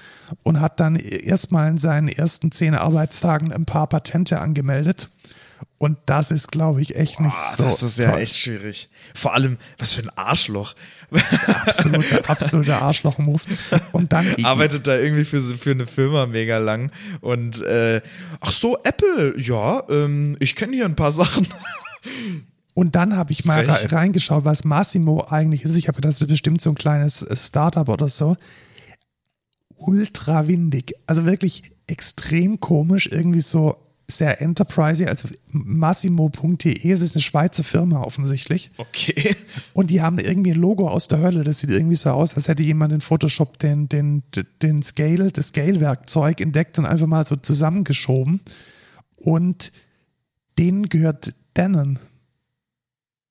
und hat dann erstmal in seinen ersten zehn Arbeitstagen ein paar Patente angemeldet. Und das ist, glaube ich, echt nicht Ah, so. das ist ja toll. echt schwierig. Vor allem, was für ein Arschloch. absoluter, absoluter Arschloch-Move. Und dann Arbeitet da irgendwie für, für eine Firma mega lang. Und äh, ach so, Apple, ja, ähm, ich kenne hier ein paar Sachen. Und dann habe ich mal Frech. re- reingeschaut, was Massimo eigentlich ist. Ich habe das ist bestimmt so ein kleines äh, Startup oder so. Ultra windig. Also wirklich extrem komisch, irgendwie so sehr enterprising. Also massimo.de, es ist eine Schweizer Firma offensichtlich. Okay. Und die haben irgendwie ein Logo aus der Hölle. Das sieht irgendwie so aus, als hätte jemand in Photoshop den, den, den Scale, das Scale-Werkzeug entdeckt und einfach mal so zusammengeschoben. Und denen gehört Denon.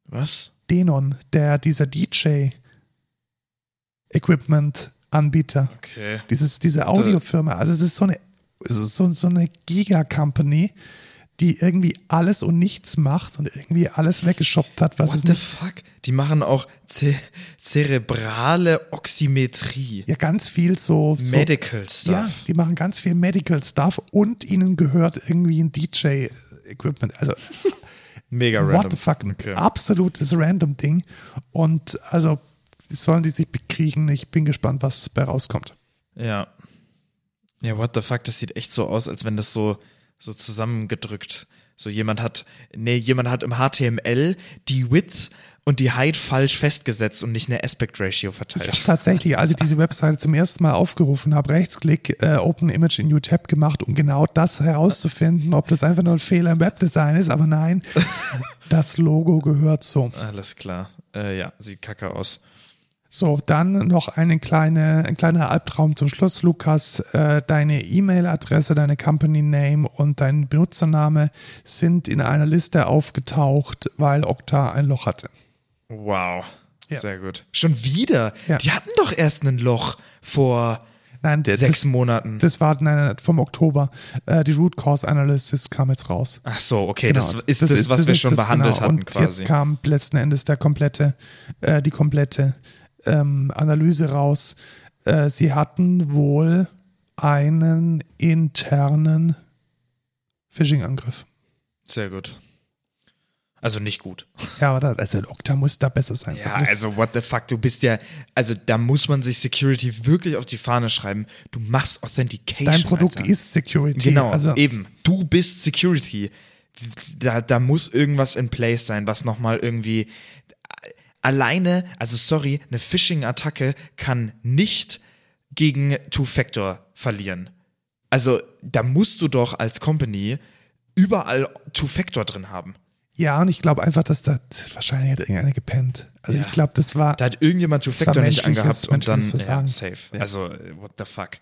Was? Denon, der dieser DJ-Equipment-Anbieter. Okay. Dieses, diese Audiofirma. Also es ist so eine, so, so eine Giga-Company, die irgendwie alles und nichts macht und irgendwie alles weggeschoppt hat, was What es the fuck? Die machen auch ze zerebrale Oxymetrie. Ja, ganz viel so. so Medical Stuff. Ja, die machen ganz viel Medical Stuff und ihnen gehört irgendwie ein DJ-Equipment. Also, Mega random. what the fuck? Okay. absolutes Random-Ding. Und also, sollen die sich bekriegen. Ich bin gespannt, was bei rauskommt. Ja. Ja, what the fuck, das sieht echt so aus, als wenn das so, so zusammengedrückt. So jemand hat, nee, jemand hat im HTML die Width und die Height falsch festgesetzt und nicht eine Aspect Ratio Ich verteilt. habe tatsächlich, als ich diese Webseite zum ersten Mal aufgerufen habe, Rechtsklick, äh, Open Image in New Tab gemacht, um genau das herauszufinden, ob das einfach nur ein Fehler im Webdesign ist. Aber nein, das Logo gehört so. Alles klar. Äh, ja, sieht kacke aus. So, dann noch eine kleine, ein kleiner Albtraum zum Schluss, Lukas. Äh, deine E-Mail-Adresse, deine Company Name und dein Benutzername sind in einer Liste aufgetaucht, weil Okta ein Loch hatte. Wow. Ja. Sehr gut. Schon wieder? Ja. Die hatten doch erst ein Loch vor Nein, der, sechs das, Monaten. das war nein, vom Oktober. Äh, die Root Cause Analysis kam jetzt raus. Ach so, okay, Genau, das ist das, was wir ist schon das, behandelt genau. hatten Und quasi. jetzt kam letzten Endes der komplette, äh, die komplette ähm, Analyse raus. Äh, sie hatten wohl einen internen Phishing-Angriff. Sehr gut. Also nicht gut. Ja, aber da, also Okta muss da besser sein. Ja, das- also what the fuck, du bist ja, also da muss man sich Security wirklich auf die Fahne schreiben. Du machst Authentication. dein Produkt Alter. ist Security. Genau, Also, eben. Du bist Security. Da, da muss irgendwas in place sein, was nochmal irgendwie alleine, also sorry, eine Phishing-Attacke kann nicht gegen Two-Factor verlieren. Also da musst du doch als Company überall Two-Factor drin haben. ja, und ich glaube einfach, dass da wahrscheinlich hat irgendeiner gepennt. Also Ja. ich glaube, das war Da hat irgendjemand Two-Factor nicht angehabt und dann ja, safe. Ja. Also what the fuck.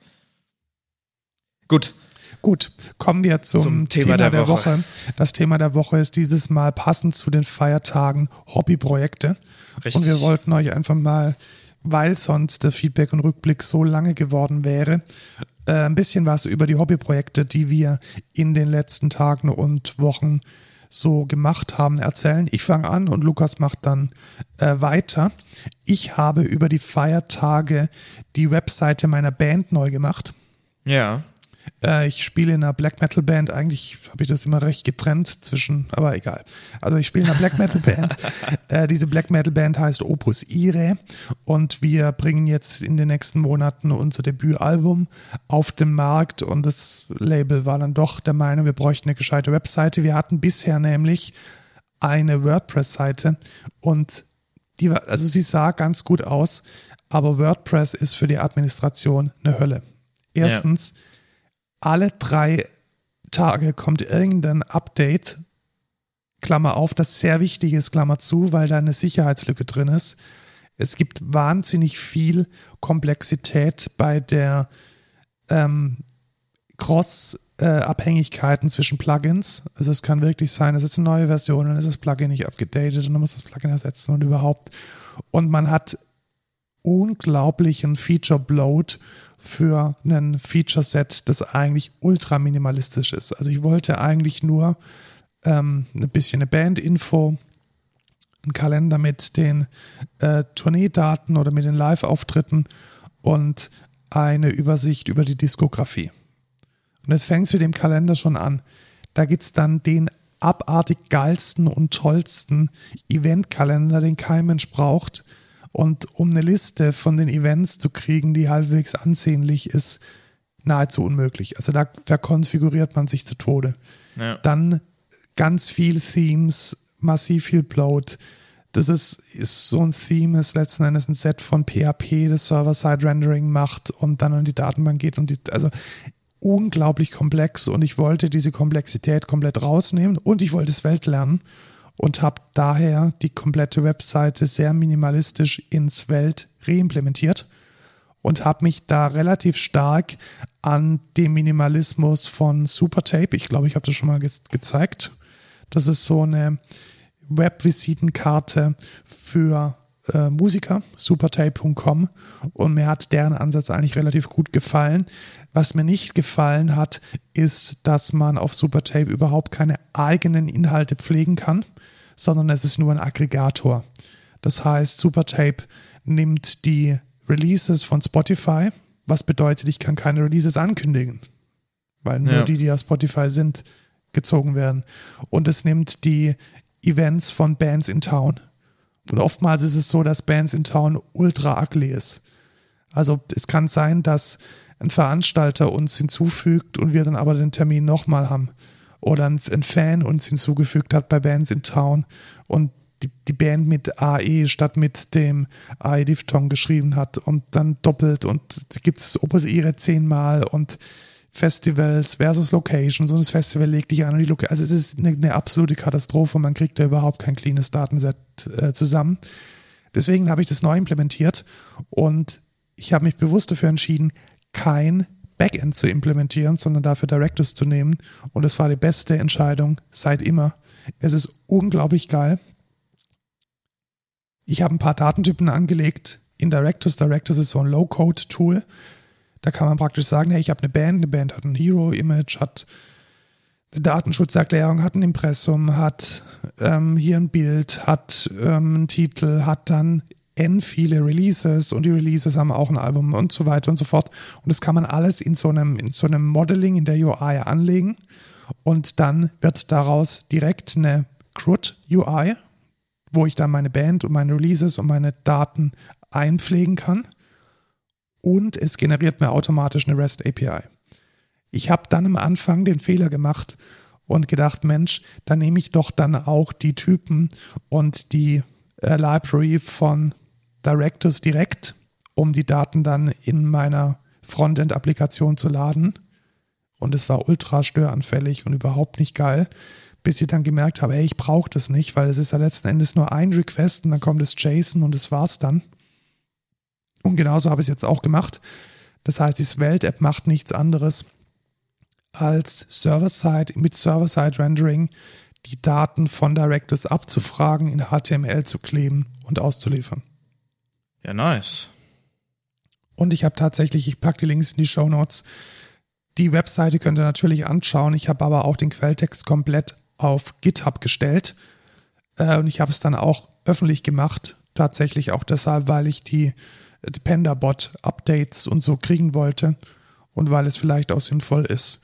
Gut, Gut, kommen wir zum, Zum Thema Thema, der der, Woche. Woche. Das Thema der Woche ist dieses Mal passend zu den Feiertagen Hobbyprojekte. Richtig. Und wir wollten euch einfach mal, weil sonst der Feedback und Rückblick so lange geworden wäre, äh, ein bisschen was über die Hobbyprojekte, die wir in den letzten Tagen und Wochen so gemacht haben, erzählen. Ich fange an und Lukas macht dann äh, weiter. Ich habe über die Feiertage die Webseite meiner Band neu gemacht. ja. Äh, ich spiele in einer Black Metal Band. Eigentlich habe ich das immer recht getrennt zwischen, aber egal. Also ich spiele in einer Black Metal Band. Äh, diese Black Metal Band heißt Opus Ire und wir bringen jetzt in den nächsten Monaten unser Debütalbum auf den Markt und das Label war dann doch der Meinung, wir bräuchten eine gescheite Webseite. Wir hatten bisher nämlich eine WordPress-Seite und die war, also sie sah ganz gut aus, aber WordPress ist für die Administration eine Hölle. Erstens, ja. Alle drei Tage kommt irgendein Update, Klammer auf, das sehr wichtig ist, Klammer zu, weil da eine Sicherheitslücke drin ist. Es gibt wahnsinnig viel Komplexität bei der ähm, Cross-Abhängigkeiten zwischen Plugins. Also es kann wirklich sein, es ist eine neue Version, dann ist das Plugin nicht aufgedatet und dann muss das Plugin ersetzen und überhaupt. Und man hat unglaublichen Feature-Bloat für ein Feature-Set, das eigentlich ultra minimalistisch ist. Also ich wollte eigentlich nur ähm, ein bisschen eine Band-Info, einen Kalender mit den äh, Tourneedaten oder mit den Live-Auftritten und eine Übersicht über die Diskografie. Und jetzt fängt es mit dem Kalender schon an. Da gibt es dann den abartig geilsten und tollsten Eventkalender, den kein Mensch braucht und um eine Liste von den Events zu kriegen, die halbwegs ansehnlich ist, nahezu unmöglich. Also da verkonfiguriert man sich zu Tode. Ja. Dann ganz viel Themes, massiv viel Bloat. Das ist, ist so ein Theme, ist letzten Endes ein Set von PHP, das Server-Side-Rendering macht und dann an die Datenbank geht und die, also unglaublich komplex und ich wollte diese Komplexität komplett rausnehmen und ich wollte es Welt lernen und habe daher die komplette Webseite sehr minimalistisch ins Welt reimplementiert und habe mich da relativ stark an dem Minimalismus von Supertape, ich glaube, ich habe das schon mal ge gezeigt. Das ist so eine Webvisitenkarte für äh, Musiker, supertape.com und mir hat deren Ansatz eigentlich relativ gut gefallen. Was mir nicht gefallen hat, ist, dass man auf Supertape überhaupt keine eigenen Inhalte pflegen kann sondern es ist nur ein Aggregator. Das heißt, Supertape nimmt die Releases von Spotify, was bedeutet, ich kann keine Releases ankündigen, weil nur ja. die, die auf Spotify sind, gezogen werden. Und es nimmt die Events von Bands in Town. Und oftmals ist es so, dass Bands in Town ultra ugly ist. Also es kann sein, dass ein Veranstalter uns hinzufügt und wir dann aber den Termin nochmal haben oder ein, Fan uns hinzugefügt hat bei Bands in Town und die, die Band mit AE statt mit dem AE-Diphthong geschrieben hat und dann doppelt und gibt es Opus Ire zehnmal und Festivals versus Locations und das Festival legt dich an die Location. Also es ist eine, eine, absolute Katastrophe man kriegt da überhaupt kein cleanes Datenset äh, zusammen. Deswegen habe ich das neu implementiert und ich habe mich bewusst dafür entschieden, kein Backend zu implementieren, sondern dafür Directives zu nehmen. Und es war die beste Entscheidung seit immer. Es ist unglaublich geil. Ich habe ein paar Datentypen angelegt in Directives. Directives ist so ein Low-Code-Tool. Da kann man praktisch sagen, hey, ich habe eine Band, eine Band hat ein Hero-Image, hat eine Datenschutzerklärung, hat ein Impressum, hat ähm, hier ein Bild, hat ähm, einen Titel, hat dann n viele Releases und die Releases haben auch ein Album und so weiter und so fort. Und das kann man alles in so einem, in so einem Modeling in der UI anlegen und dann wird daraus direkt eine CRUD UI, wo ich dann meine Band und meine Releases und meine Daten einpflegen kann. Und es generiert mir automatisch eine REST API. Ich habe dann am Anfang den Fehler gemacht und gedacht, Mensch, dann nehme ich doch dann auch die Typen und die äh, Library von Directors direkt, um die Daten dann in meiner Frontend-Applikation zu laden. Und es war ultra störanfällig und überhaupt nicht geil, bis ich dann gemerkt habe, ey, ich brauche das nicht, weil es ist ja letzten Endes nur ein Request und dann kommt das JSON und das war's dann. Und genauso habe ich es jetzt auch gemacht. Das heißt, die Svelte-App macht nichts anderes als Server-Side mit Server-Side-Rendering die Daten von Directors abzufragen, in HTML zu kleben und auszuliefern. Ja, nice. Und ich habe tatsächlich, ich packe die Links in die Show Notes. Die Webseite könnt ihr natürlich anschauen. Ich habe aber auch den Quelltext komplett auf GitHub gestellt. Äh, und ich habe es dann auch öffentlich gemacht. Tatsächlich auch deshalb, weil ich die Dependabot-Updates und so kriegen wollte. Und weil es vielleicht auch sinnvoll ist,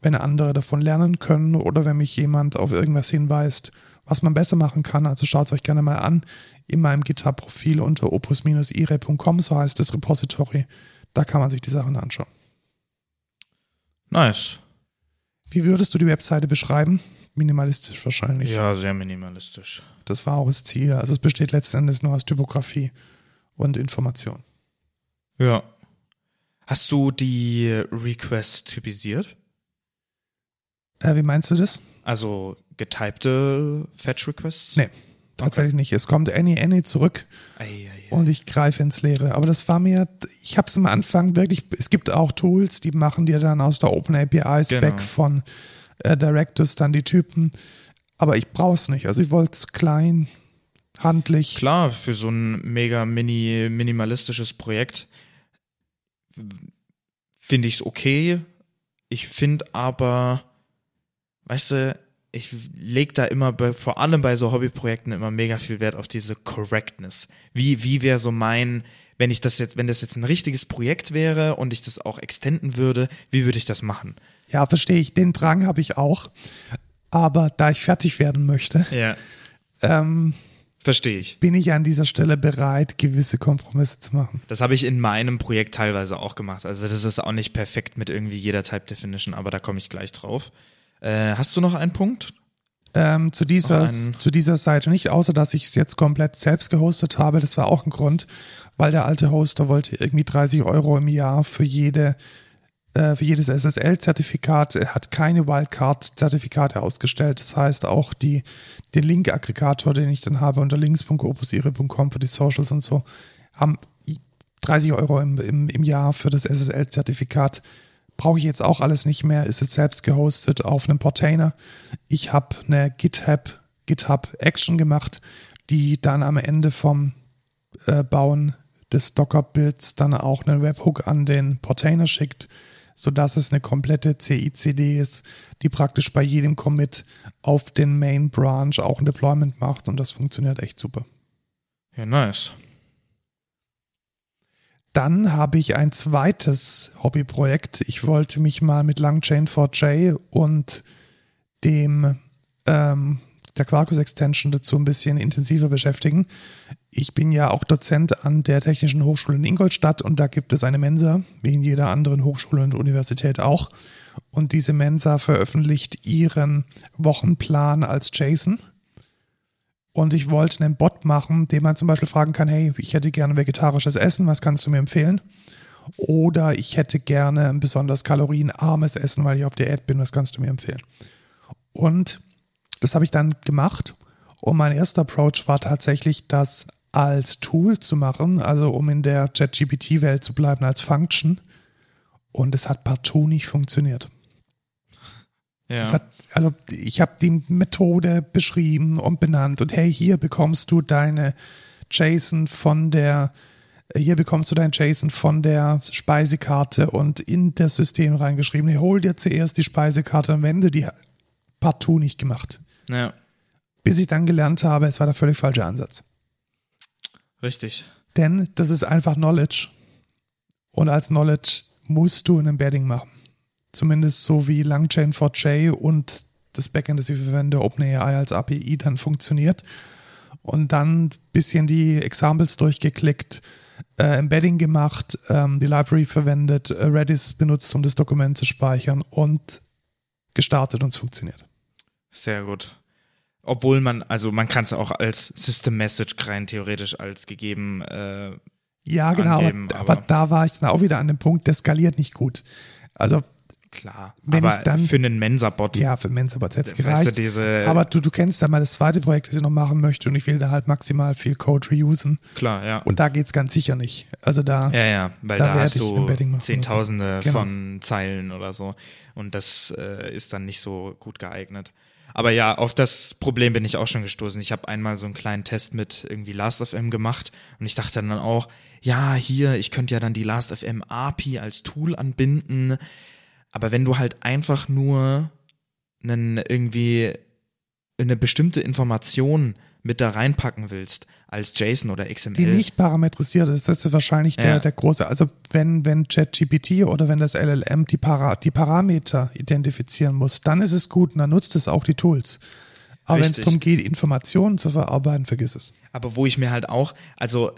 wenn andere davon lernen können oder wenn mich jemand auf irgendwas hinweist, was man besser machen kann. Also schaut es euch gerne mal an in meinem GitHub-Profil unter opus-ire.com, so heißt das Repository. Da kann man sich die Sachen anschauen. Nice. Wie würdest du die Webseite beschreiben? Minimalistisch wahrscheinlich. Ja, sehr minimalistisch. Das war auch das Ziel. Also es besteht letzten Endes nur aus Typografie und Information. Ja. Hast du die Requests typisiert? Äh, wie meinst du das? Also getypte Fetch Requests? Nee, tatsächlich nicht. Es kommt any any zurück Ei, ei, ei. und ich greife ins Leere. Aber das war mir, ich habe es am Anfang wirklich, es gibt auch Tools, die machen dir dann aus der Open API Spec Genau. von äh, Directors dann die Typen. Aber ich brauche es nicht. Also ich wollte es klein, handlich. Klar, für so ein mega mini minimalistisches Projekt finde ich es okay. Ich finde aber, weißt du, ich leg da immer bei, vor allem bei so Hobbyprojekten immer mega viel Wert auf diese Correctness. Wie, wie wäre so mein, wenn ich das jetzt, wenn das jetzt ein richtiges Projekt wäre und ich das auch extenden würde, wie würde ich das machen? Ja, verstehe ich. Den Drang habe ich auch. Aber da ich fertig werden möchte, Ja. ähm, Verstehe ich. bin ich an dieser Stelle bereit, gewisse Kompromisse zu machen. Das habe ich in meinem Projekt teilweise auch gemacht. Also das ist auch nicht perfekt mit irgendwie jeder Type Definition, aber da komme ich gleich drauf. Äh, hast du noch einen Punkt? Ähm, zu, dieser, zu dieser Seite nicht, außer dass ich es jetzt komplett selbst gehostet habe. Das war auch ein Grund, weil der alte Hoster wollte irgendwie 30 Euro im Jahr für jede äh, für jedes SSL-Zertifikat. Er hat keine Wildcard-Zertifikate ausgestellt. Das heißt, auch die, den Link-Aggregator, den ich dann habe unter links.opusire.com für die Socials und so, haben 30 Euro im, im, im Jahr für das SSL-Zertifikat. Brauche ich jetzt auch alles nicht mehr, ist jetzt selbst gehostet auf einem Portainer. Ich habe eine GitHub, GitHub Action gemacht, die dann am Ende vom äh, Bauen des Docker-Builds dann auch einen Webhook an den Portainer schickt, sodass es eine komplette CI/CD ist, die praktisch bei jedem Commit auf den Main Branch auch ein Deployment macht und das funktioniert echt super. Ja, nice. Dann habe ich ein zweites Hobbyprojekt. Ich wollte mich mal mit Langchain4j und dem ähm, der Quarkus Extension dazu ein bisschen intensiver beschäftigen. Ich bin ja auch Dozent an der Technischen Hochschule in Ingolstadt und da gibt es eine Mensa, wie in jeder anderen Hochschule und Universität auch. Und diese Mensa veröffentlicht ihren Wochenplan als JSON. Und ich wollte einen Bot machen, den man zum Beispiel fragen kann, hey, ich hätte gerne vegetarisches Essen, was kannst du mir empfehlen? Oder ich hätte gerne ein besonders kalorienarmes Essen, weil ich auf Diät bin, was kannst du mir empfehlen? Und das habe ich dann gemacht. Und mein erster Approach war tatsächlich, das als Tool zu machen, also um in der ChatGPT-Welt zu bleiben als Function. Und es hat partout nicht funktioniert. Ja. Hat, also ich habe die Methode beschrieben und benannt und hey, hier bekommst du deine JSON von der, hier bekommst du dein JSON von der Speisekarte und in das System reingeschrieben, hey, hol dir zuerst die Speisekarte und wende die partout nicht gemacht. ja, Bis ich dann gelernt habe, es war der völlig falsche Ansatz. richtig. Denn das ist einfach Knowledge. Und als Knowledge musst du ein Embedding machen. Zumindest so wie Langchain4j und das Backend, das ich verwende, OpenAI als API dann funktioniert. Und dann ein bisschen die Examples durchgeklickt, äh, Embedding gemacht, ähm, die Library verwendet, äh, Redis benutzt, um das Dokument zu speichern und gestartet und es funktioniert. Sehr gut. Obwohl man, also man kann es auch als System Message rein theoretisch als gegeben. Äh, Ja, genau, Angeben, aber, aber aber- da war ich dann auch wieder an dem Punkt, der skaliert nicht gut. Also klar. Wenn aber ich dann- für einen Mensa-Bot, ja, für Mensabot hätte es du, gereicht. diese. Aber du, du kennst ja mal das zweite Projekt, das ich noch machen möchte und ich will da halt maximal viel Code reusen. klar, ja. Und da geht's ganz sicher nicht. Also da, Ja, ja, weil Da da, hast du Zehntausende Genau. von Zeilen oder so. Und das äh, ist dann nicht so gut geeignet. Aber ja, auf das Problem bin ich auch schon gestoßen. Ich habe einmal so einen kleinen Test mit irgendwie Last.fm gemacht und ich dachte dann auch, ja, hier, ich könnte ja dann die Last.fm API als Tool anbinden. Aber wenn du halt einfach nur einen irgendwie eine bestimmte Information mit da reinpacken willst, als JSON oder XML. die nicht parametrisiert ist, das ist wahrscheinlich der, Ja. der große. Also wenn, wenn ChatGPT oder wenn das LLM die, Para, die Parameter identifizieren muss, dann ist es gut und dann nutzt es auch die Tools. Aber wenn es darum geht, Informationen zu verarbeiten, vergiss es. Aber wo ich mir halt auch, also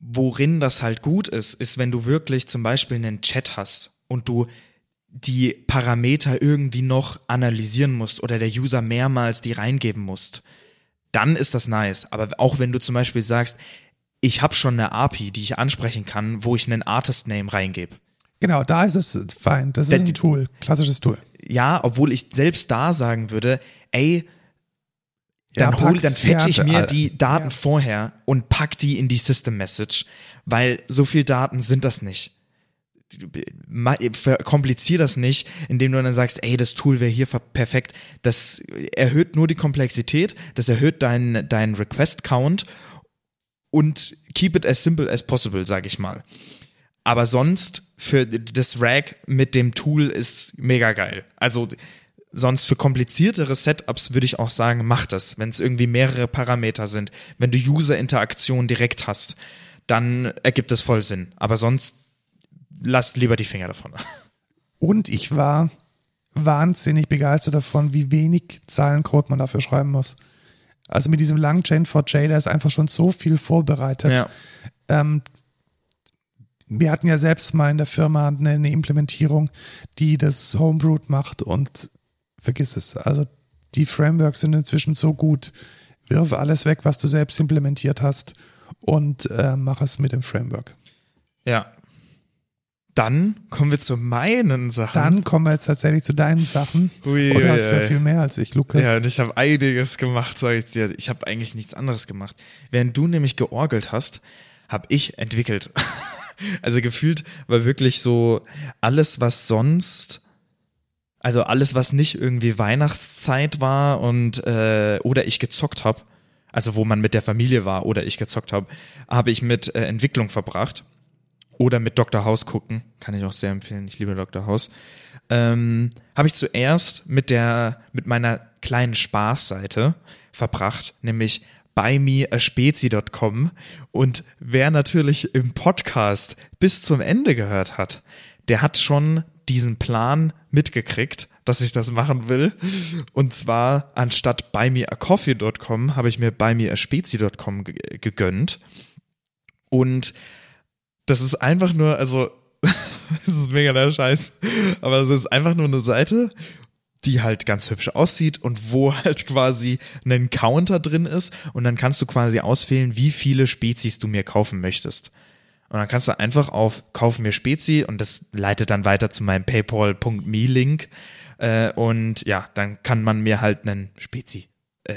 worin das halt gut ist, ist, wenn du wirklich zum Beispiel einen Chat hast und du die Parameter irgendwie noch analysieren musst oder der User mehrmals die reingeben musst, dann ist das nice. Aber auch wenn du zum Beispiel sagst, ich habe schon eine API, die ich ansprechen kann, wo ich einen Artist-Name reingebe. Genau, da ist es fein. Das ist ein Tool, klassisches Tool. Ja, obwohl ich selbst da sagen würde, ey, dann, Ja, hol, dann fetch ich mir die Daten ja. vorher und pack die in die System Message, weil so viel Daten sind das nicht. Komplizier das nicht, indem du dann sagst, ey, das Tool wäre hier perfekt. Das erhöht nur die Komplexität, das erhöht deinen deinen Request-Count und keep it as simple as possible, sag ich mal. Aber sonst für das Rag mit dem Tool ist mega geil. Also sonst für kompliziertere Setups würde ich auch sagen, mach das. Wenn es irgendwie mehrere Parameter sind, wenn du User-Interaktion direkt hast, dann ergibt es voll Sinn. Aber sonst lass lieber die Finger davon. Und ich war wahnsinnig begeistert davon, wie wenig Zeilencode man dafür schreiben muss. Also mit diesem langen Chain4j, da ist einfach schon so viel vorbereitet. Ähm, wir hatten ja selbst mal in der Firma eine, eine Implementierung, die das Homebrewed macht und vergiss es. Also die Frameworks sind inzwischen so gut. Wirf alles weg, was du selbst implementiert hast und äh, mach es mit dem Framework. ja. Dann kommen wir zu meinen Sachen. Dann kommen wir jetzt tatsächlich zu deinen Sachen. Ui, du ui, hast ja ui. viel mehr als ich, Lukas. Ja, und ich habe einiges gemacht, sag ich dir. Ich habe eigentlich nichts anderes gemacht. Während du nämlich georgelt hast, habe ich entwickelt. also gefühlt war wirklich so alles, was sonst, also alles, was nicht irgendwie Weihnachtszeit war und äh, oder ich gezockt habe, also wo man mit der Familie war oder ich gezockt habe, habe ich mit äh, Entwicklung verbracht. Oder mit Dr. House gucken, kann ich auch sehr empfehlen. Ich liebe Dr. House. Ähm, habe ich zuerst mit der, mit meiner kleinen Spaßseite verbracht, nämlich buymeaspezi.com. Und wer natürlich im Podcast bis zum Ende gehört hat, der hat schon diesen Plan mitgekriegt, dass ich das machen will. Und zwar anstatt buymeacoffee.com habe ich mir buymeaspezi.com ge- gegönnt. Und das ist einfach nur, also, es ist mega der Scheiß, aber es ist einfach nur eine Seite, die halt ganz hübsch aussieht und wo halt quasi ein Counter drin ist und dann kannst du quasi auswählen, wie viele Spezies du mir kaufen möchtest. Und dann kannst du einfach auf Kauf mir Spezi und das leitet dann weiter zu meinem paypal.me-Link äh, und ja, dann kann man mir halt einen Spezi äh,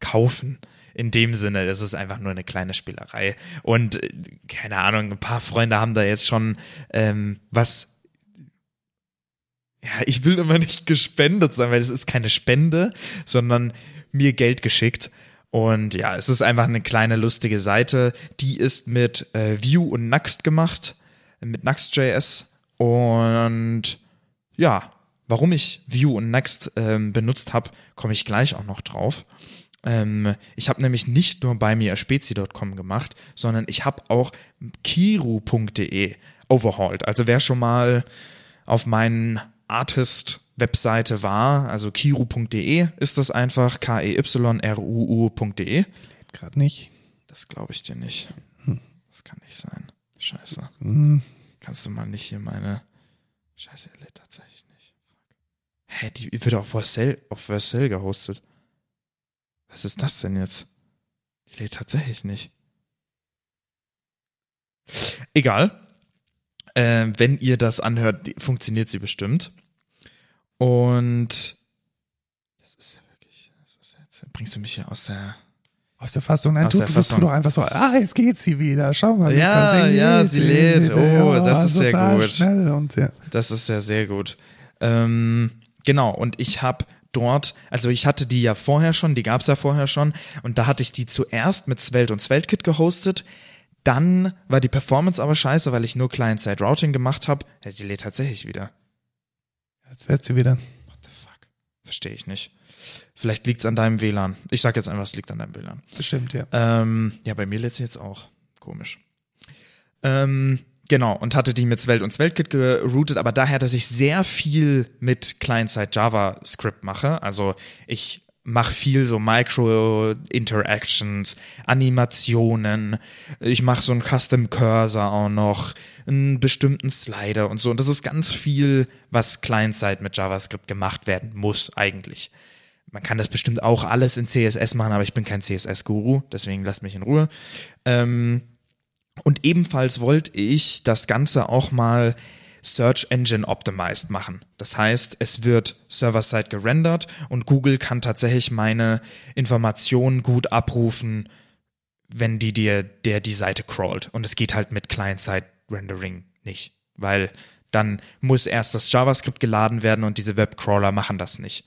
kaufen. In dem Sinne, das ist einfach nur eine kleine Spielerei. Und äh, keine Ahnung, ein paar Freunde haben da jetzt schon ähm, was. Ja, ich will immer nicht gespendet sein, weil es ist keine Spende, sondern mir Geld geschickt. Und ja, es ist einfach eine kleine lustige Seite. Die ist mit äh, Vue und Nuxt gemacht, mit Nuxt.js. Und ja, warum ich Vue und Next ähm, benutzt habe, komme ich gleich auch noch drauf. Ähm, ich habe nämlich nicht nur bei mir spezi.com gemacht, sondern ich habe auch kiru.de overhauled. Also wer schon mal auf meinen Artist-Webseite war, also kiru.de ist das einfach, E k-e-y-r-u-u.de. Gerade nicht. Das glaube ich dir nicht. Das kann nicht sein. Scheiße. Hm. Kannst du mal nicht hier meine. Scheiße, er lädt tatsächlich nicht. Hä, die wird auf Vercel, auf Vercel gehostet. Was ist das denn jetzt? Die lädt tatsächlich nicht. Egal. Äh, wenn ihr das anhört, funktioniert sie bestimmt. Und das ist ja wirklich, das ist jetzt, bringst du mich hier aus der Aus der Fassung. Nein, Aus tu, der du, Fassung. doch einfach so, ah, jetzt geht sie wieder. Schau mal. Ja, ja, sie lädt. Oh, das ist sehr gut. Ja. Das ist ja sehr gut. Ähm, genau, und ich habe dort, also ich hatte die ja vorher schon, die gab's ja vorher schon, und da hatte ich die zuerst mit Svelte und SvelteKit gehostet. Dann war die Performance aber scheiße, weil ich nur Client-Side-Routing gemacht habe. Ja, sie lädt tatsächlich wieder. Jetzt lädt sie wieder. What the fuck? Verstehe ich nicht. Vielleicht liegt's an deinem WLAN. Ich sag jetzt einfach, es liegt an deinem WLAN. Bestimmt, ja. Ähm, ja, bei mir lädt sie jetzt auch. Komisch. Ähm, genau, und hatte die mit Svelte und SvelteKit geroutet, aber daher, dass ich sehr viel mit Client-Side JavaScript mache, also ich mach viel so Micro-Interactions, Animationen. Ich mache so einen Custom-Cursor auch noch, einen bestimmten Slider und so. Und das ist ganz viel, was Client-Side mit JavaScript gemacht werden muss eigentlich. Man kann das bestimmt auch alles in CSS machen, aber ich bin kein CSS-Guru, deswegen lasst mich in Ruhe. Ähm, und ebenfalls wollte ich das Ganze auch mal Search Engine Optimized machen. Das heißt, es wird server-side gerendert und Google kann tatsächlich meine Informationen gut abrufen, wenn die dir der die Seite crawlt. Und es geht halt mit Client-Side Rendering nicht, weil dann muss erst das JavaScript geladen werden und diese Webcrawler machen das nicht.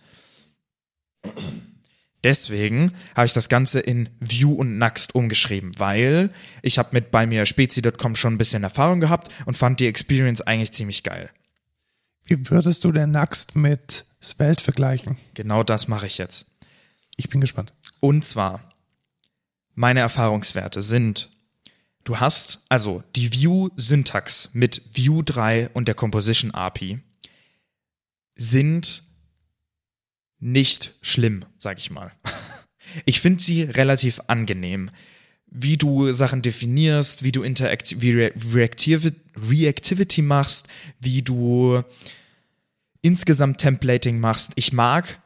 Deswegen habe ich das Ganze in Vue und Nuxt umgeschrieben, weil ich habe mit bei mir spezi.com schon ein bisschen Erfahrung gehabt und fand die Experience eigentlich ziemlich geil. Wie würdest du den Nuxt mit Svelte vergleichen? Genau das mache ich jetzt. Ich bin gespannt. Und zwar, meine Erfahrungswerte sind, du hast also die Vue-Syntax mit Vue 3 und der Composition API sind nicht schlimm, sag ich mal. Ich finde sie relativ angenehm. Wie du Sachen definierst, wie du Interakt wie Re Reactiv Reactivity machst, wie du insgesamt Templating machst. Ich mag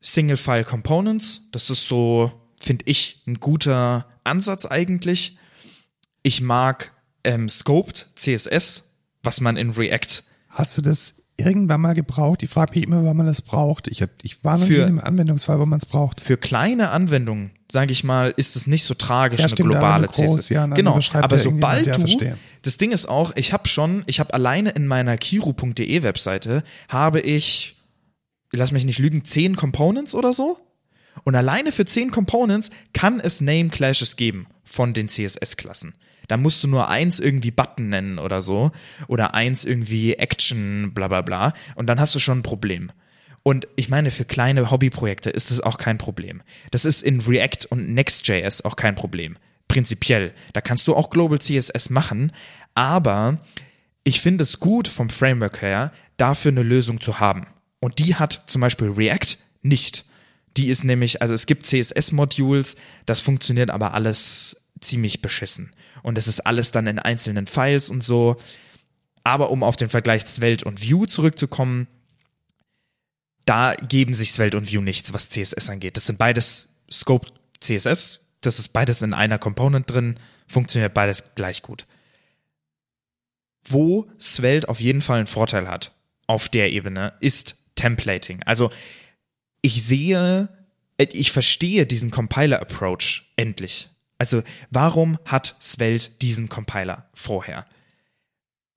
Single-File Components. Das ist so, finde ich, ein guter Ansatz eigentlich. Ich mag ähm, Scoped CSS, was man in React. Hast du das irgendwann mal gebraucht? Ich frage mich immer, wann man das braucht. Ich, hab, ich war noch Für- nie in einem Anwendungsfall, wo man es braucht. Für kleine Anwendungen, sage ich mal, ist es nicht so tragisch, Ja, eine stimmt, globale aber groß, CSS. ja, genau, aber sobald du, verstehe. das Ding ist auch, ich habe schon, ich habe alleine in meiner kiru.de Webseite, habe ich, lass mich nicht lügen, zehn Components oder so. Und alleine für zehn Components kann es Name Clashes geben von den CSS-Klassen. Da musst du nur eins irgendwie Button nennen oder so. Oder eins irgendwie Action, bla bla bla. Und dann hast du schon ein Problem. Und ich meine, für kleine Hobbyprojekte ist das auch kein Problem. Das ist in React und Next.js auch kein Problem. Prinzipiell. Da kannst du auch Global CSS machen. Aber ich finde es gut vom Framework her, dafür eine Lösung zu haben. Und die hat zum Beispiel React nicht. Die ist nämlich, also es gibt CSS-Modules, das funktioniert aber alles ziemlich beschissen. Und es ist alles dann in einzelnen Files und so. Aber um auf den Vergleich Svelte und Vue zurückzukommen, da geben sich Svelte und Vue nichts, was CSS angeht. Das sind beides Scope CSS, das ist beides in einer Component drin, funktioniert beides gleich gut. Wo Svelte auf jeden Fall einen Vorteil hat auf der Ebene, ist Templating. Also ich sehe, äh, ich verstehe diesen Compiler-Approach endlich. Also warum hat Svelte diesen Compiler vorher?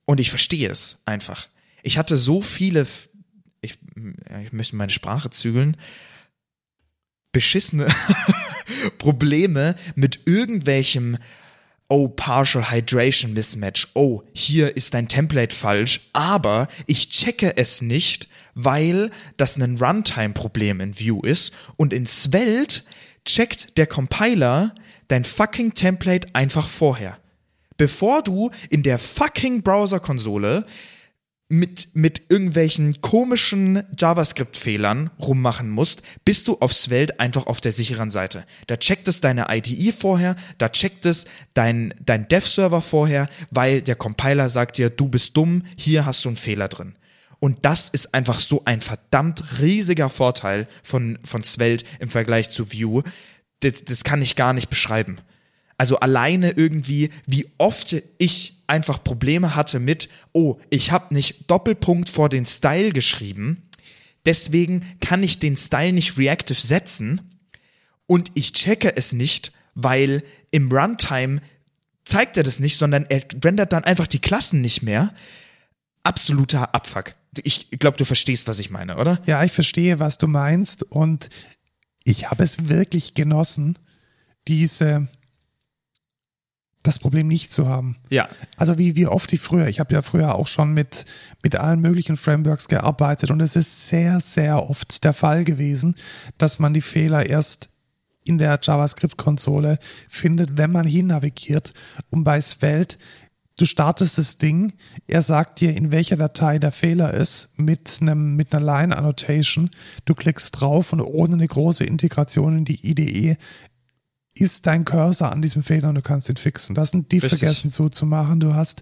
Und ich verstehe es einfach. Ich hatte so viele, ich, ich möchte meine Sprache zügeln, beschissene Probleme mit irgendwelchem Oh, Partial Hydration Mismatch. Oh, hier ist dein Template falsch, aber ich checke es nicht, weil das ein Runtime-Problem in Vue ist und in Svelte checkt der Compiler dein fucking Template einfach vorher. Bevor du in der fucking Browser-Konsole mit, mit irgendwelchen komischen JavaScript-Fehlern rummachen musst, bist du auf Svelte einfach auf der sicheren Seite. Da checkt es deine IDE vorher, da checkt es dein, dein Dev-Server vorher, weil der Compiler sagt dir, du bist dumm, hier hast du einen Fehler drin. Und das ist einfach so ein verdammt riesiger Vorteil von, von Svelte im Vergleich zu Vue. Das, das kann ich gar nicht beschreiben. Also alleine irgendwie, wie oft ich einfach Probleme hatte mit, oh, ich habe nicht Doppelpunkt vor den Style geschrieben, deswegen kann ich den Style nicht reactive setzen und ich checke es nicht, weil im Runtime zeigt er das nicht, sondern er rendert dann einfach die Klassen nicht mehr. Absoluter Abfuck. Ich glaube, du verstehst, was ich meine, oder? Ja, ich verstehe, was du meinst und ich habe es wirklich genossen, diese das Problem nicht zu haben. Ja. Also wie, wie oft ich früher, ich habe ja früher auch schon mit, mit allen möglichen Frameworks gearbeitet und es ist sehr, sehr oft der Fall gewesen, dass man die Fehler erst in der JavaScript-Konsole findet, wenn man hin navigiert. Und bei Svelte du startest das Ding, er sagt dir, in welcher Datei der Fehler ist, mit einem, mit einer Line Annotation. Du klickst drauf und ohne eine große Integration in die IDE ist dein Cursor an diesem Fehler und du kannst ihn fixen. Du hast einen Diff vergessen zuzumachen. Du hast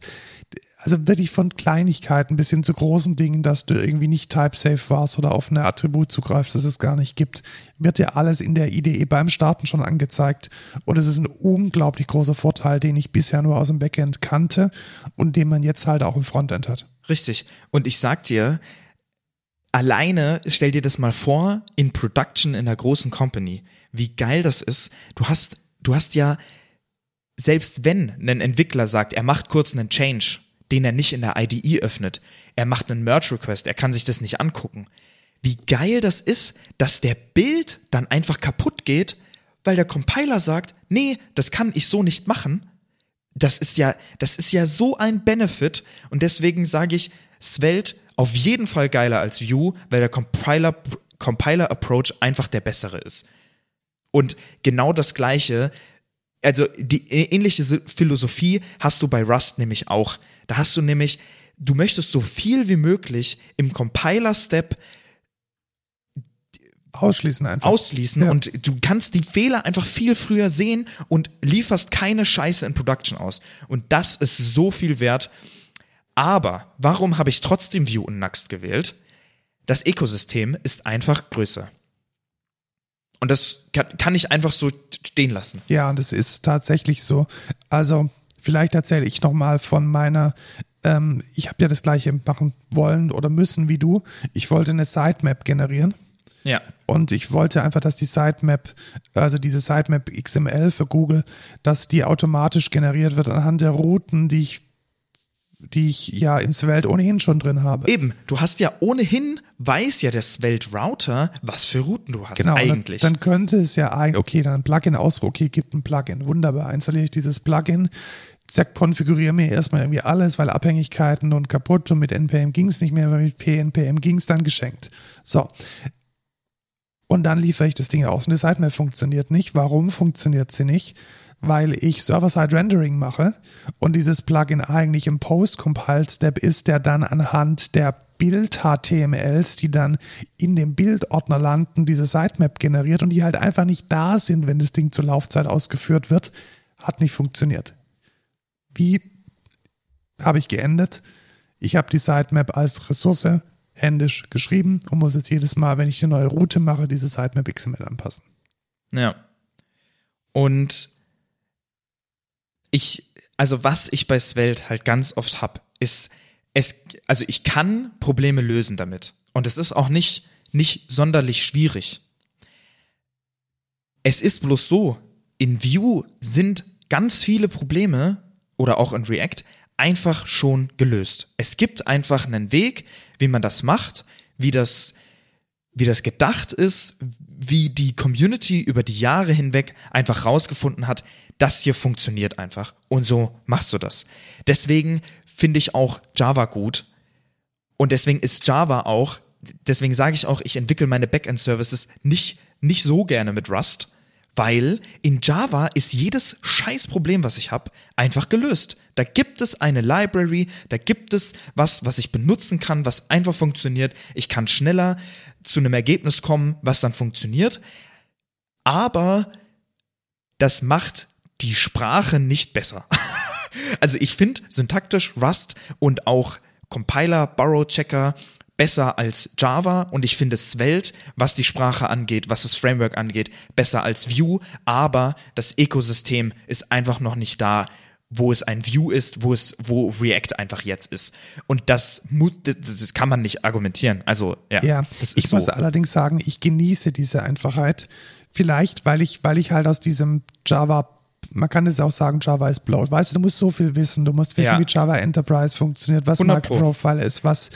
also wirklich von Kleinigkeiten bis hin zu großen Dingen, dass du irgendwie nicht type-safe warst oder auf ein Attribut zugreifst, das es gar nicht gibt, wird dir alles in der IDE beim Starten schon angezeigt. Und es ist ein unglaublich großer Vorteil, den ich bisher nur aus dem Backend kannte und den man jetzt halt auch im Frontend hat. Richtig. Und ich sag dir, alleine stell dir das mal vor, in Production in einer großen Company, wie geil das ist. Du hast, du hast ja, selbst wenn ein Entwickler sagt, er macht kurz einen Change, den er nicht in der IDE öffnet, er macht einen Merge Request, er kann sich das nicht angucken. Wie geil das ist, dass der Bild dann einfach kaputt geht, weil der Compiler sagt, nee, das kann ich so nicht machen. Das ist ja, das ist ja so ein Benefit und deswegen sage ich, Svelte auf jeden Fall geiler als Vue, weil der Compiler, Compiler Approach einfach der bessere ist. Und genau das gleiche, also die ähnliche Philosophie hast du bei Rust nämlich auch. Da hast du nämlich, du möchtest so viel wie möglich im Compiler-Step Ausschließen einfach. ausschließen Ja. und du kannst die Fehler einfach viel früher sehen und lieferst keine Scheiße in Production aus. Und das ist so viel wert. Aber warum habe ich trotzdem Vue und Nuxt gewählt? Das Ökosystem ist einfach größer. Und das kann, kann ich einfach so stehen lassen. Ja, es ist tatsächlich so. Also, vielleicht erzähle ich nochmal von meiner, ähm, ich habe ja das gleiche machen wollen oder müssen wie du. Ich wollte eine Sitemap generieren. Ja. Und ich wollte einfach, dass die Sitemap, also diese Sitemap XML für Google, dass die automatisch generiert wird anhand der Routen, die ich, die ich ja im Svelte ohnehin schon drin habe. Eben, du hast ja ohnehin, weiß ja der Svelte Router, was für Routen du hast Genau, eigentlich. Dann, dann könnte es ja eigentlich, okay, dann ein Plugin aus, okay, gibt ein Plugin, wunderbar, installiere ich dieses Plugin, zack, konfiguriere mir erstmal irgendwie alles, weil Abhängigkeiten und kaputt und mit NPM ging es nicht mehr, weil mit PNPM ging es dann geschenkt. So. Und dann liefere ich das Ding aus und die Sitemap funktioniert nicht. Warum funktioniert sie nicht? Weil ich Server-Side-Rendering mache und dieses Plugin eigentlich im Post-Compile-Step ist, der dann anhand der Bild-HTMLs, die dann in dem Bildordner landen, diese Sitemap generiert und die halt einfach nicht da sind, wenn das Ding zur Laufzeit ausgeführt wird, hat nicht funktioniert. Wie habe ich geendet? Ich habe die Sitemap als Ressource händisch geschrieben und muss jetzt jedes Mal, wenn ich eine neue Route mache, diese Sitemap XML anpassen. Ja. Und ich, also was ich bei Svelte halt ganz oft hab, ist, es, also ich kann Probleme lösen damit. Und es ist auch nicht, nicht sonderlich schwierig. Es ist bloß so, in Vue sind ganz viele Probleme oder auch in React einfach schon gelöst. Es gibt einfach einen Weg, wie man das macht, wie das wie das gedacht ist, wie die Community über die Jahre hinweg einfach rausgefunden hat, das hier funktioniert einfach. Und so machst du das. Deswegen finde ich auch Java gut. Und deswegen ist Java auch, deswegen sage ich auch, ich entwickle meine Backend-Services nicht, nicht so gerne mit Rust, weil in Java ist jedes Scheißproblem, was ich habe, einfach gelöst. Da gibt es eine Library, da gibt es was, was ich benutzen kann, was einfach funktioniert. Ich kann schneller zu einem Ergebnis kommen, was dann funktioniert. Aber das macht die Sprache nicht besser. also ich finde syntaktisch Rust und auch Compiler, Borrow Checker besser als Java und ich finde Svelte, was die Sprache angeht, was das Framework angeht, besser als Vue, aber das Ökosystem ist einfach noch nicht da, wo es ein Vue ist, wo es, wo React einfach jetzt ist. Und das, das kann man nicht argumentieren. Also, ja, Ja, ich muss so. allerdings sagen, ich genieße diese Einfachheit. Vielleicht, weil ich, weil ich halt aus diesem Java, man kann es auch sagen, Java ist bloat. Weißt du, du musst so viel wissen. Du musst wissen, Ja. wie Java Enterprise funktioniert, was 100 Pro. Microprofile ist, was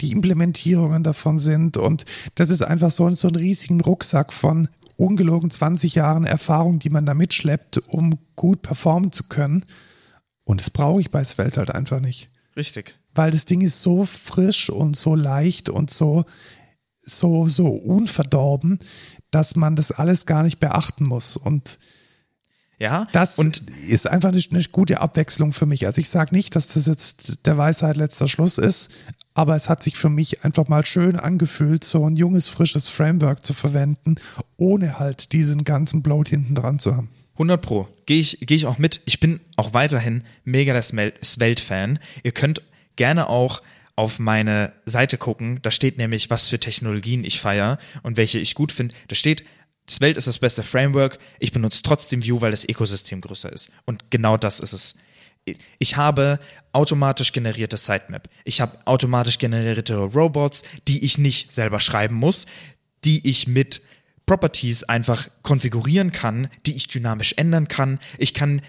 die Implementierungen davon sind. Und das ist einfach so, so einen riesigen Rucksack von ungelogen 20 Jahren Erfahrung, die man da mitschleppt, um gut performen zu können. Und das brauche ich bei Svelte halt einfach nicht Richtig. weil das Ding ist so frisch und so leicht und so, so, so unverdorben, dass man das alles gar nicht beachten muss. Und Ja, Das und ist einfach eine, eine gute Abwechslung für mich. Also ich sage nicht, dass das jetzt der Weisheit letzter Schluss ist, aber es hat sich für mich einfach mal schön angefühlt, so ein junges, frisches Framework zu verwenden, ohne halt diesen ganzen Bloat hinten dran zu haben. 100 Pro. Gehe ich, geh ich auch mit. Ich bin auch weiterhin mega der Svelte-Fan. Ihr könnt gerne auch auf meine Seite gucken. Da steht nämlich, was für Technologien ich feiere und welche ich gut finde. Da steht, Svelte ist das beste Framework. Ich benutze trotzdem Vue, weil das Ökosystem größer ist. Und genau das ist es. Ich habe automatisch generierte Sitemap. Ich habe automatisch generierte Robots, die ich nicht selber schreiben muss, die ich mit Properties einfach konfigurieren kann, die ich dynamisch ändern kann. Ich kann,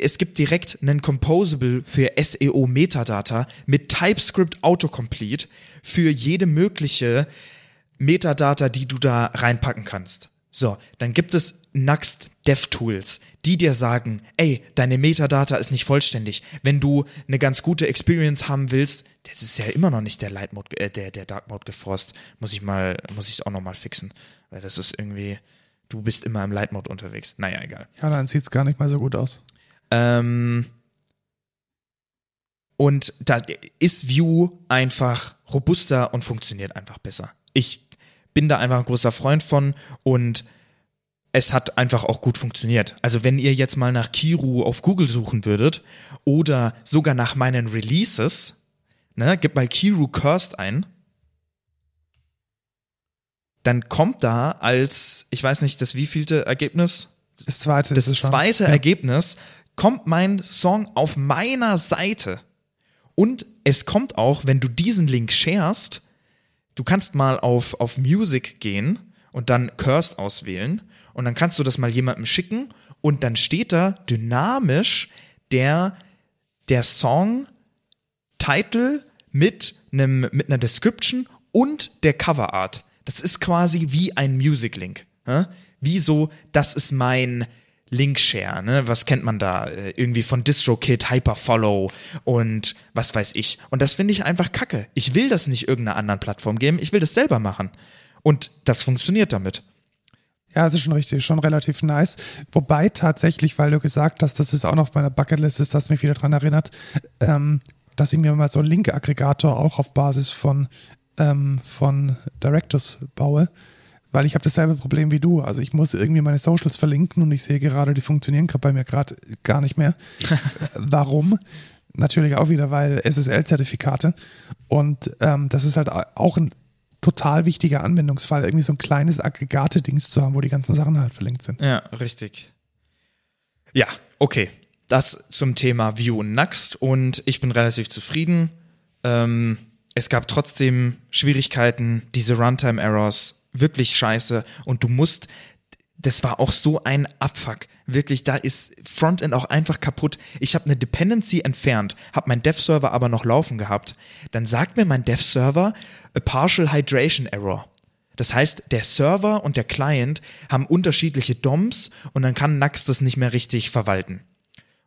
es gibt direkt einen Composable für SEO Metadata mit TypeScript Autocomplete für jede mögliche Metadata, die du da reinpacken kannst. So, dann gibt es Nuxt DevTools, die dir sagen, ey, deine Metadata ist nicht vollständig. Wenn du eine ganz gute Experience haben willst, das ist ja immer noch nicht der Light Mode, äh, der, der Dark Mode geforst. Muss ich mal, muss ich auch noch mal fixen. Weil das ist irgendwie, du bist immer im Light Mode unterwegs. Naja, egal. Ja, dann sieht es gar nicht mal so gut aus. Ähm, und da ist Vue einfach robuster und funktioniert einfach besser. Ich bin da einfach ein großer Freund von und es hat einfach auch gut funktioniert. Also wenn ihr jetzt mal nach Kiru auf Google suchen würdet oder sogar nach meinen Releases, ne, gebt mal Kiru Cursed ein, dann kommt da als, ich weiß nicht, das wievielte Ergebnis, Das zweite das schon. zweite Ja. Ergebnis kommt mein Song auf meiner Seite. Und es kommt auch, wenn du diesen Link sharest, du kannst mal auf, auf Music gehen und dann Cursed auswählen und dann kannst du das mal jemandem schicken und dann steht da dynamisch der, der Song Title mit einem, mit einer Description und der Cover Art. Das ist quasi wie ein Music Link. Wie so, das ist mein Linkshare, ne? Was kennt man da? Äh, Irgendwie von DistroKid, Hyperfollow und was weiß ich. Und das finde ich einfach kacke. Ich will das nicht irgendeiner anderen Plattform geben, ich will das selber machen. Und das funktioniert damit. Ja, das ist schon richtig, schon relativ nice. Wobei tatsächlich, weil du gesagt hast, dass es auch noch auf meiner Bucketlist ist, das mich wieder dran erinnert, ähm, dass ich mir mal so einen Link-Aggregator auch auf Basis von, ähm, von Directors baue. Weil ich habe dasselbe Problem wie du. Also ich muss irgendwie meine Socials verlinken und ich sehe gerade, die funktionieren gerade bei mir gerade gar nicht mehr. Warum? Natürlich auch wieder, weil SSL-Zertifikate. Und ähm, das ist halt auch ein total wichtiger Anwendungsfall, irgendwie so ein kleines Aggregate-Dings zu haben, wo die ganzen Sachen halt verlinkt sind. Ja, richtig. Ja, okay. Das zum Thema Vue und Nuxt und ich bin relativ zufrieden. Ähm, es gab trotzdem Schwierigkeiten, diese Runtime-Errors, wirklich scheiße und du musst, das war auch so ein Abfuck. Wirklich, da ist Frontend auch einfach kaputt. Ich habe eine Dependency entfernt, habe meinen Dev-Server aber noch laufen gehabt. Dann sagt mir mein Dev-Server a partial hydration error. Das heißt, der Server und der Client haben unterschiedliche DOMs und dann kann Nax das nicht mehr richtig verwalten.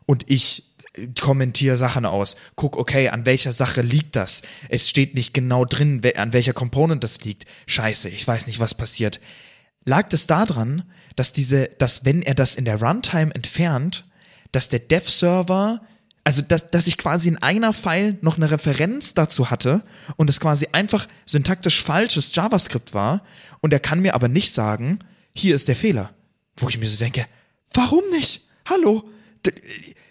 Und ich kommentiere Sachen aus. Guck, okay, an welcher Sache liegt das? Es steht nicht genau drin, an welcher Component das liegt. Scheiße, ich weiß nicht, was passiert. Lag es daran, dass diese, dass wenn er das in der Runtime entfernt, dass der Dev-Server, also dass, dass ich quasi in einer File noch eine Referenz dazu hatte und es quasi einfach syntaktisch falsches JavaScript war und er kann mir aber nicht sagen, hier ist der Fehler. Wo ich mir so denke, warum nicht? Hallo?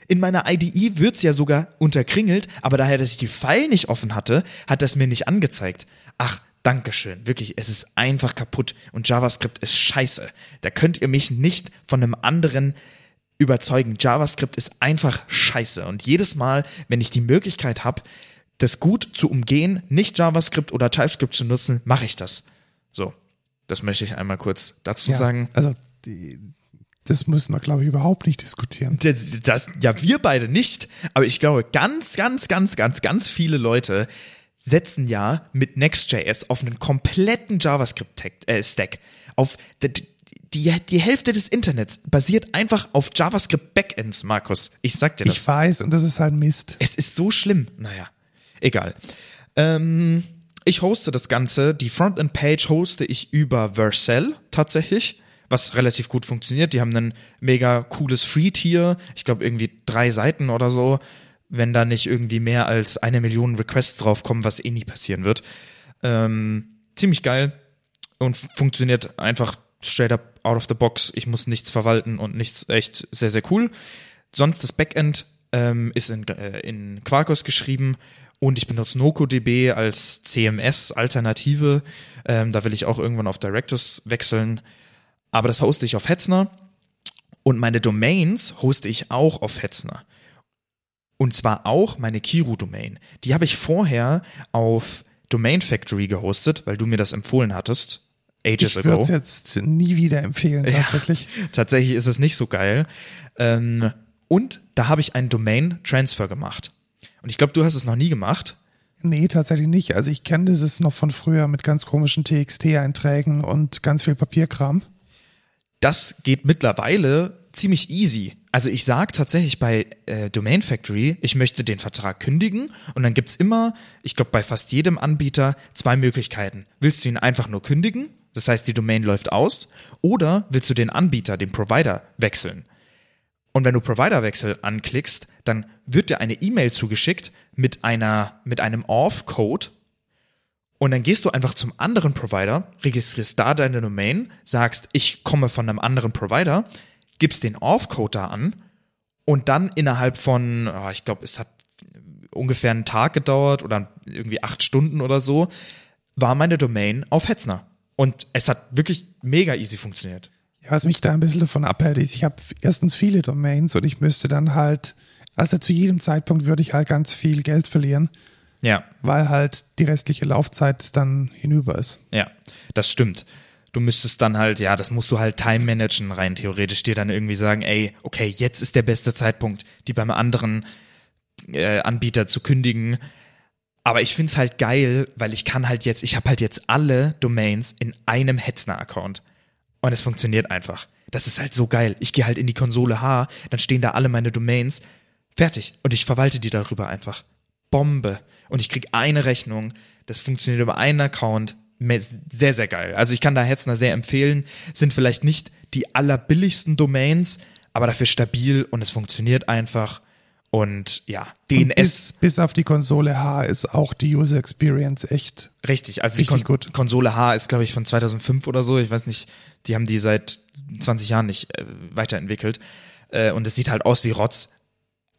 In meiner IDE wird's ja sogar unterkringelt, aber daher, dass ich die File nicht offen hatte, hat das mir nicht angezeigt. Ach, Dankeschön. Wirklich, es ist einfach kaputt und JavaScript ist scheiße. Da könnt ihr mich nicht von einem anderen überzeugen. JavaScript ist einfach scheiße. Und jedes Mal, wenn ich die Möglichkeit habe, das gut zu umgehen, nicht JavaScript oder TypeScript zu nutzen, mache ich das. So, das möchte ich einmal kurz dazu Ja, sagen. Also die, das müssen wir, glaube ich, überhaupt nicht diskutieren. Das, das, ja, wir beide nicht, aber ich glaube, ganz, ganz, ganz, ganz, ganz viele Leute setzen ja mit Next.js auf einen kompletten JavaScript-Stack. Auf die, die, die Hälfte des Internets basiert einfach auf JavaScript-Backends, Markus. Ich sag dir das. Ich weiß, und das ist halt Mist. Es ist so schlimm. Naja, egal. Ähm, ich hoste das Ganze. Die Frontend-Page hoste ich über Vercel tatsächlich, was relativ gut funktioniert. Die haben ein mega cooles Free-Tier, ich glaube irgendwie drei Seiten oder so, wenn da nicht irgendwie mehr als eine Million Requests draufkommen, was eh nie passieren wird. Ähm, ziemlich geil und funktioniert einfach straight up out of the box. Ich muss nichts verwalten und nichts echt sehr, sehr cool. Sonst das Backend ähm, ist in, äh, in Quarkus geschrieben und ich benutze NocoDB als CMS-Alternative. Ähm, da will ich auch irgendwann auf Directors wechseln. Aber das hoste ich auf Hetzner. Und meine Domains hoste ich auch auf Hetzner. Und zwar auch meine Kiru-Domain. Die habe ich vorher auf Domain Factory gehostet, weil du mir das empfohlen hattest. Ages ich würde es jetzt nie wieder empfehlen, tatsächlich. Ja, tatsächlich ist es nicht so geil. Ähm, und da habe ich einen Domain-Transfer gemacht. Und ich glaube, du hast es noch nie gemacht. Nee, tatsächlich nicht. Also ich kenne das noch von früher mit ganz komischen TXT-Einträgen und ganz viel Papierkram. Das geht mittlerweile ziemlich easy. Also ich sage tatsächlich bei äh, Domain Factory, ich möchte den Vertrag kündigen und dann gibt's immer, ich glaube bei fast jedem Anbieter, zwei Möglichkeiten. Willst du ihn einfach nur kündigen, das heißt die Domain läuft aus, oder willst du den Anbieter, den Provider wechseln? Und wenn du Providerwechsel anklickst, dann wird dir eine E-Mail zugeschickt mit einer, mit einem Off-Code. Und dann gehst du einfach zum anderen Provider, registrierst da deine Domain, sagst, ich komme von einem anderen Provider, gibst den Off-Code da an und dann innerhalb von, oh, ich glaube, es hat ungefähr einen Tag gedauert oder irgendwie acht Stunden oder so, war meine Domain auf Hetzner. Und es hat wirklich mega easy funktioniert. Ja, was mich da ein bisschen davon abhält, ist, ich habe erstens viele Domains und ich müsste dann halt, also zu jedem Zeitpunkt würde ich halt ganz viel Geld verlieren. Ja. Weil halt die restliche Laufzeit dann hinüber ist. Ja, das stimmt. Du müsstest dann halt, ja, das musst du halt time managen, rein theoretisch dir dann irgendwie sagen, ey, okay, jetzt ist der beste Zeitpunkt, die beim anderen äh, Anbieter zu kündigen. Aber ich find's halt geil, weil ich kann halt jetzt, ich habe halt jetzt alle Domains in einem Hetzner-Account. Und es funktioniert einfach. Das ist halt so geil. Ich gehe halt in die Konsole H, dann stehen da alle meine Domains. Fertig. Und ich verwalte die darüber einfach. Bombe. Und ich krieg eine Rechnung. Das funktioniert über einen Account. Sehr, sehr geil. Also ich kann da Hetzner sehr empfehlen. Sind vielleicht nicht die allerbilligsten Domains, aber dafür stabil und es funktioniert einfach. Und ja, DNS. bis, bis, auf die Konsole H ist auch die User Experience echt. Richtig, also die Kon gut. Konsole H ist, glaube ich, von 2005 oder so. Ich weiß nicht, die haben die seit 20 Jahren nicht äh, weiterentwickelt. Äh, und es sieht halt aus wie Rotz.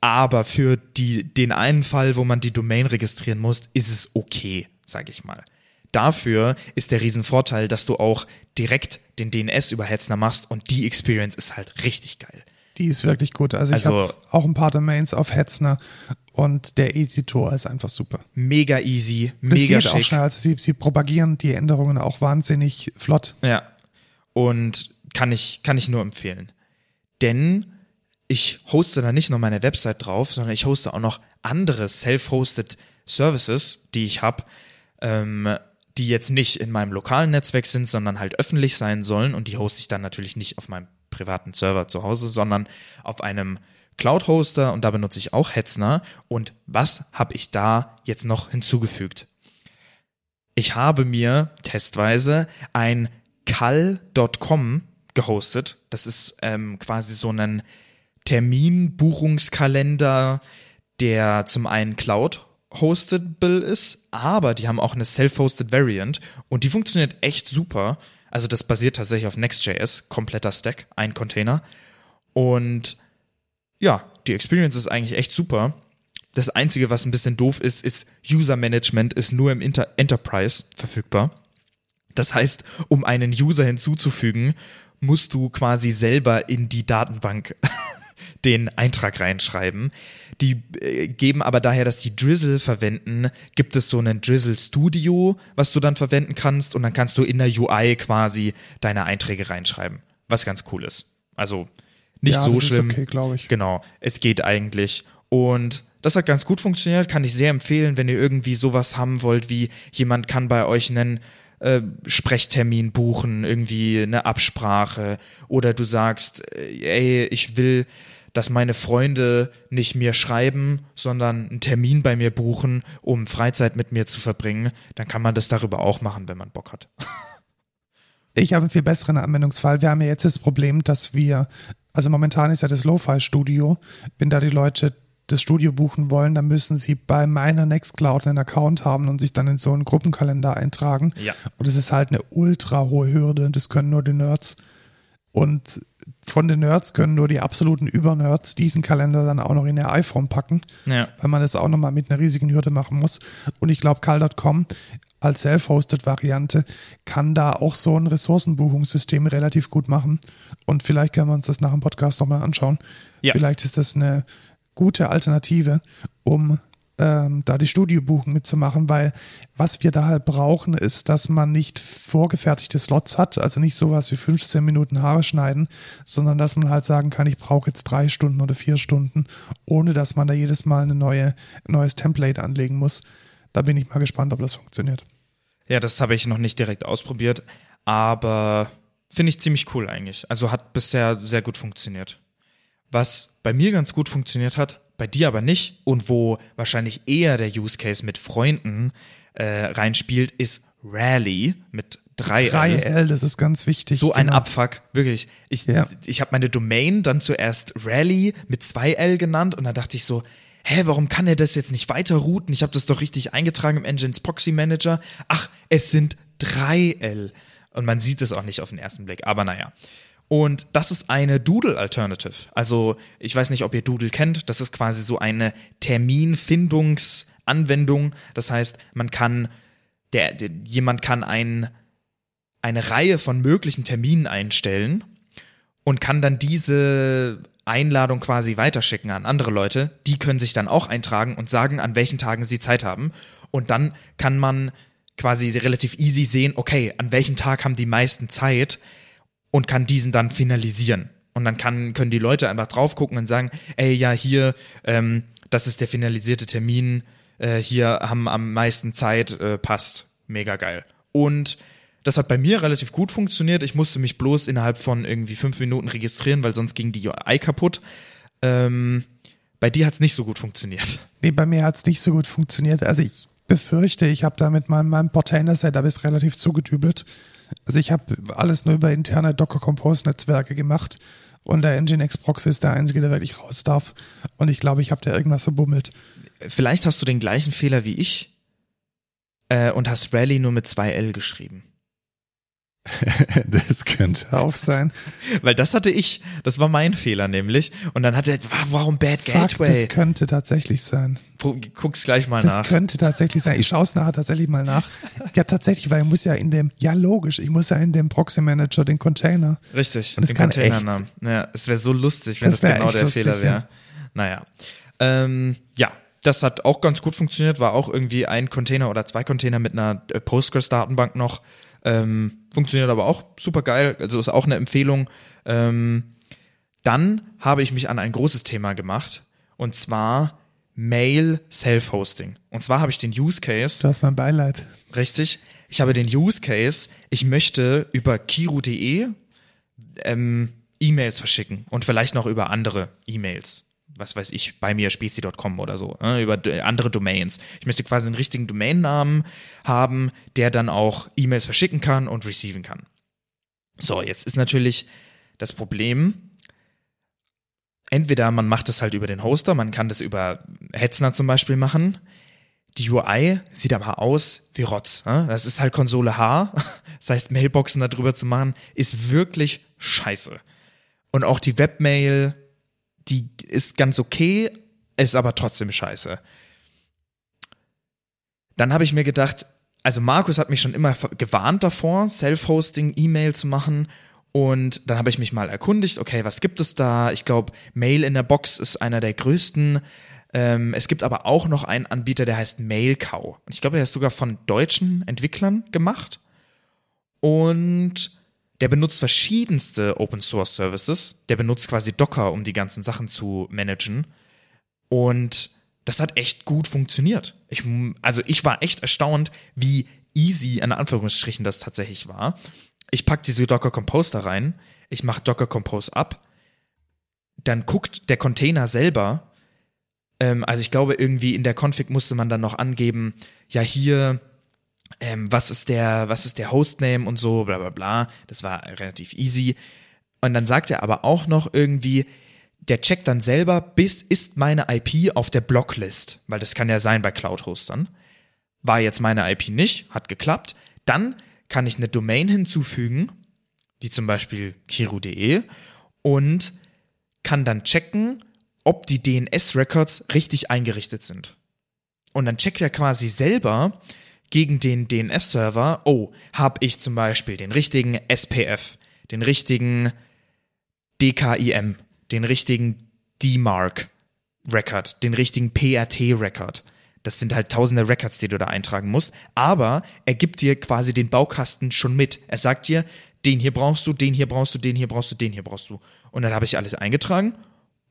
Aber für die, den einen Fall, wo man die Domain registrieren muss, ist es okay, sage ich mal. Dafür ist der Riesenvorteil, dass du auch direkt den DNS über Hetzner machst und die Experience ist halt richtig geil. Die ist wirklich gut. Also, ich also, habe auch ein paar Domains auf Hetzner und der Editor ist einfach super. Mega easy, mega das geht schick. Auch schnell. Also sie, sie propagieren die Änderungen auch wahnsinnig flott. Ja. Und kann ich, kann ich nur empfehlen. Denn ich hoste da nicht nur meine Website drauf, sondern ich hoste auch noch andere self-hosted Services, die ich habe, ähm, die jetzt nicht in meinem lokalen Netzwerk sind, sondern halt öffentlich sein sollen. Und die hoste ich dann natürlich nicht auf meinem privaten Server zu Hause, sondern auf einem Cloud-Hoster und da benutze ich auch Hetzner. Und was habe ich da jetzt noch hinzugefügt? Ich habe mir testweise ein cal.com gehostet. Das ist ähm, quasi so ein Terminbuchungskalender, der zum einen Cloud hostable ist, aber die haben auch eine self-hosted Variant und die funktioniert echt super. Also das basiert tatsächlich auf Next.js, kompletter Stack, ein Container. Und ja, die Experience ist eigentlich echt super. Das Einzige, was ein bisschen doof ist, ist User Management ist nur im Inter Enterprise verfügbar. Das heißt, um einen User hinzuzufügen, musst du quasi selber in die Datenbank den Eintrag reinschreiben. Die äh, geben aber daher, dass die Drizzle verwenden, gibt es so einen Drizzle Studio, was du dann verwenden kannst und dann kannst du in der UI quasi deine Einträge reinschreiben, was ganz cool ist. Also nicht ja, so das schlimm. Ist okay, glaube ich. Genau, es geht eigentlich und das hat ganz gut funktioniert, kann ich sehr empfehlen, wenn ihr irgendwie sowas haben wollt, wie jemand kann bei euch einen äh, Sprechtermin buchen, irgendwie eine Absprache oder du sagst, äh, ey, ich will dass meine Freunde nicht mir schreiben, sondern einen Termin bei mir buchen, um Freizeit mit mir zu verbringen, dann kann man das darüber auch machen, wenn man Bock hat. Ich habe einen viel besseren Anwendungsfall. Wir haben ja jetzt das Problem, dass wir, also momentan ist ja das Lo-Fi-Studio, wenn da die Leute das Studio buchen wollen, dann müssen sie bei meiner Nextcloud einen Account haben und sich dann in so einen Gruppenkalender eintragen. Ja. Und das ist halt eine ultra hohe Hürde. Das können nur die Nerds. Und von den Nerds können nur die absoluten Übernerds diesen Kalender dann auch noch in ihr iPhone packen, Ja. weil man das auch nochmal mit einer riesigen Hürde machen muss. Und ich glaube, Cal.com als Self-Hosted-Variante kann da auch so ein Ressourcenbuchungssystem relativ gut machen. Und vielleicht können wir uns das nach dem Podcast nochmal anschauen. Ja. Vielleicht ist das eine gute Alternative, um ähm, da die Studiobuchen mitzumachen, weil was wir da halt brauchen, ist, dass man nicht vorgefertigte Slots hat, also nicht sowas wie 15 Minuten Haare schneiden, sondern dass man halt sagen kann, ich brauche jetzt drei Stunden oder vier Stunden, ohne dass man da jedes Mal eine neue, ein neues Template anlegen muss. Da bin ich mal gespannt, ob das funktioniert. Ja, das habe ich noch nicht direkt ausprobiert, aber finde ich ziemlich cool eigentlich. Also hat bisher sehr gut funktioniert. Was bei mir ganz gut funktioniert hat, bei dir aber nicht und wo wahrscheinlich eher der Use Case mit Freunden äh, reinspielt, ist Rally mit 3L. 3L, das ist ganz wichtig. So ein genau. Abfuck, wirklich. Ich, Ja. ich habe meine Domain dann zuerst Rally mit 2L genannt und dann dachte ich so, hä, warum kann er das jetzt nicht weiter routen? Ich habe das doch richtig eingetragen im Engines Proxy Manager. Ach, es sind 3L. Und man sieht es auch nicht auf den ersten Blick, aber naja. Und das ist eine Doodle Alternative. Also, ich weiß nicht, ob ihr Doodle kennt. Das ist quasi so eine Terminfindungsanwendung. Das heißt, man kann, der, der jemand kann ein, eine Reihe von möglichen Terminen einstellen und kann dann diese Einladung quasi weiterschicken an andere Leute. Die können sich dann auch eintragen und sagen, an welchen Tagen sie Zeit haben. Und dann kann man quasi relativ easy sehen, okay, an welchem Tag haben die meisten Zeit und kann diesen dann finalisieren. Und dann kann, können die Leute einfach drauf gucken und sagen, ey, ja, hier, ähm, das ist der finalisierte Termin, äh, hier haben am meisten Zeit, äh, passt. Mega geil. Und das hat bei mir relativ gut funktioniert. Ich musste mich bloß innerhalb von irgendwie fünf Minuten registrieren, weil sonst ging die UI kaputt. Ähm, bei dir hat es nicht so gut funktioniert. Nee, bei mir hat es nicht so gut funktioniert. Also ich befürchte, ich habe da mit meinem, meinem Portainer-Setup ist relativ zugedübelt. Also ich habe alles nur über interne Docker-Compose-Netzwerke gemacht und der Nginx Proxy ist der einzige, der wirklich raus darf. Und ich glaube, ich habe da irgendwas verbummelt. Vielleicht hast du den gleichen Fehler wie ich äh, und hast Rally nur mit 2L geschrieben. das könnte auch sein. Weil das hatte ich, das war mein Fehler nämlich. Und dann hatte er, ah, warum Bad Fuck, Gateway? das könnte tatsächlich sein. Guck's gleich mal Das nach. könnte tatsächlich sein. Ich schaue es nachher tatsächlich mal nach. Ja, tatsächlich, weil ich muss ja in dem, ja logisch, ich muss ja in dem Proxy Manager den Container. Richtig, Und den Containernamen. Ja, es wäre so lustig, wenn Das das, genau der lustig, Fehler wäre. ja. Naja. Ähm, ja, das hat auch ganz gut funktioniert, war auch irgendwie ein Container oder zwei Container mit einer äh, Postgres-Datenbank noch. Ähm, funktioniert aber auch super geil, also ist auch eine Empfehlung. Ähm, dann habe ich mich an ein großes Thema gemacht und zwar Mail Self-Hosting. Und zwar habe ich den Use Case, Das ist mein Beileid. Richtig. Ich habe den Use Case, ich möchte über kiru.de ähm, E-Mails verschicken und vielleicht noch über andere E-Mails. Was weiß ich, bei mir spezi.com oder so, ne, über andere Domains. Ich möchte quasi einen richtigen Domainnamen haben, der dann auch E-Mails verschicken kann und receiven kann. So, jetzt ist natürlich das Problem, entweder man macht das halt über den Hoster, man kann das über Hetzner zum Beispiel machen. Die UI sieht aber aus wie Rotz. Ne? Das ist halt Konsole H. Das heißt, Mailboxen da drüber zu machen, ist wirklich scheiße. Und auch die Webmail, die ist ganz okay, ist aber trotzdem scheiße. Dann habe ich mir gedacht, also Markus hat mich schon immer gewarnt davor, Self-Hosting, E-Mail zu machen. Und dann habe ich mich mal erkundigt, okay, was gibt es da? Ich glaube, Mail in der Box ist einer der größten. Ähm, es gibt aber auch noch einen Anbieter, der heißt Mailcow. Und ich glaube, er ist sogar von deutschen Entwicklern gemacht. Und der benutzt verschiedenste Open Source Services. Der benutzt quasi Docker, um die ganzen Sachen zu managen. Und das hat echt gut funktioniert. Ich, also ich war echt erstaunt, wie easy in Anführungsstrichen das tatsächlich war. Ich pack diese Docker Compose da rein, ich mache Docker Compose ab, dann guckt der Container selber, ähm, also ich glaube irgendwie in der Config musste man dann noch angeben, ja hier ähm, was ist der, was ist der Hostname und so, bla bla bla. Das war relativ easy. Und dann sagt er aber auch noch irgendwie, der checkt dann selber, bis ist meine IP auf der Blocklist, weil das kann ja sein bei Cloud-Hostern. War jetzt meine IP nicht, hat geklappt. Dann kann ich eine Domain hinzufügen, wie zum Beispiel kiru.de und kann dann checken, ob die DNS-Records richtig eingerichtet sind. Und dann checkt er quasi selber gegen den DNS-Server, oh, habe ich zum Beispiel den richtigen SPF, den richtigen DKIM, den richtigen DMARC-Record, den richtigen PRT-Record. Das sind halt tausende Records, die du da eintragen musst. Aber er gibt dir quasi den Baukasten schon mit. Er sagt dir, den hier brauchst du, den hier brauchst du, den hier brauchst du, den hier brauchst du. Und dann habe ich alles eingetragen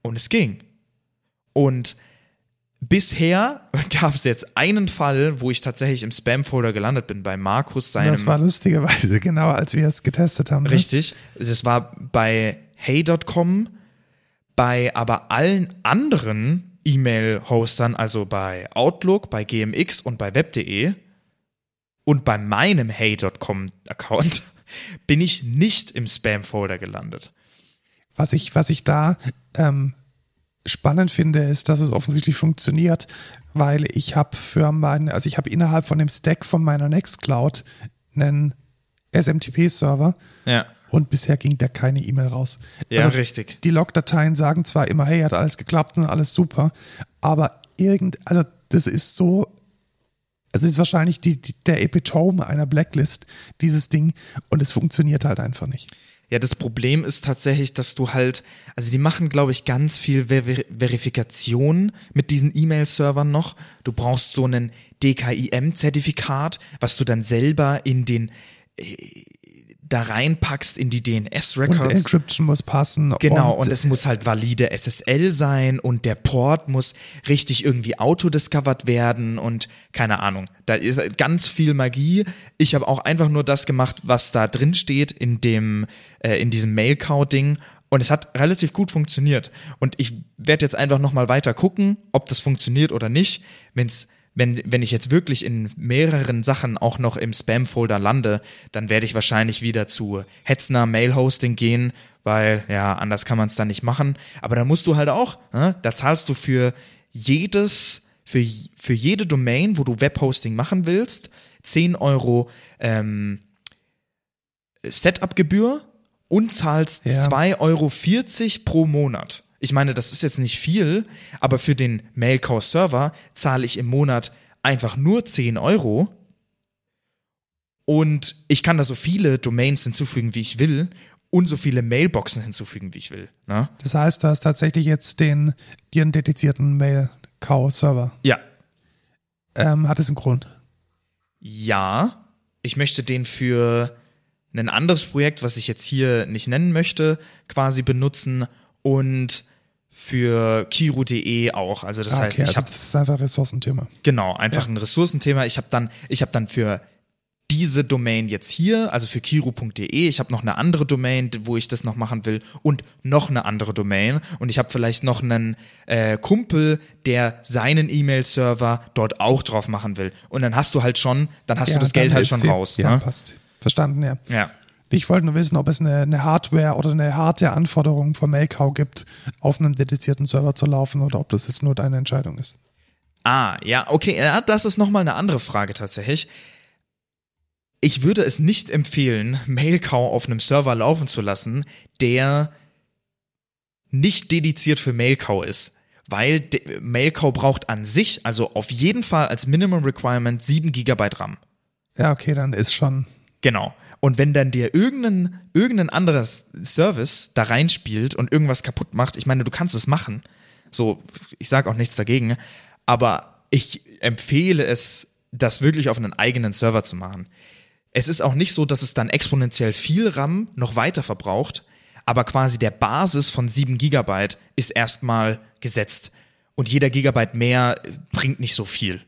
und es ging. Und bisher gab es jetzt einen Fall, wo ich tatsächlich im Spam-Folder gelandet bin, bei Markus seinem. Das war lustigerweise genau, als wir es getestet haben. Ne? Richtig. Das war bei hey.com, bei aber allen anderen E-Mail-Hostern, also bei Outlook, bei GMX und bei web.de und bei meinem hey.com-Account bin ich nicht im Spam-Folder gelandet. Was ich, was ich da ähm, spannend finde, ist, dass es offensichtlich funktioniert, weil ich habe für meinen, also ich habe innerhalb von dem Stack von meiner Nextcloud einen SMTP-Server. Ja. Und bisher ging da keine E-Mail raus. Ja, also richtig. Die Logdateien sagen zwar immer, hey, hat alles geklappt und alles super, aber irgend, also das ist so, es ist wahrscheinlich die, die, der Epitome einer Blacklist, dieses Ding, und es funktioniert halt einfach nicht. Ja, das Problem ist tatsächlich, dass du halt, also die machen, glaube ich, ganz viel Ver Verifikation mit diesen E-Mail-Servern noch. Du brauchst so einen DKIM-Zertifikat, was du dann selber in den äh, da reinpackst in die DNS-Records. Und Encryption muss passen. Genau, und, und, es muss halt valide SSL sein und der Port muss richtig irgendwie auto-discovered werden und keine Ahnung. Da ist ganz viel Magie. Ich habe auch einfach nur das gemacht, was da drin steht in dem, äh, in diesem Mail-Cow-Ding und es hat relativ gut funktioniert. Und ich werde jetzt einfach nochmal weiter gucken, ob das funktioniert oder nicht. Wenn es wenn, wenn ich jetzt wirklich in mehreren Sachen auch noch im Spam-Folder lande, dann werde ich wahrscheinlich wieder zu Hetzner Mail-Hosting gehen, weil ja, anders kann man es dann nicht machen. Aber da musst du halt auch, ne, da zahlst du für jedes, für, für jede Domain, wo du Webhosting machen willst, 10 Euro ähm, Setup-Gebühr und zahlst ja. 2,40 Euro pro Monat. Ich meine, das ist jetzt nicht viel, aber für den Mailcore-Server zahle ich im Monat einfach nur 10 Euro und ich kann da so viele Domains hinzufügen, wie ich will und so viele Mailboxen hinzufügen, wie ich will. Ne? Das heißt, du hast tatsächlich jetzt den dir einen dedizierten Mail-Cow-Server. Ja. Ähm, hat es einen Grund? Ja. Ich möchte den für ein anderes Projekt, was ich jetzt hier nicht nennen möchte, quasi benutzen und für Kiru.de auch. Also das ah, heißt, ich also habe das ist einfach ein Ressourcenthema. Genau, einfach ja. ein Ressourcenthema. Ich habe dann ich habe dann für diese Domain jetzt hier, also für kiru.de, ich habe noch eine andere Domain, wo ich das noch machen will und noch eine andere Domain und ich habe vielleicht noch einen äh, Kumpel, der seinen E-Mail-Server dort auch drauf machen will und dann hast du halt schon, dann hast ja, du das Geld halt schon die, raus. Ja, ne? passt. Verstanden, ja. Ja. Ich wollte nur wissen, ob es eine, eine Hardware oder eine harte Anforderung von Mailcow gibt, auf einem dedizierten Server zu laufen oder ob das jetzt nur deine Entscheidung ist. Ah, ja, okay, ja, das ist nochmal eine andere Frage tatsächlich. Ich würde es nicht empfehlen, Mailcow auf einem Server laufen zu lassen, der nicht dediziert für Mailcow ist. Weil Mailcow braucht an sich, also auf jeden Fall als Minimum Requirement 7 GB RAM. Ja, okay, dann ist schon. Genau. Und wenn dann dir irgendein, irgendein anderes Service da reinspielt und irgendwas kaputt macht, ich meine, du kannst es machen. So, ich sage auch nichts dagegen, aber ich empfehle es, das wirklich auf einen eigenen Server zu machen. Es ist auch nicht so, dass es dann exponentiell viel RAM noch weiter verbraucht, aber quasi der Basis von 7 Gigabyte ist erstmal gesetzt. Und jeder Gigabyte mehr bringt nicht so viel.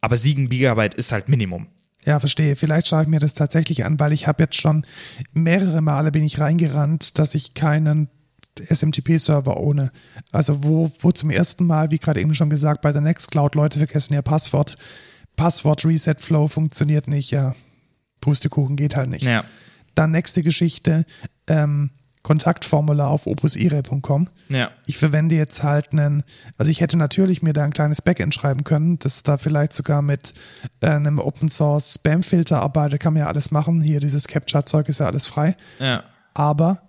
Aber 7 Gigabyte ist halt Minimum. Ja, verstehe. Vielleicht schaue ich mir das tatsächlich an, weil ich habe jetzt schon mehrere Male bin ich reingerannt, dass ich keinen SMTP-Server ohne. Also wo, wo zum ersten Mal, wie gerade eben schon gesagt, bei der Nextcloud Leute vergessen ihr Passwort, Passwort Reset Flow funktioniert nicht, ja. Pustekuchen geht halt nicht. Ja. Dann nächste Geschichte, ähm, Kontaktformular auf opusire.com. Ja. Ich verwende jetzt halt einen, also ich hätte natürlich mir da ein kleines Backend schreiben können, das da vielleicht sogar mit äh, einem Open Source Spam-Filter arbeitet, kann man ja alles machen. Hier dieses Capture-Zeug ist ja alles frei. Ja. Aber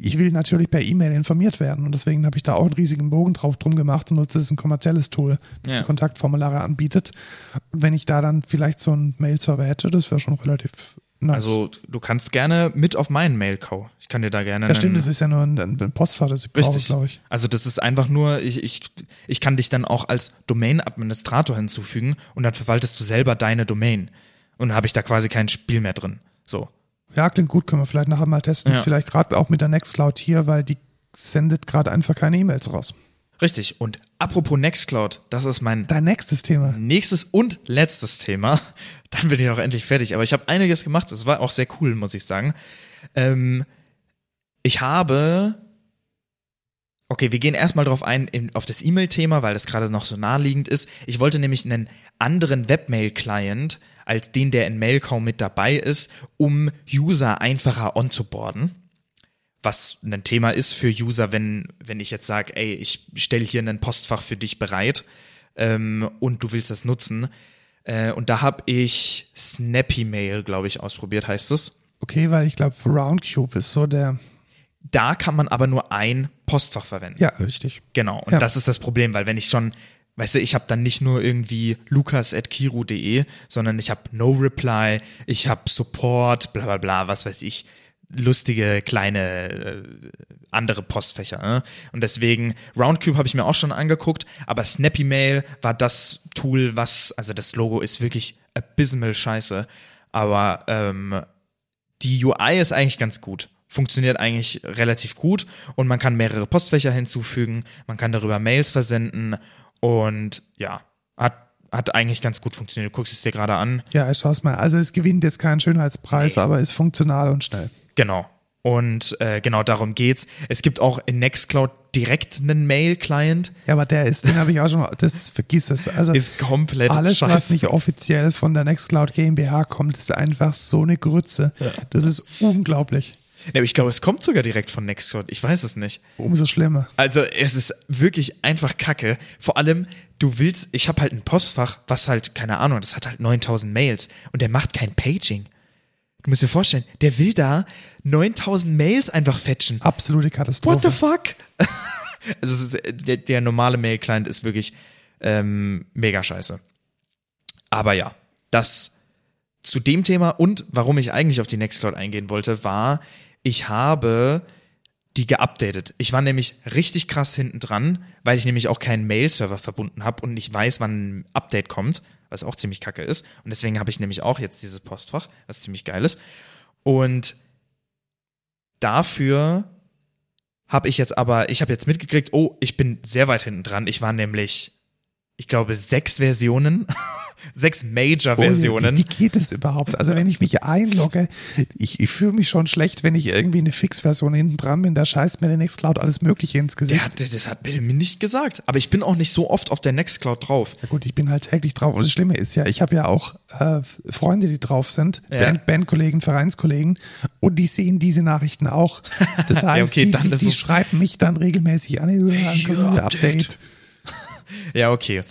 ich will natürlich per E-Mail informiert werden und deswegen habe ich da auch einen riesigen Bogen drauf drum gemacht und nutze das ist ein kommerzielles Tool, das Ja. die Kontaktformulare anbietet. Und wenn ich da dann vielleicht so einen Mail-Server hätte, das wäre schon relativ nice. Also du kannst gerne mit auf meinen Mail-Call. Ich kann dir da gerne. ja, stimmt, das ist ja nur ein, ein Postfach, das ich brauche, glaube ich. Also das ist einfach nur, ich, ich, ich kann dich dann auch als Domain-Administrator hinzufügen und dann verwaltest du selber deine Domain. Und dann habe ich da quasi kein Spiel mehr drin. So. Ja, klingt gut, können wir vielleicht nachher mal testen. Ja. Vielleicht gerade auch mit der Nextcloud hier, weil die sendet gerade einfach keine E-Mails raus. Richtig. Und apropos Nextcloud, das ist mein Dein nächstes Thema. nächstes und letztes Thema. Dann bin ich auch endlich fertig. Aber ich habe einiges gemacht. Es war auch sehr cool, muss ich sagen. Ähm, ich habe. Okay, wir gehen erstmal drauf ein, in, auf das E-Mail-Thema, weil das gerade noch so naheliegend ist. Ich wollte nämlich einen anderen Webmail-Client als den, der in Mailcom mit dabei ist, um User einfacher onzuboarden. Was ein Thema ist für User, wenn, wenn ich jetzt sage, ey, ich stelle hier ein Postfach für dich bereit ähm, und du willst das nutzen. Äh, und da habe ich Snappy Mail, glaube ich, ausprobiert, heißt es. Okay, weil ich glaube, Roundcube ist so der. Da kann man aber nur ein Postfach verwenden. Ja, richtig. Genau. Und Ja. das ist das Problem, weil wenn ich schon, weißt du, ich habe dann nicht nur irgendwie lukas.kiru.de, sondern ich habe No Reply, ich habe Support, bla bla bla, was weiß ich, lustige kleine äh, andere Postfächer. Ne? Und deswegen, Roundcube habe ich mir auch schon angeguckt, aber Snappy Mail war das Tool, was, also das Logo ist wirklich abysmal scheiße, aber ähm, die UI ist eigentlich ganz gut. Funktioniert eigentlich relativ gut und man kann mehrere Postfächer hinzufügen, man kann darüber Mails versenden und ja, hat, hat eigentlich ganz gut funktioniert. Du guckst es dir gerade an. Ja, ich schau's mal. Also es gewinnt jetzt keinen Schönheitspreis, Nee. aber ist funktional und schnell. Genau. Und äh, genau darum geht's. Es gibt auch in Nextcloud direkt einen Mail-Client. Ja, aber der ist, den habe ich auch schon mal, das vergiss es. Also Ist komplett alles, was scheiße. nicht offiziell von der Nextcloud GmbH kommt, ist einfach so eine Grütze. Das ist unglaublich. Aber ich glaube, es kommt sogar direkt von Nextcloud. Ich weiß es nicht. Umso schlimmer. Also es ist wirklich einfach Kacke. Vor allem, du willst, ich habe halt ein Postfach, was halt, keine Ahnung, das hat halt 9000 Mails und der macht kein Paging. Du musst dir vorstellen, der will da 9000 Mails einfach fetchen. Absolute Katastrophe. What the fuck? also ist, der, der normale Mail-Client ist wirklich ähm, mega scheiße. Aber ja, das zu dem Thema und warum ich eigentlich auf die Nextcloud eingehen wollte, war, ich habe die geupdatet. Ich war nämlich richtig krass hinten dran, weil ich nämlich auch keinen Mail-Server verbunden habe und nicht weiß, wann ein Update kommt, was auch ziemlich kacke ist. Und deswegen habe ich nämlich auch jetzt dieses Postfach, was ziemlich geil ist. Und dafür habe ich jetzt aber, ich habe jetzt mitgekriegt, oh, ich bin sehr weit hinten dran. Ich war nämlich, ich glaube, sechs Versionen, sechs Major-Versionen. Wie, wie geht das überhaupt? Also wenn ich mich einlogge, ich, ich fühle mich schon schlecht, wenn ich irgendwie eine Fix-Version hinten dran bin, da scheißt mir der Nextcloud alles Mögliche ins Gesicht. Hat, das hat mir nicht gesagt. Aber ich bin auch nicht so oft auf der Nextcloud drauf. Ja gut, ich bin halt täglich drauf. Und das Schlimme ist ja, ich habe ja auch äh, Freunde, die drauf sind, Ja. Band, Bandkollegen, Vereinskollegen, und die sehen diese Nachrichten auch. Das heißt, okay, die, dann die, die schreiben mich dann regelmäßig an, ja. Update. Ja, okay.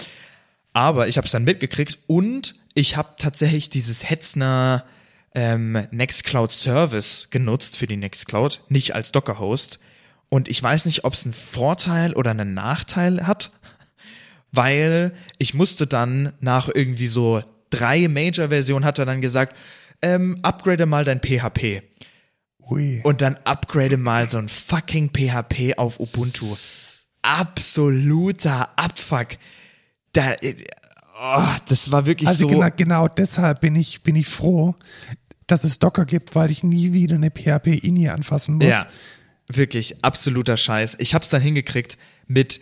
Aber ich habe es dann mitgekriegt und ich habe tatsächlich dieses Hetzner ähm, Nextcloud Service genutzt für die Nextcloud, nicht als Docker-Host. Und ich weiß nicht, ob es einen Vorteil oder einen Nachteil hat, weil ich musste dann nach irgendwie so drei Major-Versionen hat er dann gesagt, ähm, upgrade mal dein PHP. Ui. Und dann upgrade mal so ein fucking PHP auf Ubuntu. Absoluter Abfuck. Da, äh, oh, das war wirklich Also so. genau, genau deshalb bin ich, bin ich froh, dass es Docker gibt, weil ich nie wieder eine PHP-INI anfassen muss. Ja, wirklich absoluter Scheiß. Ich hab's dann hingekriegt mit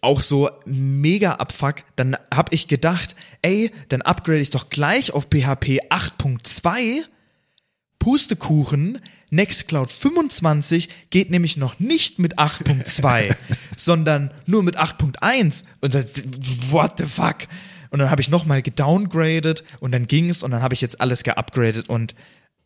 auch so mega Abfuck. Dann hab ich gedacht, ey, dann upgrade ich doch gleich auf PHP 8.2. Pustekuchen, Nextcloud 25 geht nämlich noch nicht mit 8.2, sondern nur mit 8.1. Und das, what the fuck? Und dann habe ich nochmal gedowngraded und dann ging es und dann habe ich jetzt alles geupgradet und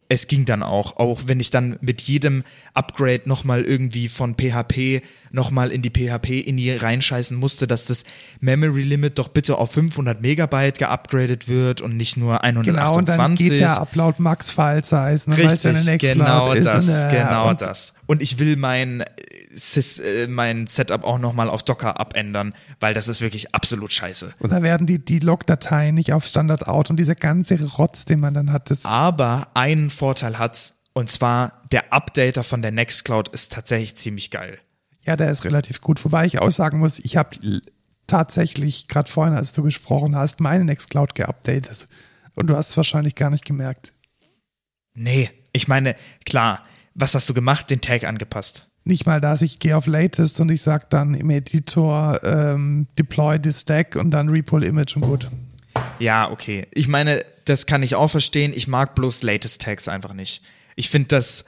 es ging dann auch, auch wenn ich dann mit jedem Upgrade nochmal irgendwie von PHP nochmal in die PHP-INI reinscheißen musste, dass das Memory Limit doch bitte auf 500 Megabyte geupgradet wird und nicht nur 128. Genau, und dann geht der Upload Max File Size, ne, Richtig, genau das, ist, genau und das. Und ich will mein Sys, äh, mein Setup auch nochmal auf Docker abändern, weil das ist wirklich absolut scheiße. Und da werden die, die Log-Dateien nicht auf Standard out und dieser ganze Rotz, den man dann hat. Das Aber einen Vorteil hat und zwar der Updater von der Nextcloud ist tatsächlich ziemlich geil. Ja, der ist relativ gut. Wobei ich auch sagen muss, ich habe tatsächlich gerade vorhin, als du gesprochen hast, meine Nextcloud geupdatet. Und du hast es wahrscheinlich gar nicht gemerkt. Nee, ich meine, klar, was hast du gemacht? Den Tag angepasst nicht mal das, ich gehe auf Latest und ich sage dann im Editor ähm, deploy the stack und dann repull image und gut. Ja, okay. Ich meine, das kann ich auch verstehen. Ich mag bloß Latest Tags einfach nicht. Ich finde das,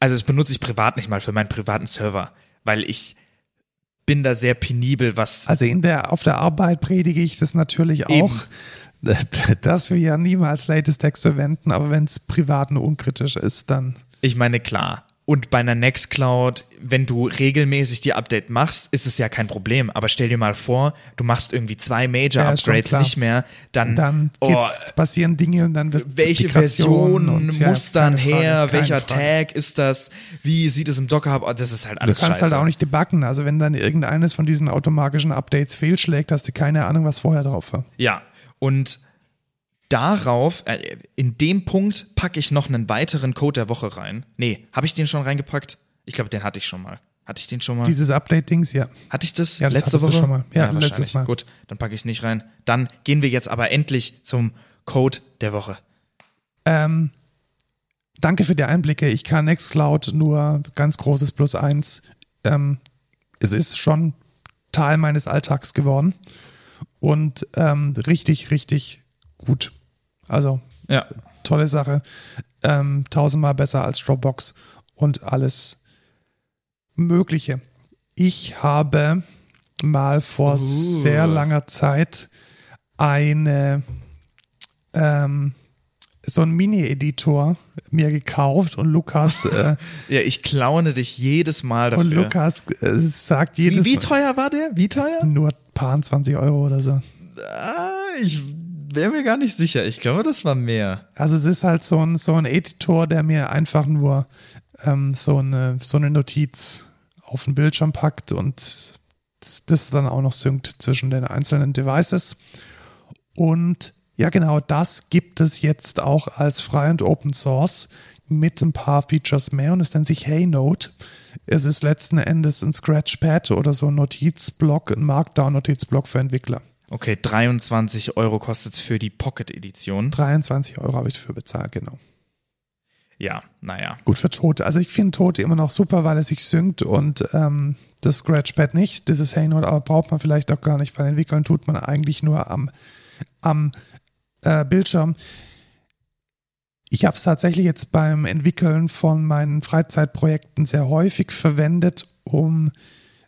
also das benutze ich privat nicht mal für meinen privaten Server, weil ich bin da sehr penibel, was. Also in der, auf der Arbeit predige ich das natürlich auch. Eben. dass wir ja niemals Latest Text verwenden, aber wenn es privat nur unkritisch ist, dann. Ich meine, klar, und bei einer Nextcloud, wenn du regelmäßig die Update machst, ist es ja kein Problem. Aber stell dir mal vor, du machst irgendwie zwei Major-Upgrades ja, nicht mehr, dann, dann oh, passieren Dinge und dann wird welche Version und, ja, muss dann her, Frage, welcher Frage. Tag ist das, wie sieht es im Docker Hub, oh, das ist halt alles Du kannst scheiße. halt auch nicht debuggen. Also wenn dann irgendeines von diesen automatischen Updates fehlschlägt, hast du keine Ahnung, was vorher drauf war. Ja, und darauf, äh, in dem Punkt packe ich noch einen weiteren Code der Woche rein. Nee, habe ich den schon reingepackt? Ich glaube, den hatte ich schon mal. Hatte ich den schon mal? Dieses Update-Dings, ja. Hatte ich das, ja, das letzte Woche? schon mal. Ja, ja letztes Mal. Gut, dann packe ich es nicht rein. Dann gehen wir jetzt aber endlich zum Code der Woche. Ähm, danke für die Einblicke. Ich kann Nextcloud nur ganz großes Plus eins. Ähm, es ist schon Teil meines Alltags geworden und ähm, richtig, richtig gut. Also ja. tolle Sache. Ähm, tausendmal besser als Dropbox und alles Mögliche. Ich habe mal vor uh. sehr langer Zeit eine ähm, so einen Mini-Editor mir gekauft und Lukas. Äh, ja, ich klaune dich jedes Mal dafür. Und Lukas äh, sagt jedes Wie, wie teuer war der? Wie teuer? Nur ein paar 20 Euro oder so. Ah, ich wäre mir gar nicht sicher. Ich glaube, das war mehr. Also es ist halt so ein, so ein Editor, der mir einfach nur ähm, so, eine, so eine Notiz auf den Bildschirm packt und das dann auch noch synkt zwischen den einzelnen Devices. Und ja, genau, das gibt es jetzt auch als frei und Open Source mit ein paar Features mehr und es nennt sich HeyNote. Es ist letzten Endes ein Scratchpad oder so ein Notizblock, ein Markdown-Notizblock für Entwickler. Okay, 23 Euro kostet es für die Pocket-Edition. 23 Euro habe ich dafür bezahlt, genau. Ja, naja. Gut für Tote. Also ich finde Tote immer noch super, weil es sich synkt und ähm, das Scratchpad nicht. Dieses Heynote aber braucht man vielleicht auch gar nicht, weil entwickeln tut man eigentlich nur am, am äh, Bildschirm. Ich habe es tatsächlich jetzt beim Entwickeln von meinen Freizeitprojekten sehr häufig verwendet, um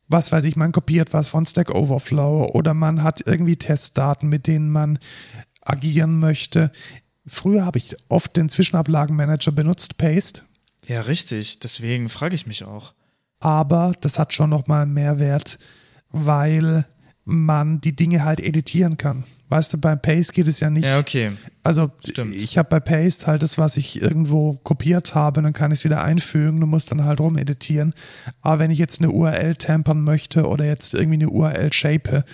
was weiß ich, man kopiert was von Stack Overflow oder man hat irgendwie Testdaten, mit denen man agieren möchte. Früher habe ich oft den Zwischenablagenmanager benutzt, Paste. Ja, richtig. Deswegen frage ich mich auch. Aber das hat schon nochmal einen Mehrwert, weil man die Dinge halt editieren kann. Weißt du, bei Paste geht es ja nicht. Ja, okay. Also Stimmt. ich habe bei Paste halt das, was ich irgendwo kopiert habe, dann kann ich es wieder einfügen, du musst dann halt rumeditieren. Aber wenn ich jetzt eine URL tampern möchte oder jetzt irgendwie eine URL shape,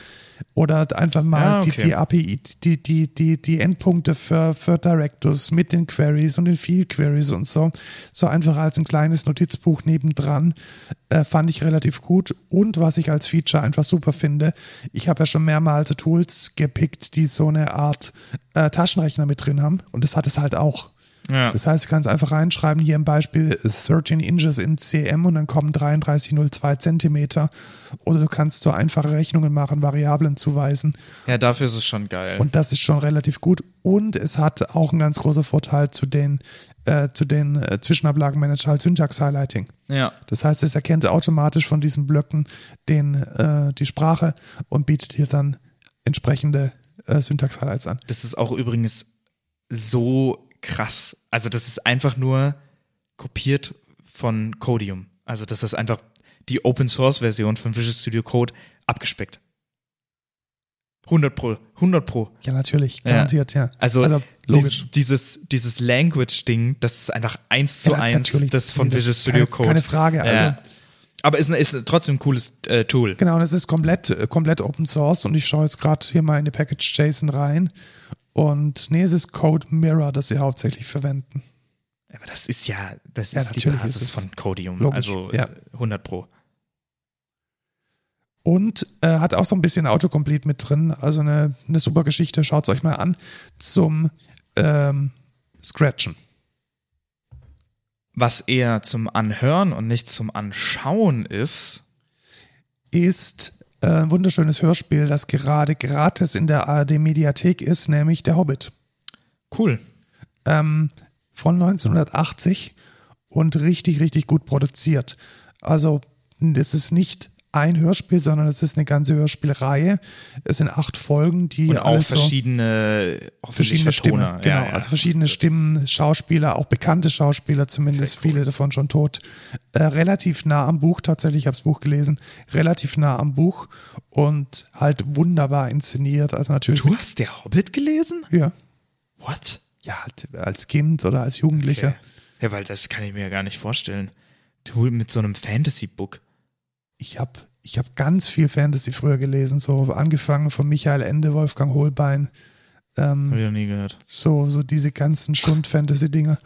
oder einfach mal ja, okay. die, die API, die, die, die, die Endpunkte für, für Directors mit den Queries und den Field Queries und so, so einfach als ein kleines Notizbuch nebendran, äh, fand ich relativ gut. Und was ich als Feature einfach super finde, ich habe ja schon mehrmals Tools gepickt, die so eine Art äh, Taschenrechner mit drin haben und das hat es halt auch. Ja. Das heißt, du kannst einfach reinschreiben, hier im Beispiel 13 Inches in cm und dann kommen 33,02 Zentimeter. Oder du kannst so einfache Rechnungen machen, Variablen zuweisen. Ja, dafür ist es schon geil. Und das ist schon relativ gut. Und es hat auch einen ganz großen Vorteil zu den, äh, zu den äh, Zwischenablagenmanager als Syntax-Highlighting. Ja. Das heißt, es erkennt automatisch von diesen Blöcken den, äh, die Sprache und bietet dir dann entsprechende äh, Syntax-Highlights an. Das ist auch übrigens so krass. Also das ist einfach nur kopiert von Codium. Also das ist einfach die Open Source Version von Visual Studio Code abgespeckt. 100 pro, 100 pro. Ja, natürlich, garantiert, ja. Also, Also, logisch. Dieses, dieses Language-Ding, das ist einfach eins zu Ja, eins das von Visual Studio keine- Code. keine Frage, also- ja. Aber ist, ist trotzdem ein cooles äh, Tool. Genau, und es ist komplett, äh, komplett Open Source und ich schaue jetzt gerade hier mal in die Package JSON rein. Und nee, es ist Code Mirror, das sie hauptsächlich verwenden. Aber das ist ja, das Ja, ist die Basis ist von Codium. logisch, also ja. äh, 100 pro. Und äh, hat auch so ein bisschen Autocomplete mit drin. Also eine, eine super Geschichte, schaut es euch mal an, zum ähm, Scratchen. Was eher zum Anhören und nicht zum Anschauen ist, Ist äh, ein wunderschönes Hörspiel, das gerade gratis in der ARD-Mediathek ist, nämlich Der Hobbit. cool. ähm, von 1980 und richtig, richtig gut produziert. Also, das ist nicht ein Hörspiel, sondern es ist eine ganze Hörspielreihe. Es sind acht Folgen, die Und auch alles so verschiedene, verschiedene. Stimmen, genau, Ja, also verschiedene Stimmen, Schauspieler, auch bekannte Schauspieler, zumindest Sehr cool. viele davon schon tot. Äh, relativ nah am Buch, tatsächlich, ich habe das Buch gelesen, relativ nah am Buch und halt wunderbar inszeniert. Also natürlich, Du hast der Hobbit gelesen? ja, What? ja, halt als Kind oder als Jugendlicher. Okay. Ja, weil das kann ich mir ja gar nicht vorstellen. Du mit so einem Fantasy-Book. Ich habe ich hab ganz viel Fantasy früher gelesen, so angefangen von Michael Ende, Wolfgang Holbein, ähm, Hab ich noch nie gehört. so, so diese ganzen Schund-Fantasy-Dinge.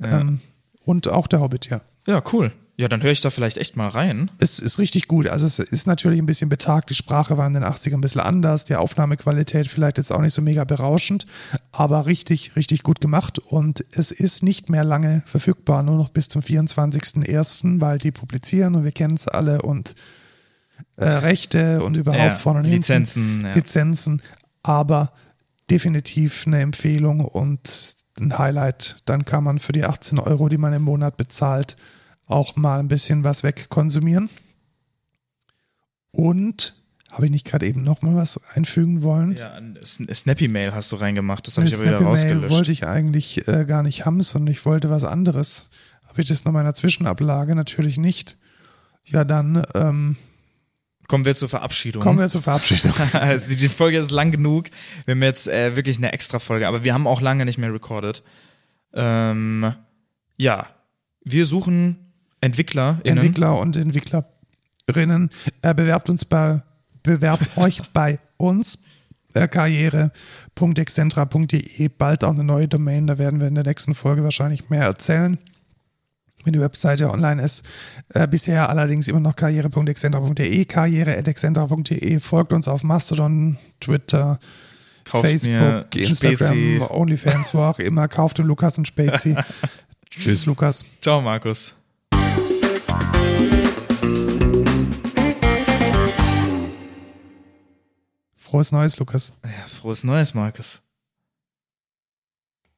Ja. Ähm, und auch der Hobbit, ja. Ja, cool. Ja, dann höre ich da vielleicht echt mal rein. Es ist richtig gut. Also es ist natürlich ein bisschen betagt. Die Sprache war in den 80ern ein bisschen anders. Die Aufnahmequalität vielleicht jetzt auch nicht so mega berauschend, aber richtig, richtig gut gemacht. Und es ist nicht mehr lange verfügbar, nur noch bis zum 24.01., weil die publizieren und wir kennen es alle und äh, Rechte und überhaupt Ja, vorne und hinten. Lizenzen, ja. Lizenzen, aber definitiv eine Empfehlung und ein Highlight. Dann kann man für die 18 Euro, die man im Monat bezahlt, auch mal ein bisschen was wegkonsumieren. Und habe ich nicht gerade eben noch mal was einfügen wollen? Ja, ein Sn- Snappy Mail hast du reingemacht. Das habe ich aber wieder Snappy Mail rausgelöscht. wollte ich eigentlich äh, gar nicht haben, sondern ich wollte was anderes. Habe ich das noch in meiner Zwischenablage? Natürlich nicht. Ja, dann ähm, Kommen wir zur Verabschiedung. kommen wir zur Verabschiedung. also die die Folge ist lang genug. Wir haben jetzt äh, wirklich eine extra Folge, aber wir haben auch lange nicht mehr recorded. Ähm, ja, wir suchen Entwickler. Entwickler und Entwicklerinnen. Äh, bewerbt uns bei, bewerbt euch bei uns. Äh, karriere.excentra.de. Bald auch eine neue Domain. Da werden wir in der nächsten Folge wahrscheinlich mehr erzählen. Wenn die Webseite online ist. Äh, bisher allerdings immer noch karriere.excentra.de. Karriere.excentra.de. Folgt uns auf Mastodon, Twitter, Kauft Facebook, Instagram, Spezi. OnlyFans, wo auch immer. Kauft dem Lukas und Spezi. Tschüss, Lukas. Ciao, Markus. Frohes Neues, Lukas. Ja, frohes Neues, Markus.